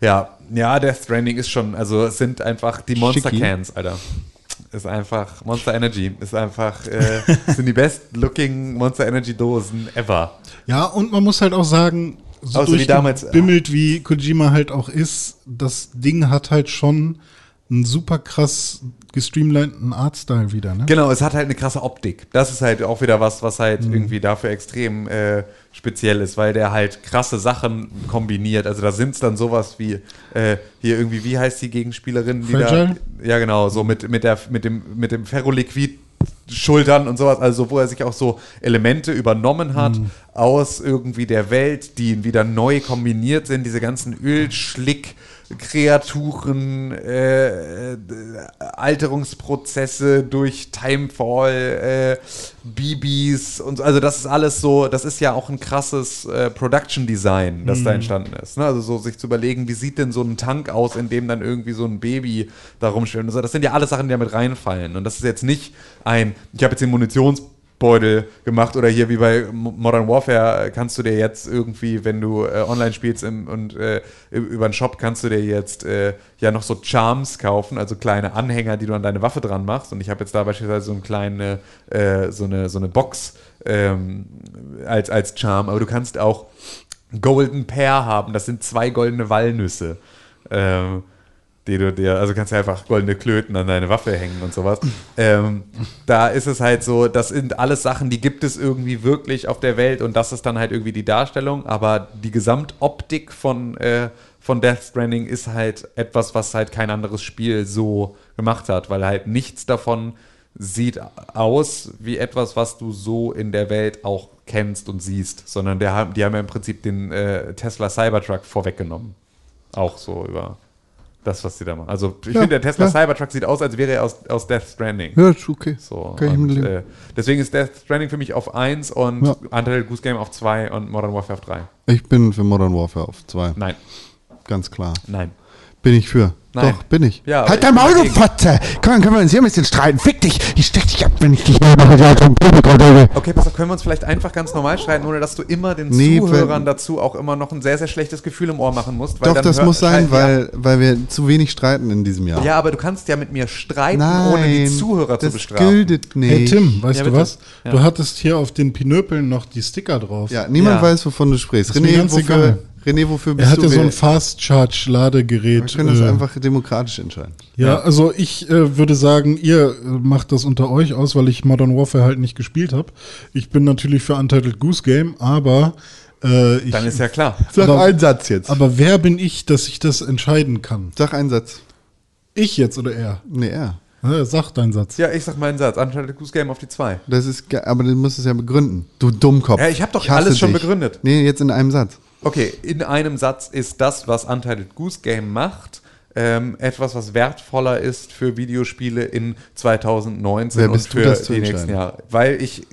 Ja, ja, Death Stranding ist schon, also es sind einfach die Monster Schicki. Cans, Alter. Ist einfach, Monster Energy ist einfach, äh, sind die best looking Monster Energy Dosen ever. Ja, und man muss halt auch sagen, so Außer wie damals- bimmelt wie Kojima halt auch ist, das Ding hat halt schon einen super krass gestreamlinten Artstyle wieder, ne? Genau, es hat halt eine krasse Optik. Das ist halt auch wieder was, was halt Mhm. irgendwie dafür extrem äh, speziell ist, weil der halt krasse Sachen kombiniert. Also da sind es dann sowas wie äh, hier irgendwie, wie heißt die Gegenspielerin? Die? Da, ja, genau, so mit, mit, der, mit, dem, mit dem Ferroliquid. Schultern und sowas, also wo er sich auch so Elemente übernommen hat Mhm. aus irgendwie der Welt, die wieder neu kombiniert sind, diese ganzen Ölschlick, Kreaturen, äh, äh, Alterungsprozesse durch Timefall, äh, BBs und so. also das ist alles so, das ist ja auch ein krasses äh, Production Design, das da entstanden ist. Ne? Also so sich zu überlegen, wie sieht denn so ein Tank aus, in dem dann irgendwie so ein Baby da rumschwimmt so. Das sind ja alles Sachen, die da mit reinfallen. Und das ist jetzt nicht ein, ich habe jetzt den Munitionsbeutel gemacht oder hier wie bei Mo- Modern Warfare kannst du dir jetzt irgendwie, wenn du äh, online spielst im, und äh, über einen Shop kannst du dir jetzt äh, ja noch so Charms kaufen, also kleine Anhänger, die du an deine Waffe dran machst. Und ich habe jetzt da beispielsweise so eine kleine, äh, so eine, so eine Box ähm, als, als Charm, aber du kannst auch Golden Pear haben, das sind zwei goldene Walnüsse. Ähm, die du dir, also kannst du einfach goldene Klöten an deine Waffe hängen und sowas. Ähm, da ist es halt so, das sind alles Sachen, die gibt es irgendwie wirklich auf der Welt und das ist dann halt irgendwie die Darstellung, aber die Gesamtoptik von, äh, von Death Stranding ist halt etwas, was halt kein anderes Spiel so gemacht hat, weil halt nichts davon sieht aus wie etwas, was du so in der Welt auch kennst und siehst, sondern der, die haben ja im Prinzip den äh, Tesla Cybertruck vorweggenommen. Auch so über das, was die da machen. Also ich Ja, finde, der Tesla ja. Cybertruck sieht aus, als wäre er aus, aus Death Stranding. Ja, ist okay. So, und, äh, deswegen ist Death Stranding für mich auf 1 und Ja. Untitled Goose Game auf 2 und Modern Warfare auf 3. Ich bin für Modern Warfare auf zwei. Nein, Ganz klar. nein. Bin ich für. Nein. Doch, bin ich. Ja, Halt dein Maul, du. Fotze! Komm, können wir uns hier ein bisschen streiten. Fick dich! Ich steck dich ab, wenn ich dich hier mache. Okay, pass auf, können wir uns vielleicht einfach ganz normal streiten, ohne dass du immer den Nee, Zuhörern dazu auch immer noch ein sehr, sehr schlechtes Gefühl im Ohr machen musst. weil Doch, dann das muss sein, weil, weil wir zu wenig streiten in diesem Jahr. Ja. aber du kannst ja mit mir streiten, Nein, ohne die Zuhörer zu das bestrafen. gildet nicht. Hey Tim, weißt Ja, du was? Ja. Du hattest hier auf den Pinöpeln noch die Sticker drauf. Ja, niemand Ja. weiß, wovon du sprichst. Ist mir René, ganz wofür, egal. René, wofür bist Er du? hatte so ein Fast-Charge-Ladegerät. wir können das äh, einfach demokratisch entscheiden. Ja, also ich äh, würde sagen, ihr äh, macht das unter euch aus, weil ich Modern Warfare halt nicht gespielt habe. Ich bin natürlich für Untitled Goose Game, aber äh, ich, Dann ist ja klar. Sag Aber- einen Satz jetzt. aber wer bin ich, dass ich das entscheiden kann? Sag einen Satz. Ich jetzt oder er? Nee, er. Sag deinen Satz. Ja, ich sag meinen Satz. Untitled Goose Game auf die 2. Das ist, ge- aber du musst es ja begründen. Du Dummkopf. Ja, ich hab doch hasse alles schon begründet. Nee, jetzt in einem Satz. Okay, in einem Satz ist das, was Untitled Goose Game macht, ähm, etwas, was wertvoller ist für Videospiele in 2019 Wer bist und für die nächsten? Jahre. Weil ich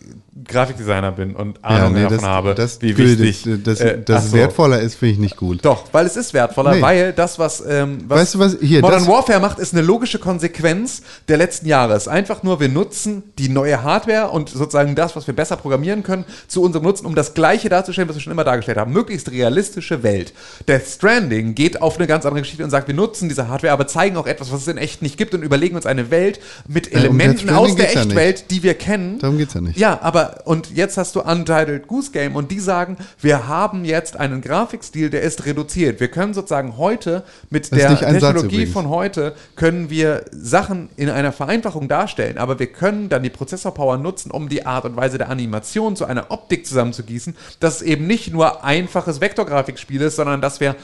Grafikdesigner bin und Ahnung nee, davon das, habe, das, wie wichtig. das, äh, ach es so. wertvoller ist, finde ich nicht gut. Doch, weil es ist wertvoller, Nee. weil das, was, ähm, was, Weißt du was? Hier, Modern das- Warfare macht, ist eine logische Konsequenz der letzten Jahre. Es ist einfach nur, wir nutzen die neue Hardware und sozusagen das, was wir besser programmieren können, zu unserem Nutzen, um das Gleiche darzustellen, was wir schon immer dargestellt haben. Möglichst realistische Welt. Death Stranding geht auf eine ganz andere Geschichte und sagt, wir nutzen diese Hardware, aber zeigen auch etwas, was es in echt nicht gibt und überlegen uns eine Welt mit um Elementen Stranding aus der geht's ja. Echtwelt, die wir kennen. Darum geht's ja nicht. Ja, aber und jetzt hast du Untitled Goose Game und die sagen, wir haben jetzt einen Grafikstil, der ist reduziert. Wir können sozusagen heute mit der Technologie von heute können wir Sachen in einer Vereinfachung darstellen, aber wir können dann die Prozessorpower nutzen, um die Art und Weise der Animation zu einer Optik zusammenzugießen, dass es eben nicht nur einfaches Vektorgrafikspiel ist, sondern dass wir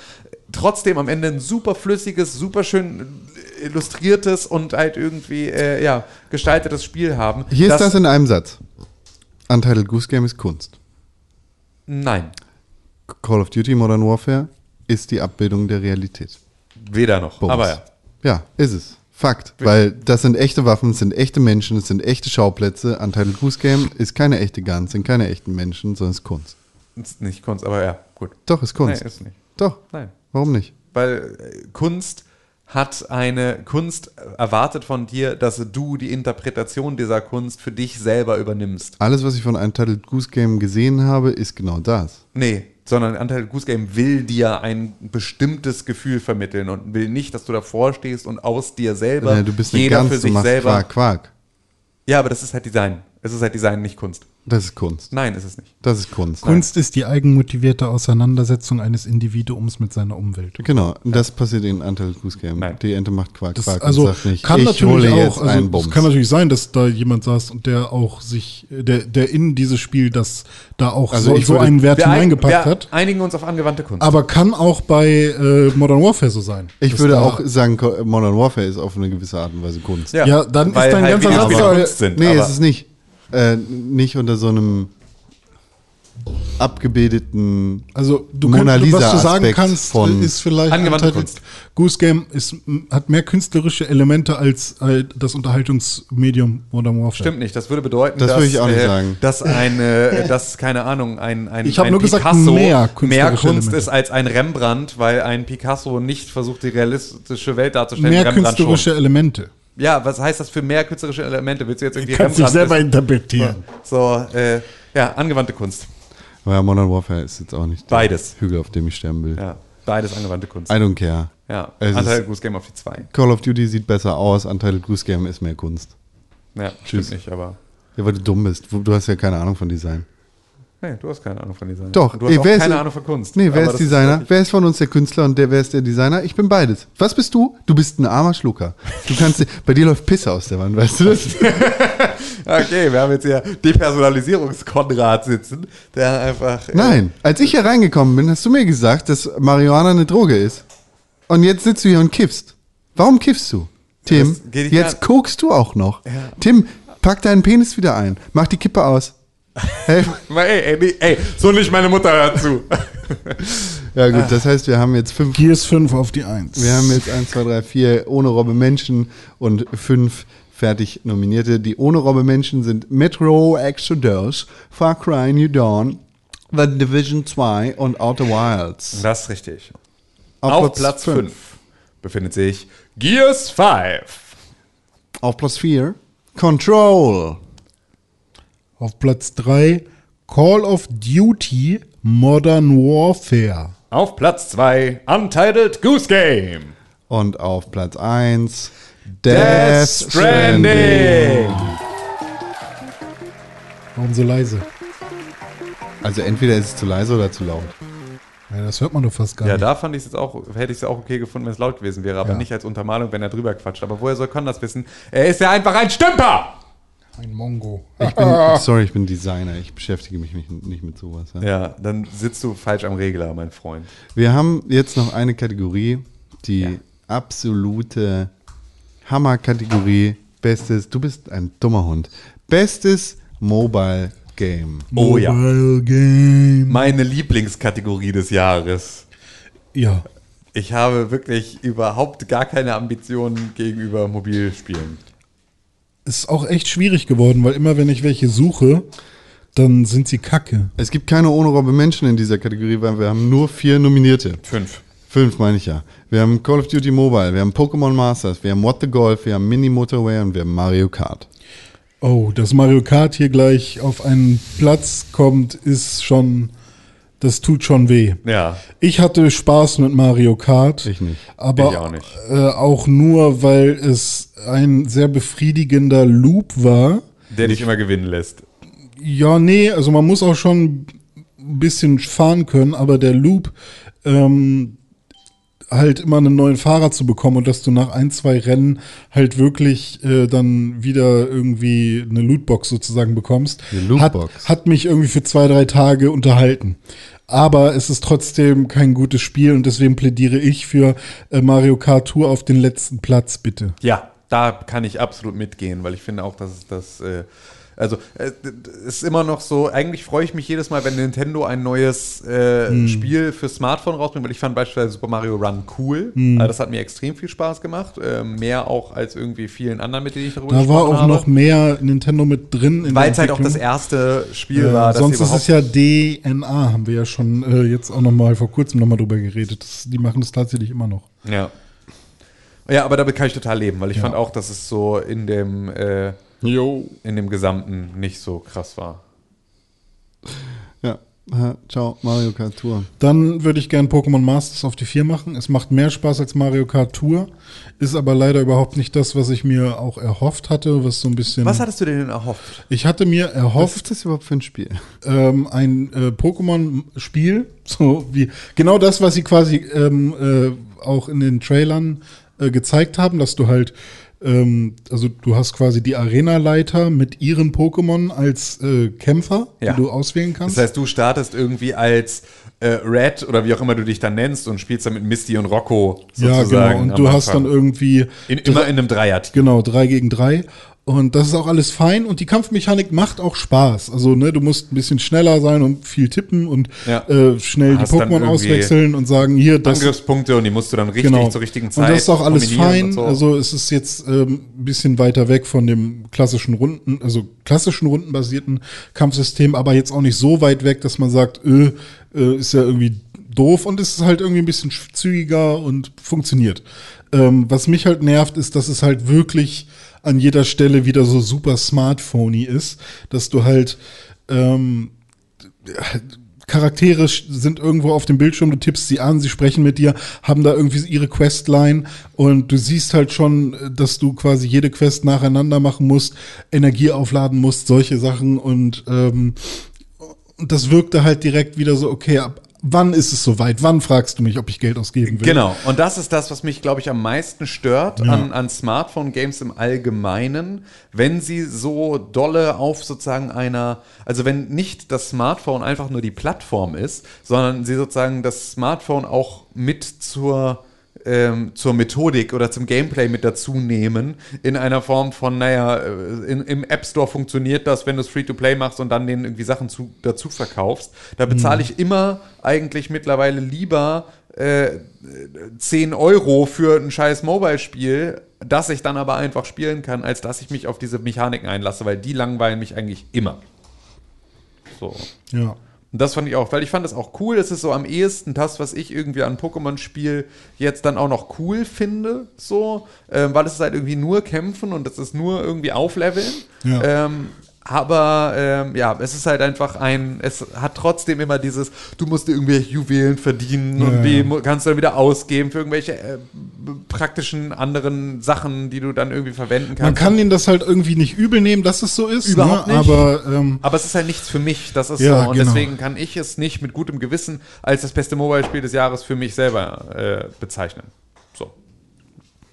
trotzdem am Ende ein super flüssiges, super schön illustriertes und halt irgendwie äh, ja, gestaltetes Spiel haben. Hier ist das in einem Satz. Untitled Goose Game ist Kunst. Nein, Call of Duty Modern Warfare ist die Abbildung der Realität. weder noch. Bums. Aber ja. Ja, ist es. Fakt. Weil das sind echte Waffen, es sind echte Menschen, es sind echte Schauplätze. Untitled Goose Game ist keine echte Guns, sind keine echten Menschen, sondern ist Kunst. Ist nicht Kunst, aber ja, gut. Doch, ist Kunst. Nee, ist nicht. Doch. Nein. Warum nicht? Weil äh, Kunst hat eine Kunst erwartet von dir, dass du die Interpretation dieser Kunst für dich selber übernimmst. Alles, was ich von Untitled Goose Game gesehen habe, ist genau das. Nee, sondern Untitled Goose Game will dir ein bestimmtes Gefühl vermitteln und will nicht, dass du davor stehst und aus dir selber Äh, du bist jeder Gans, für du sich machst selber. Quark, Quark. Ja, aber das ist halt Design. Es ist halt Design, nicht Kunst. Das ist Kunst. Nein, ist es nicht. Das ist Kunst. Kunst ist die eigenmotivierte Auseinandersetzung eines Individuums mit seiner Umwelt. Genau, und das passiert in Untitled Goose Game. Nein. Die Ente macht Quark, Das, Quark also und sagt nicht, kann ich natürlich hole auch, jetzt also einen es Bums. kann natürlich sein, dass da jemand saß und der auch sich, der, der in dieses Spiel das da auch Also so, ich so würde- einen Wert ein, hineingepackt wir hat. einigen uns auf angewandte Kunst. Aber kann auch bei äh, Modern Warfare so sein. ich würde auch sagen, Modern Warfare ist auf eine gewisse Art und Weise Kunst. Ja, dann ist dein halt ganzer Satz sind. Nee, aber ist es nicht. Äh, nicht unter so einem abgebildeten Also du Mona könntest, was du sagen Lisa-Aspekt kannst, von ist vielleicht Angewandte Kunst. Goose Game ist, hat mehr künstlerische Elemente als äh, das Unterhaltungsmedium Modern Warfare. Stimmt nicht. Das würde bedeuten, Das dass, würde ich auch nicht äh, sagen. dass eine, dass keine Ahnung, ein, ein, Ich ein nur gesagt, Picasso mehr künstlerische mehr Kunst Elemente. ist als ein Rembrandt, weil ein Picasso nicht versucht, die realistische Welt darzustellen. Mehr Rembrandt künstlerische Elemente. Ja, was heißt das für mehr künstlerische Elemente? Willst du jetzt irgendwie Kannst dich selber interpretieren. so, äh, ja, angewandte Kunst. Aber ja, Modern Warfare ist jetzt auch nicht der Beides. Hügel, auf dem ich sterben will. Ja, beides angewandte Kunst. I don't care. ja, Es ist- Untitled Goose Game auf die zwei. Call of Duty sieht besser aus, Untitled Goose Game ist mehr Kunst. Ja, Tschüss. stimmt nicht, aber. Ja, weil du dumm bist. Du hast ja keine Ahnung von Design. Nee, du hast keine Ahnung von Design. Doch, Und du hast ey, auch wer ist- keine Ahnung von Kunst. Nee, wer ist Designer? wirklich- wer ist von uns der Künstler und der, wer ist der Designer? Ich bin beides. Was bist du? Du bist ein armer Schlucker. Du kannst, bei dir läuft Pisse aus der Wand, weißt du das? Okay, wir haben jetzt hier Depersonalisierungskonrad sitzen, der einfach. äh, Nein, als ich hier reingekommen bin, hast du mir gesagt, dass Marihuana eine Droge ist. Und jetzt sitzt du hier und kiffst. Warum kiffst du? Tim, jetzt an. kokst du auch noch. Tim, pack deinen Penis wieder ein. Mach die Kippe aus. Hey. Ey, ey, ey, so nicht meine Mutter hört zu. Ja gut, das heißt, wir haben jetzt fünf Gears 5 auf die 1. Wir haben jetzt 1, 2, 3, 4 ohne Robbe Menschen und fünf fertig nominierte. Die ohne Robbe Menschen sind Metro Exodus, Far Cry New Dawn, The Division 2 und Outer Wilds. Das ist richtig. Auf, Platz 5 befindet sich Gears 5. Auf Platz 4 Control. Auf Platz 3 Call of Duty Modern Warfare. Auf Platz 2 Untitled Goose Game. Und auf Platz 1 Death Death Stranding. Warum so leise? Also entweder ist es zu leise oder zu laut. Ja, das hört man doch fast gar Ja, nicht. da fand ich es jetzt auch, hätte ich es auch okay gefunden, wenn es laut gewesen wäre, aber Ja. nicht als Untermalung, wenn er drüber quatscht. Aber woher soll Con das wissen? Er ist ja einfach ein Stümper! Ein Mongo. Ich bin, sorry, ich bin Designer. Ich beschäftige mich nicht, nicht mit sowas. Ja. Ja, dann sitzt du falsch am Regler, mein Freund. Wir haben jetzt noch eine Kategorie, die absolute Hammer-Kategorie. Bestes, du bist ein dummer Hund. Bestes Mobile Game. Oh ja. Mobile Game. Meine Lieblingskategorie des Jahres. Ja. Ich habe wirklich überhaupt gar keine Ambitionen gegenüber Mobilspielen. Ist auch echt schwierig geworden, weil immer wenn ich welche suche, dann sind sie kacke. Es gibt keine honorable Menschen in dieser Kategorie, weil wir haben nur vier Nominierte. Fünf. Fünf meine ich ja. Wir haben Call of Duty Mobile, wir haben Pokémon Masters, wir haben What the Golf, wir haben Mini Motorway und wir haben Mario Kart. Oh, dass Mario Kart hier gleich auf einen Platz kommt, ist schon, das tut schon weh. Ja. Ich hatte Spaß mit Mario Kart. Ich nicht. Aber Ich auch nicht. Äh, auch nur, weil es ein sehr befriedigender Loop war. Der dich immer gewinnen lässt. Ja, nee, also man muss auch schon ein bisschen fahren können, aber der Loop, ähm, halt immer einen neuen Fahrer zu bekommen und dass du nach ein, zwei Rennen halt wirklich äh, dann wieder irgendwie eine Lootbox sozusagen bekommst, Eine Lootbox. Hat, hat mich irgendwie für zwei, drei Tage unterhalten. Aber es ist trotzdem kein gutes Spiel und deswegen plädiere ich für äh, Mario Kart Tour auf den letzten Platz, bitte. Ja, da kann ich absolut mitgehen, weil ich finde auch, dass es das. Äh, also, äh, es ist immer noch so. Eigentlich freue ich mich jedes Mal, wenn Nintendo ein neues äh, Hm. Spiel für Smartphone rausbringt, weil ich fand beispielsweise Super Mario Run cool. Hm. Also das hat mir extrem viel Spaß gemacht. Äh, mehr auch als irgendwie vielen anderen, mit denen ich darüber Da war auch habe. noch mehr Nintendo mit drin. in Weil es halt auch das erste Spiel Äh, war, das sonst ist es ja DNA, haben wir ja schon äh, jetzt auch noch mal vor kurzem noch mal drüber geredet. Das, die machen das tatsächlich immer noch. Ja. Ja, aber damit kann ich total leben, weil ich fand auch, dass es so in dem, äh, Jo. in dem Gesamten nicht so krass war. Ja. Ciao, Mario Kart Tour. Dann würde ich gern Pokémon Masters auf die 4 machen. Es macht mehr Spaß als Mario Kart Tour, ist aber leider überhaupt nicht das, was ich mir auch erhofft hatte, was so ein bisschen. Was hattest du denn erhofft? ich hatte mir Was erhofft, ist das überhaupt für ein Spiel? ähm, ein äh, Pokémon-Spiel, so wie genau das, was sie quasi ähm, äh, auch in den Trailern äh, gezeigt haben, dass du halt, ähm, also du hast quasi die Arena-Leiter mit ihren Pokémon als äh, Kämpfer, Ja. die du auswählen kannst. Das heißt, du startest irgendwie als äh, Red oder wie auch immer du dich dann nennst und spielst dann mit Misty und Rocco ja, sozusagen. genau. Und du hast dann irgendwie in, immer in einem Dreier-Team. Genau, drei gegen drei. Und das ist auch alles fein und die Kampfmechanik macht auch Spaß. Also, ne, du musst ein bisschen schneller sein und viel tippen und Ja. äh, schnell die Hast dann Pokémon auswechseln und sagen, hier, das Angriffspunkte und die musst du dann richtig genau. zur richtigen Zeit Und das ist auch alles fein. so. Also, es ist jetzt ähm, ein bisschen weiter weg von dem klassischen Runden, also klassischen rundenbasierten Kampfsystem, aber jetzt auch nicht so weit weg, dass man sagt, äh, äh, ist ja irgendwie doof und es ist halt irgendwie ein bisschen zügiger und funktioniert. Ähm, was mich halt nervt, ist, dass es halt wirklich an jeder Stelle wieder so super smartphony ist, dass du halt ähm, Charaktere sind irgendwo auf dem Bildschirm, du tippst sie an, sie sprechen mit dir, haben da irgendwie ihre Questline und du siehst halt schon, dass du quasi jede Quest nacheinander machen musst, Energie aufladen musst, solche Sachen und ähm, und das wirkte halt direkt wieder so, okay, ab wann ist es soweit? Wann fragst du mich, ob ich Geld ausgeben will? Genau, und das ist das, was mich, glaube ich, am meisten stört Ja. an, an Smartphone-Games im Allgemeinen, wenn sie so dolle auf sozusagen einer, also wenn nicht das Smartphone einfach nur die Plattform ist, sondern sie sozusagen das Smartphone auch mit zur ähm, zur Methodik oder zum Gameplay mit dazu nehmen, in einer Form von, naja, äh, in, im App Store funktioniert das, wenn du es Free-to-Play machst und dann denen irgendwie Sachen zu, dazu verkaufst. Da bezahle ich immer eigentlich mittlerweile lieber äh, 10 Euro für ein scheiß Mobile-Spiel, das ich dann aber einfach spielen kann, als dass ich mich auf diese Mechaniken einlasse, weil die langweilen mich eigentlich immer. So. Ja. Und das fand ich auch, weil ich fand das auch cool. Das ist so am ehesten das, was ich irgendwie an Pokémon-Spiel jetzt dann auch noch cool finde, so, ähm, weil es ist halt irgendwie nur kämpfen und das ist nur irgendwie aufleveln. Ja. Ähm, aber ähm, ja, es ist halt einfach ein, es hat trotzdem immer dieses, du musst dir irgendwelche Juwelen verdienen und Ja, B ja. mu- kannst du dann wieder ausgeben für irgendwelche äh, praktischen anderen Sachen, die du dann irgendwie verwenden kannst. Man kann ihnen das halt irgendwie nicht übel nehmen, dass es so ist. Überhaupt ne? nicht. Aber ähm, Aber es ist halt nichts für mich. Das ist Ja, so. Und genau. deswegen kann ich es nicht mit gutem Gewissen als das beste Mobile-Spiel des Jahres für mich selber äh, bezeichnen. So.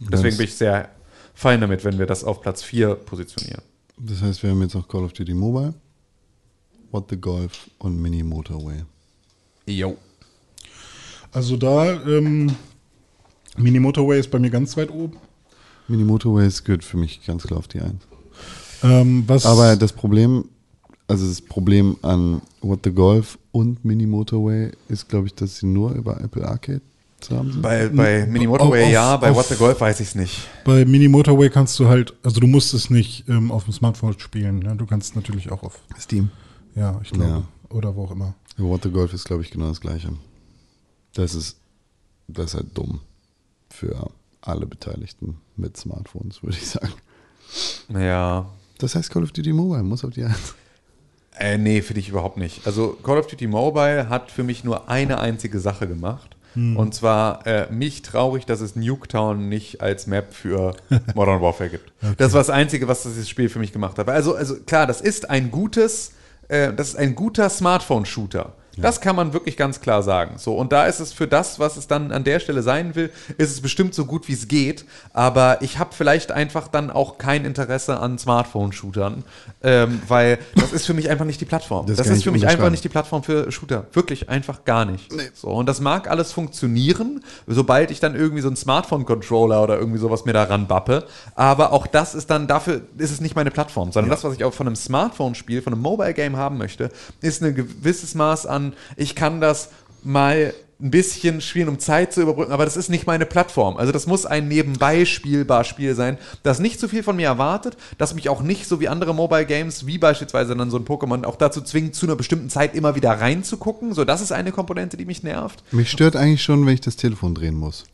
Deswegen bin ich sehr fein damit, wenn wir das auf Platz 4 positionieren. Das heißt, wir haben jetzt auch Call of Duty Mobile, What the Golf und Mini Motorway. Jo. also da, ähm, Mini Motorway ist bei mir ganz weit oben. Mini Motorway ist gut für mich ganz klar auf die 1. Ähm, was Aber das Problem, also das Problem an What the Golf und Mini Motorway ist, glaube ich, dass sie nur über Apple Arcade zu haben sind. Bei, bei Mini Motorway auf- ja, bei auf- What the Golf weiß ich es nicht. bei Mini Motorway kannst du halt, also du musst es nicht ähm, auf dem Smartphone spielen. Ne? Du kannst es natürlich auch auf Steam. Ja, ich glaube. Ja. Oder wo auch immer. What the Golf ist, glaube ich, genau das Gleiche. Das ist, das ist halt dumm für alle Beteiligten mit Smartphones, würde ich sagen. Ja. Das heißt, Call of Duty Mobile muss auf die Eins. Äh, nee, finde ich überhaupt nicht. Also Call of Duty Mobile hat für mich nur eine einzige Sache gemacht. Und zwar äh, mich traurig, dass es Nuketown nicht als Map für Modern Warfare gibt. Das war das Einzige, was dieses Spiel für mich gemacht hat. Also, also klar, das ist ein gutes, äh, das ist ein guter Smartphone-Shooter. Das kann man wirklich ganz klar sagen. So, und da ist es für das, was es dann an der Stelle sein will, ist es bestimmt so gut wie es geht. Aber ich habe vielleicht einfach dann auch kein Interesse an Smartphone-Shootern, ähm, weil das ist für mich einfach nicht die Plattform. Das Das, ist für mich einfach nicht die Plattform für Shooter. Wirklich einfach gar nicht. So, und das mag alles funktionieren, sobald ich dann irgendwie so einen Smartphone-Controller oder irgendwie sowas mir daran bappe. Aber auch das ist dann, dafür ist es nicht meine Plattform, sondern das, was ich auch von einem Smartphone-Spiel, von einem Mobile-Game haben möchte, ist ein gewisses Maß an, ich kann das mal ein bisschen spielen, um Zeit zu überbrücken, aber das ist nicht meine Plattform. Also das muss ein nebenbei spielbar Spiel sein, das nicht zu viel von mir erwartet, das mich auch nicht so wie andere Mobile Games, wie beispielsweise dann so ein Pokémon, auch dazu zwingt, zu einer bestimmten Zeit immer wieder reinzugucken. So, das ist eine Komponente, die mich nervt. Mich stört eigentlich schon, wenn ich das Telefon drehen muss.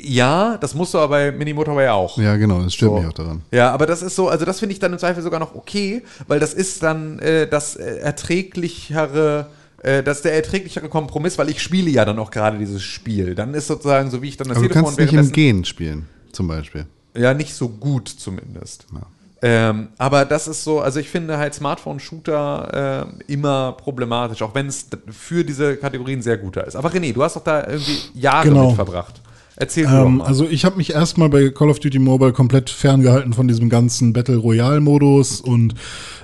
Ja, das musst du aber bei Mini Motorway auch. Ja, genau, das stört So. mich auch daran. Ja, aber das ist so, also das finde ich dann im Zweifel sogar noch okay, weil das ist dann äh, das äh, erträglichere, äh, das ist der erträglichere Kompromiss, weil ich spiele ja dann auch gerade dieses Spiel. Dann ist sozusagen so, wie ich dann das Aber du Telefon kannst nicht im Gehen spielen, zum Beispiel. ja, nicht so gut zumindest. Ja. Ähm, aber das ist so, also ich finde halt Smartphone-Shooter äh, immer problematisch, auch wenn es für diese Kategorien sehr guter ist. Aber René, du hast doch da irgendwie Jahre Genau. mit verbracht. Erzähl du Ähm, doch mal. also ich habe mich erstmal bei Call of Duty Mobile komplett ferngehalten von diesem ganzen Battle Royale Modus und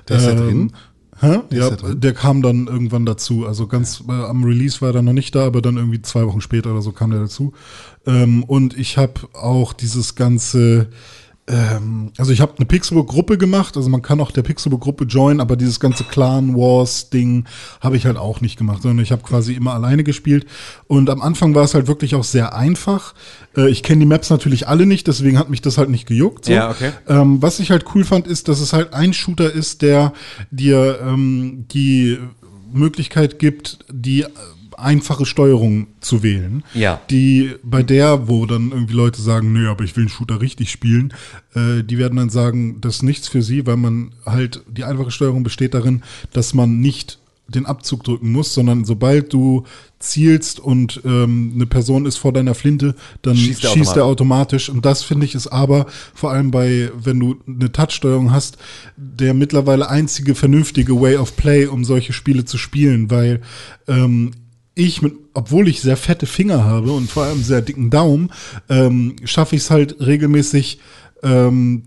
Der ist da drin? Hä? Ja, der kam dann irgendwann dazu. Also ganz äh, am Release war er noch nicht da, aber dann irgendwie zwei Wochen später oder so kam der dazu. Ähm, und ich habe auch dieses ganze ähm, also ich habe eine Pixelbook-Gruppe gemacht, also man kann auch der Pixelbook-Gruppe joinen, aber dieses ganze Clan Wars-Ding habe ich halt auch nicht gemacht, sondern ich habe quasi immer alleine gespielt. Und am Anfang war es halt wirklich auch sehr einfach. Äh, ich kenne die Maps natürlich alle nicht, deswegen hat mich das halt nicht gejuckt. So. Ja, okay. Ähm, was ich halt cool fand, ist, dass es halt ein Shooter ist, der dir ähm, die Möglichkeit gibt, die einfache Steuerung zu wählen. Ja. Die bei der, wo dann irgendwie Leute sagen, nö, aber ich will einen Shooter richtig spielen, äh, die werden dann sagen, das ist nichts für sie, weil man halt, die einfache Steuerung besteht darin, dass man nicht den Abzug drücken muss, sondern sobald du zielst und ähm, eine Person ist vor deiner Flinte, dann Schießt schießt, er er automatisch. Und das finde ich ist aber vor allem bei, wenn du eine Touchsteuerung hast, der mittlerweile einzige vernünftige Way of Play, um solche Spiele zu spielen, weil ähm, ich mit, obwohl ich sehr fette Finger habe und vor allem sehr dicken Daumen, ähm, schaffe ich es halt regelmäßig ähm,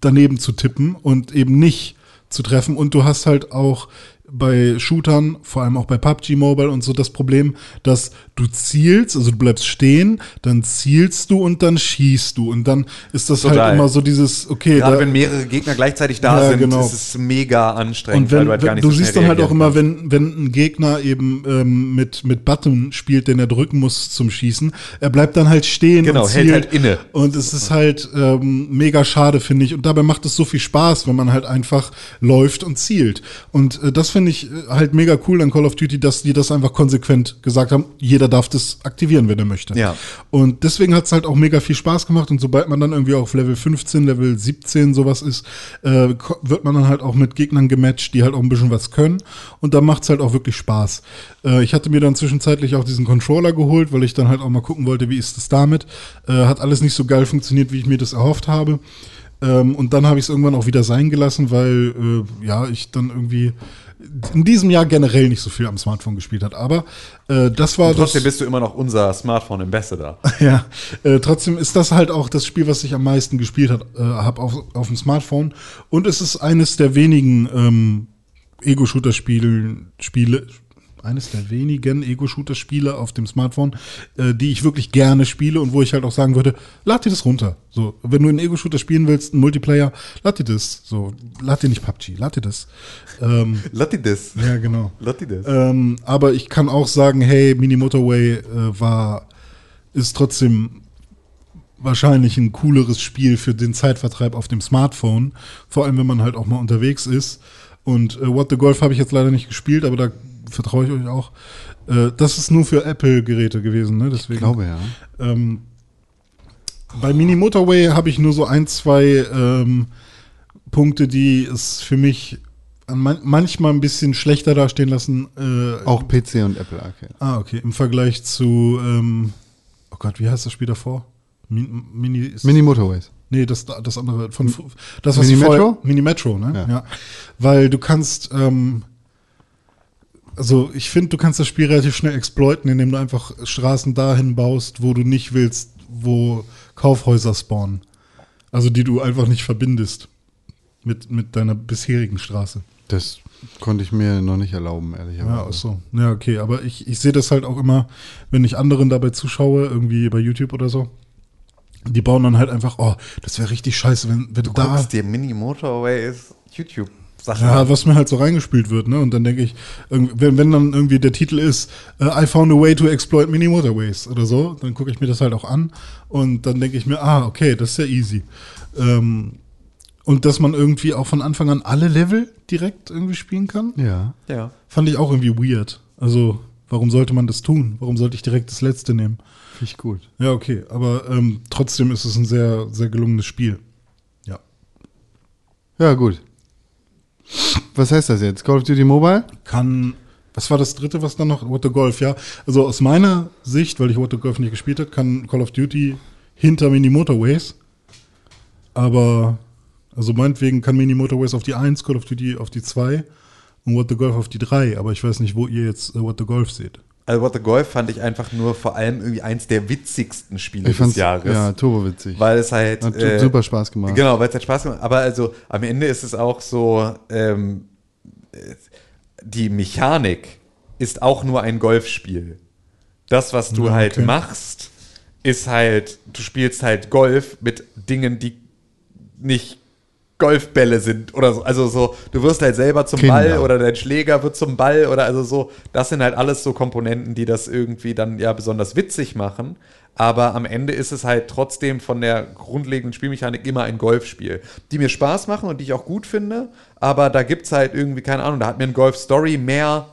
daneben zu tippen und eben nicht zu treffen. Und du hast halt auch bei Shootern, vor allem auch bei PUBG Mobile und so das Problem, dass du zielst, also du bleibst stehen, dann zielst du und dann schießt du. Und dann ist das Total. halt immer so dieses, okay, Gerade da, wenn mehrere Gegner gleichzeitig da Ja, sind, genau. ist es mega anstrengend, und wenn, halt wenn, du siehst dann halt auch immer, wenn, wenn ein Gegner eben ähm, mit, mit Button spielt, den er drücken muss zum Schießen, er bleibt dann halt stehen Genau, und hält zielt. halt inne. Und es ist halt ähm, mega schade, finde ich. Und dabei macht es so viel Spaß, wenn man halt einfach läuft und zielt. Und äh, das finde ich äh, halt mega cool an Call of Duty, dass die das einfach konsequent gesagt haben, jeder darf das aktivieren, wenn er möchte. Ja. Und deswegen hat es halt auch mega viel Spaß gemacht. Und sobald man dann irgendwie auf Level 15, Level 17 sowas ist, äh, wird man dann halt auch mit Gegnern gematcht, die halt auch ein bisschen was können. Und da macht es halt auch wirklich Spaß. Äh, ich hatte mir dann zwischenzeitlich auch diesen Controller geholt, weil ich dann halt auch mal gucken wollte, wie ist das damit. Äh, hat alles nicht so geil funktioniert, wie ich mir das erhofft habe. Ähm, und dann habe ich es irgendwann auch wieder sein gelassen, weil äh, ja, ich dann irgendwie in diesem Jahr generell nicht so viel am Smartphone gespielt hat. Aber äh, das war Trotzdem das. bist du immer noch unser Smartphone Ambassador. Ja, äh, trotzdem ist das halt auch das Spiel, was ich am meisten gespielt hat, äh, habe auf, auf dem Smartphone. Und es ist eines der wenigen ähm, Ego-Shooter-Spiele, Spiele, eines der wenigen Ego-Shooter-Spiele auf dem Smartphone, äh, die ich wirklich gerne spiele und wo ich halt auch sagen würde, lad dir das runter. So, wenn du einen Ego-Shooter spielen willst, einen Multiplayer, lad dir das. So, lad dir nicht PUBG, lad dir das. Ähm, Latti das. ja, genau. Latti das. Ähm, aber ich kann auch sagen, hey, Mini Motorway äh, war, ist trotzdem wahrscheinlich ein cooleres Spiel für den Zeitvertreib auf dem Smartphone. Vor allem, wenn man halt auch mal unterwegs ist. Und äh, What the Golf habe ich jetzt leider nicht gespielt, aber da vertraue ich euch auch. Äh, das ist nur für Apple-Geräte gewesen, ne? Deswegen. Ich glaube ja. Ähm, bei Mini Motorway habe ich nur so ein, zwei ähm, Punkte, die es für mich an man manchmal ein bisschen schlechter dastehen lassen. Äh, Auch PC und Apple Arcade. Ah, okay. Im Vergleich zu, ähm, oh Gott, wie heißt das Spiel davor? Min Mini, Mini Motorways. Nee, das, das andere von das was Mini Metro? Mini Metro, ne? Ja. Ja. Weil du kannst, ähm, also ich finde, du kannst das Spiel relativ schnell exploiten, indem du einfach Straßen dahin baust, wo du nicht willst, wo Kaufhäuser spawnen. Also die du einfach nicht verbindest mit, mit deiner bisherigen Straße. Das konnte ich mir noch nicht erlauben, ehrlicherweise. Ja, ach so. Ja, okay. Aber ich, ich sehe das halt auch immer, wenn ich anderen dabei zuschaue, irgendwie bei YouTube oder so. Die bauen dann halt einfach, oh, das wäre richtig scheiße, wenn, wenn Du da. guckst dir Mini Motorways YouTube-Sachen Ja, was mir halt so reingespielt wird, ne? Und dann denke ich, wenn, wenn dann irgendwie der Titel ist, äh, I found a way to exploit mini motorways oder so, dann gucke ich mir das halt auch an und dann denke ich mir, ah, okay, das ist ja easy. Ähm, und dass man irgendwie auch von Anfang an alle Level direkt irgendwie spielen kann, Ja. Ja. fand ich auch irgendwie weird. Also, warum sollte man das tun? Warum sollte ich direkt das letzte nehmen? Finde ich gut. Ja, okay, aber ähm, trotzdem ist es ein sehr, sehr gelungenes Spiel. Ja. Ja, gut. Was heißt das jetzt? Call of Duty Mobile? kann. Was war das dritte, was dann noch? What the Golf, ja. Also aus meiner Sicht, weil ich What the Golf nicht gespielt habe, kann Call of Duty hinter Mini Motorways. Aber, also meinetwegen kann Mini Motorways auf die 1, Call of Duty auf die 2 und What the Golf auf die 3. Aber ich weiß nicht, wo ihr jetzt äh, What the Golf seht. Also What the Golf fand ich einfach nur vor allem irgendwie eins der witzigsten Spiele des Jahres. ja turbo witzig. Weil es halt. Hat äh, super Spaß gemacht. Genau, weil es hat Spaß gemacht. Aber also am Ende ist es auch so, ähm, äh, die Mechanik ist auch nur ein Golfspiel. Das, was du halt okay. machst, ist halt, du spielst halt Golf mit Dingen, die nicht Golfbälle sind oder so. Also so, du wirst halt selber zum Kinder. Ball oder dein Schläger wird zum Ball oder also so. Das sind halt alles so Komponenten, die das irgendwie dann ja besonders witzig machen. Aber am Ende ist es halt trotzdem von der grundlegenden Spielmechanik immer ein Golfspiel, die mir Spaß machen und die ich auch gut finde. Aber da gibt es halt irgendwie, keine Ahnung, da hat mir ein Golf Story mehr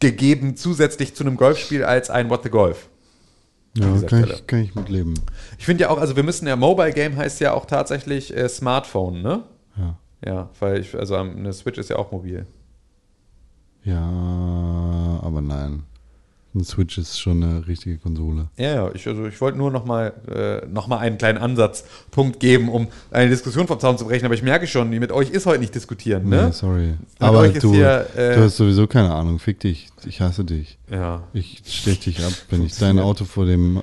gegeben zusätzlich zu einem Golfspiel als ein What the Golf. Ja, kann ich, kann ich mitleben. Ich finde ja auch, also wir müssen ja, Mobile Game heißt ja auch tatsächlich äh, Smartphone, ne? Ja. Ja, weil ich, also am- eine Switch ist ja auch mobil. Ja, aber nein. Ein Switch ist schon eine richtige Konsole. Ja, ja, ich, also ich wollte nur noch mal, äh, noch mal einen kleinen Ansatzpunkt geben, um eine Diskussion vom Zaun zu brechen, aber ich merke schon, mit euch ist heute nicht diskutieren, ne? Nee, sorry. Mit aber du, hier, äh, du hast sowieso keine Ahnung. Fick dich. Ich hasse dich. Ja. Ich stech dich ab. Wenn ich dein Auto vor dem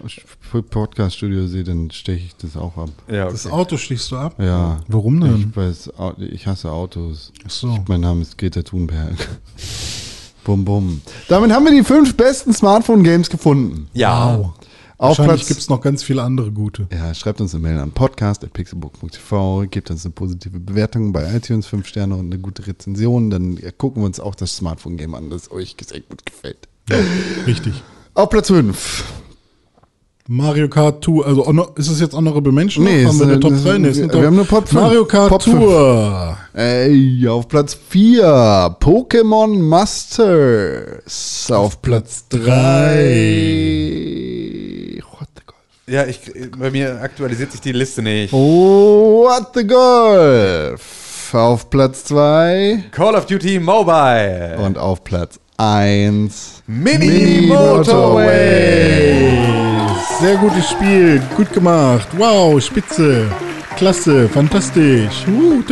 Podcast-Studio sehe, dann steche ich das auch ab. Ja, okay. Das Auto stichst du ab? Ja. Warum denn? Ich, weiß, ich hasse Autos. Ach so. Mein Name ist Greta Thunberg. Bum, bum. Damit haben wir die fünf besten Smartphone-Games gefunden. ja. Wow. Auf Wahrscheinlich Platz gibt es noch ganz viele andere gute. Ja, schreibt uns eine Mail an podcast.pixelbook.tv, gebt uns eine positive Bewertung bei iTunes, 5 Sterne und eine gute Rezension. Dann gucken wir uns auch das Smartphone-Game an, das euch sehr gut gefällt. Richtig. Auf Platz 5. Mario Kart Tour, also ist es jetzt Honorable Mention? Nee, haben ist wir eine eine- Top das 3? ist- Nee, eine wir Top- haben nur Pop fünf. Mario Kart Pop. Tour. Ey, auf Platz 4. Pokémon Masters. Auf Platz 3. What the Golf. Ja, ich, bei mir aktualisiert sich die Liste nicht. Oh, What the Golf. Auf Platz 2. Call of Duty Mobile. Und auf Platz 1. Mini, Motorway. Sehr gutes Spiel, gut gemacht. Wow, spitze. Klasse, fantastisch. Uh.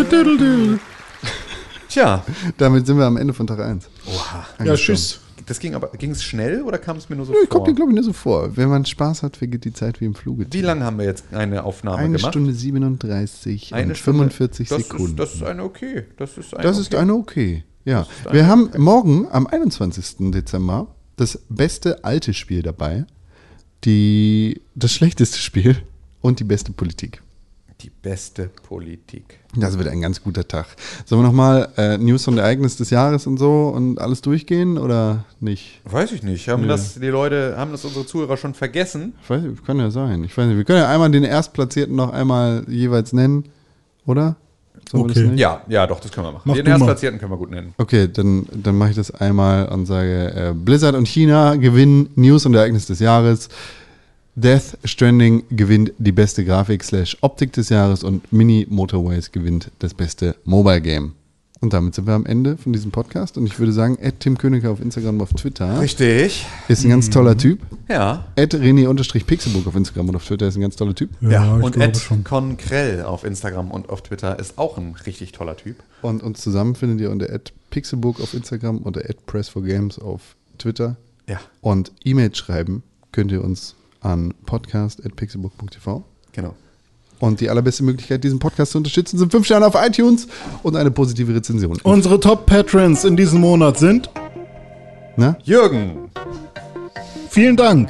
Tja, Damit sind wir am Ende von Tag 1. ja, tschüss. das ging aber, ging es schnell oder kam es mir nur so Ich vor? kommt dir, glaube ich, nur so vor. Wenn man Spaß hat, vergeht die Zeit wie im Fluge. Wie lange haben wir jetzt eine Aufnahme Eine gemacht? Stunde 37 Eine und Stunde. 45 das Sekunden. Ist, das ist eine okay. Das ist eine Das ist okay. eine okay. Ja. ist eine Wir haben morgen am 21. Dezember das beste alte Spiel dabei, die, das schlechteste Spiel und die beste Politik. Die beste Politik. Das wird ein ganz guter Tag. Sollen wir nochmal äh, News und Ereignis des Jahres und so und alles durchgehen oder nicht? Weiß ich nicht. Haben Nö. das die Leute, haben das unsere Zuhörer schon vergessen? Ich weiß, kann ja sein. Ich weiß nicht. Wir können ja einmal den Erstplatzierten noch einmal jeweils nennen, oder? Sollen wir das Okay. nennen? Ja, ja, doch, das können wir machen. Mach Den du mal. Erstplatzierten können wir gut nennen. Okay, dann, dann mache ich das einmal und sage, äh, Blizzard und China gewinnen News und Ereignis des Jahres. Death Stranding gewinnt die beste Grafik slash Optik des Jahres und Mini Motorways gewinnt das beste Mobile Game. Und damit sind wir am Ende von diesem Podcast. Und ich würde sagen, Ed Tim Königer auf Instagram und auf Twitter Richtig. ist ein ganz toller Typ. Ja. Ed René-Pixelbook auf Instagram und auf Twitter ist ein ganz toller Typ. Ja, ich und schon. Conkrell auf Instagram und auf Twitter ist auch ein richtig toller Typ. Und uns zusammen findet ihr unter Ed Pixelbook auf Instagram, unter Ed Press for Games auf Twitter. Ja, Und E-Mail schreiben könnt ihr uns an podcast.pixelbook.tv. genau. Und die allerbeste Möglichkeit, diesen Podcast zu unterstützen, sind 5 Sterne auf iTunes und eine positive Rezension. Unsere Top-Patrons in diesem Monat sind Na? Jürgen, vielen Dank.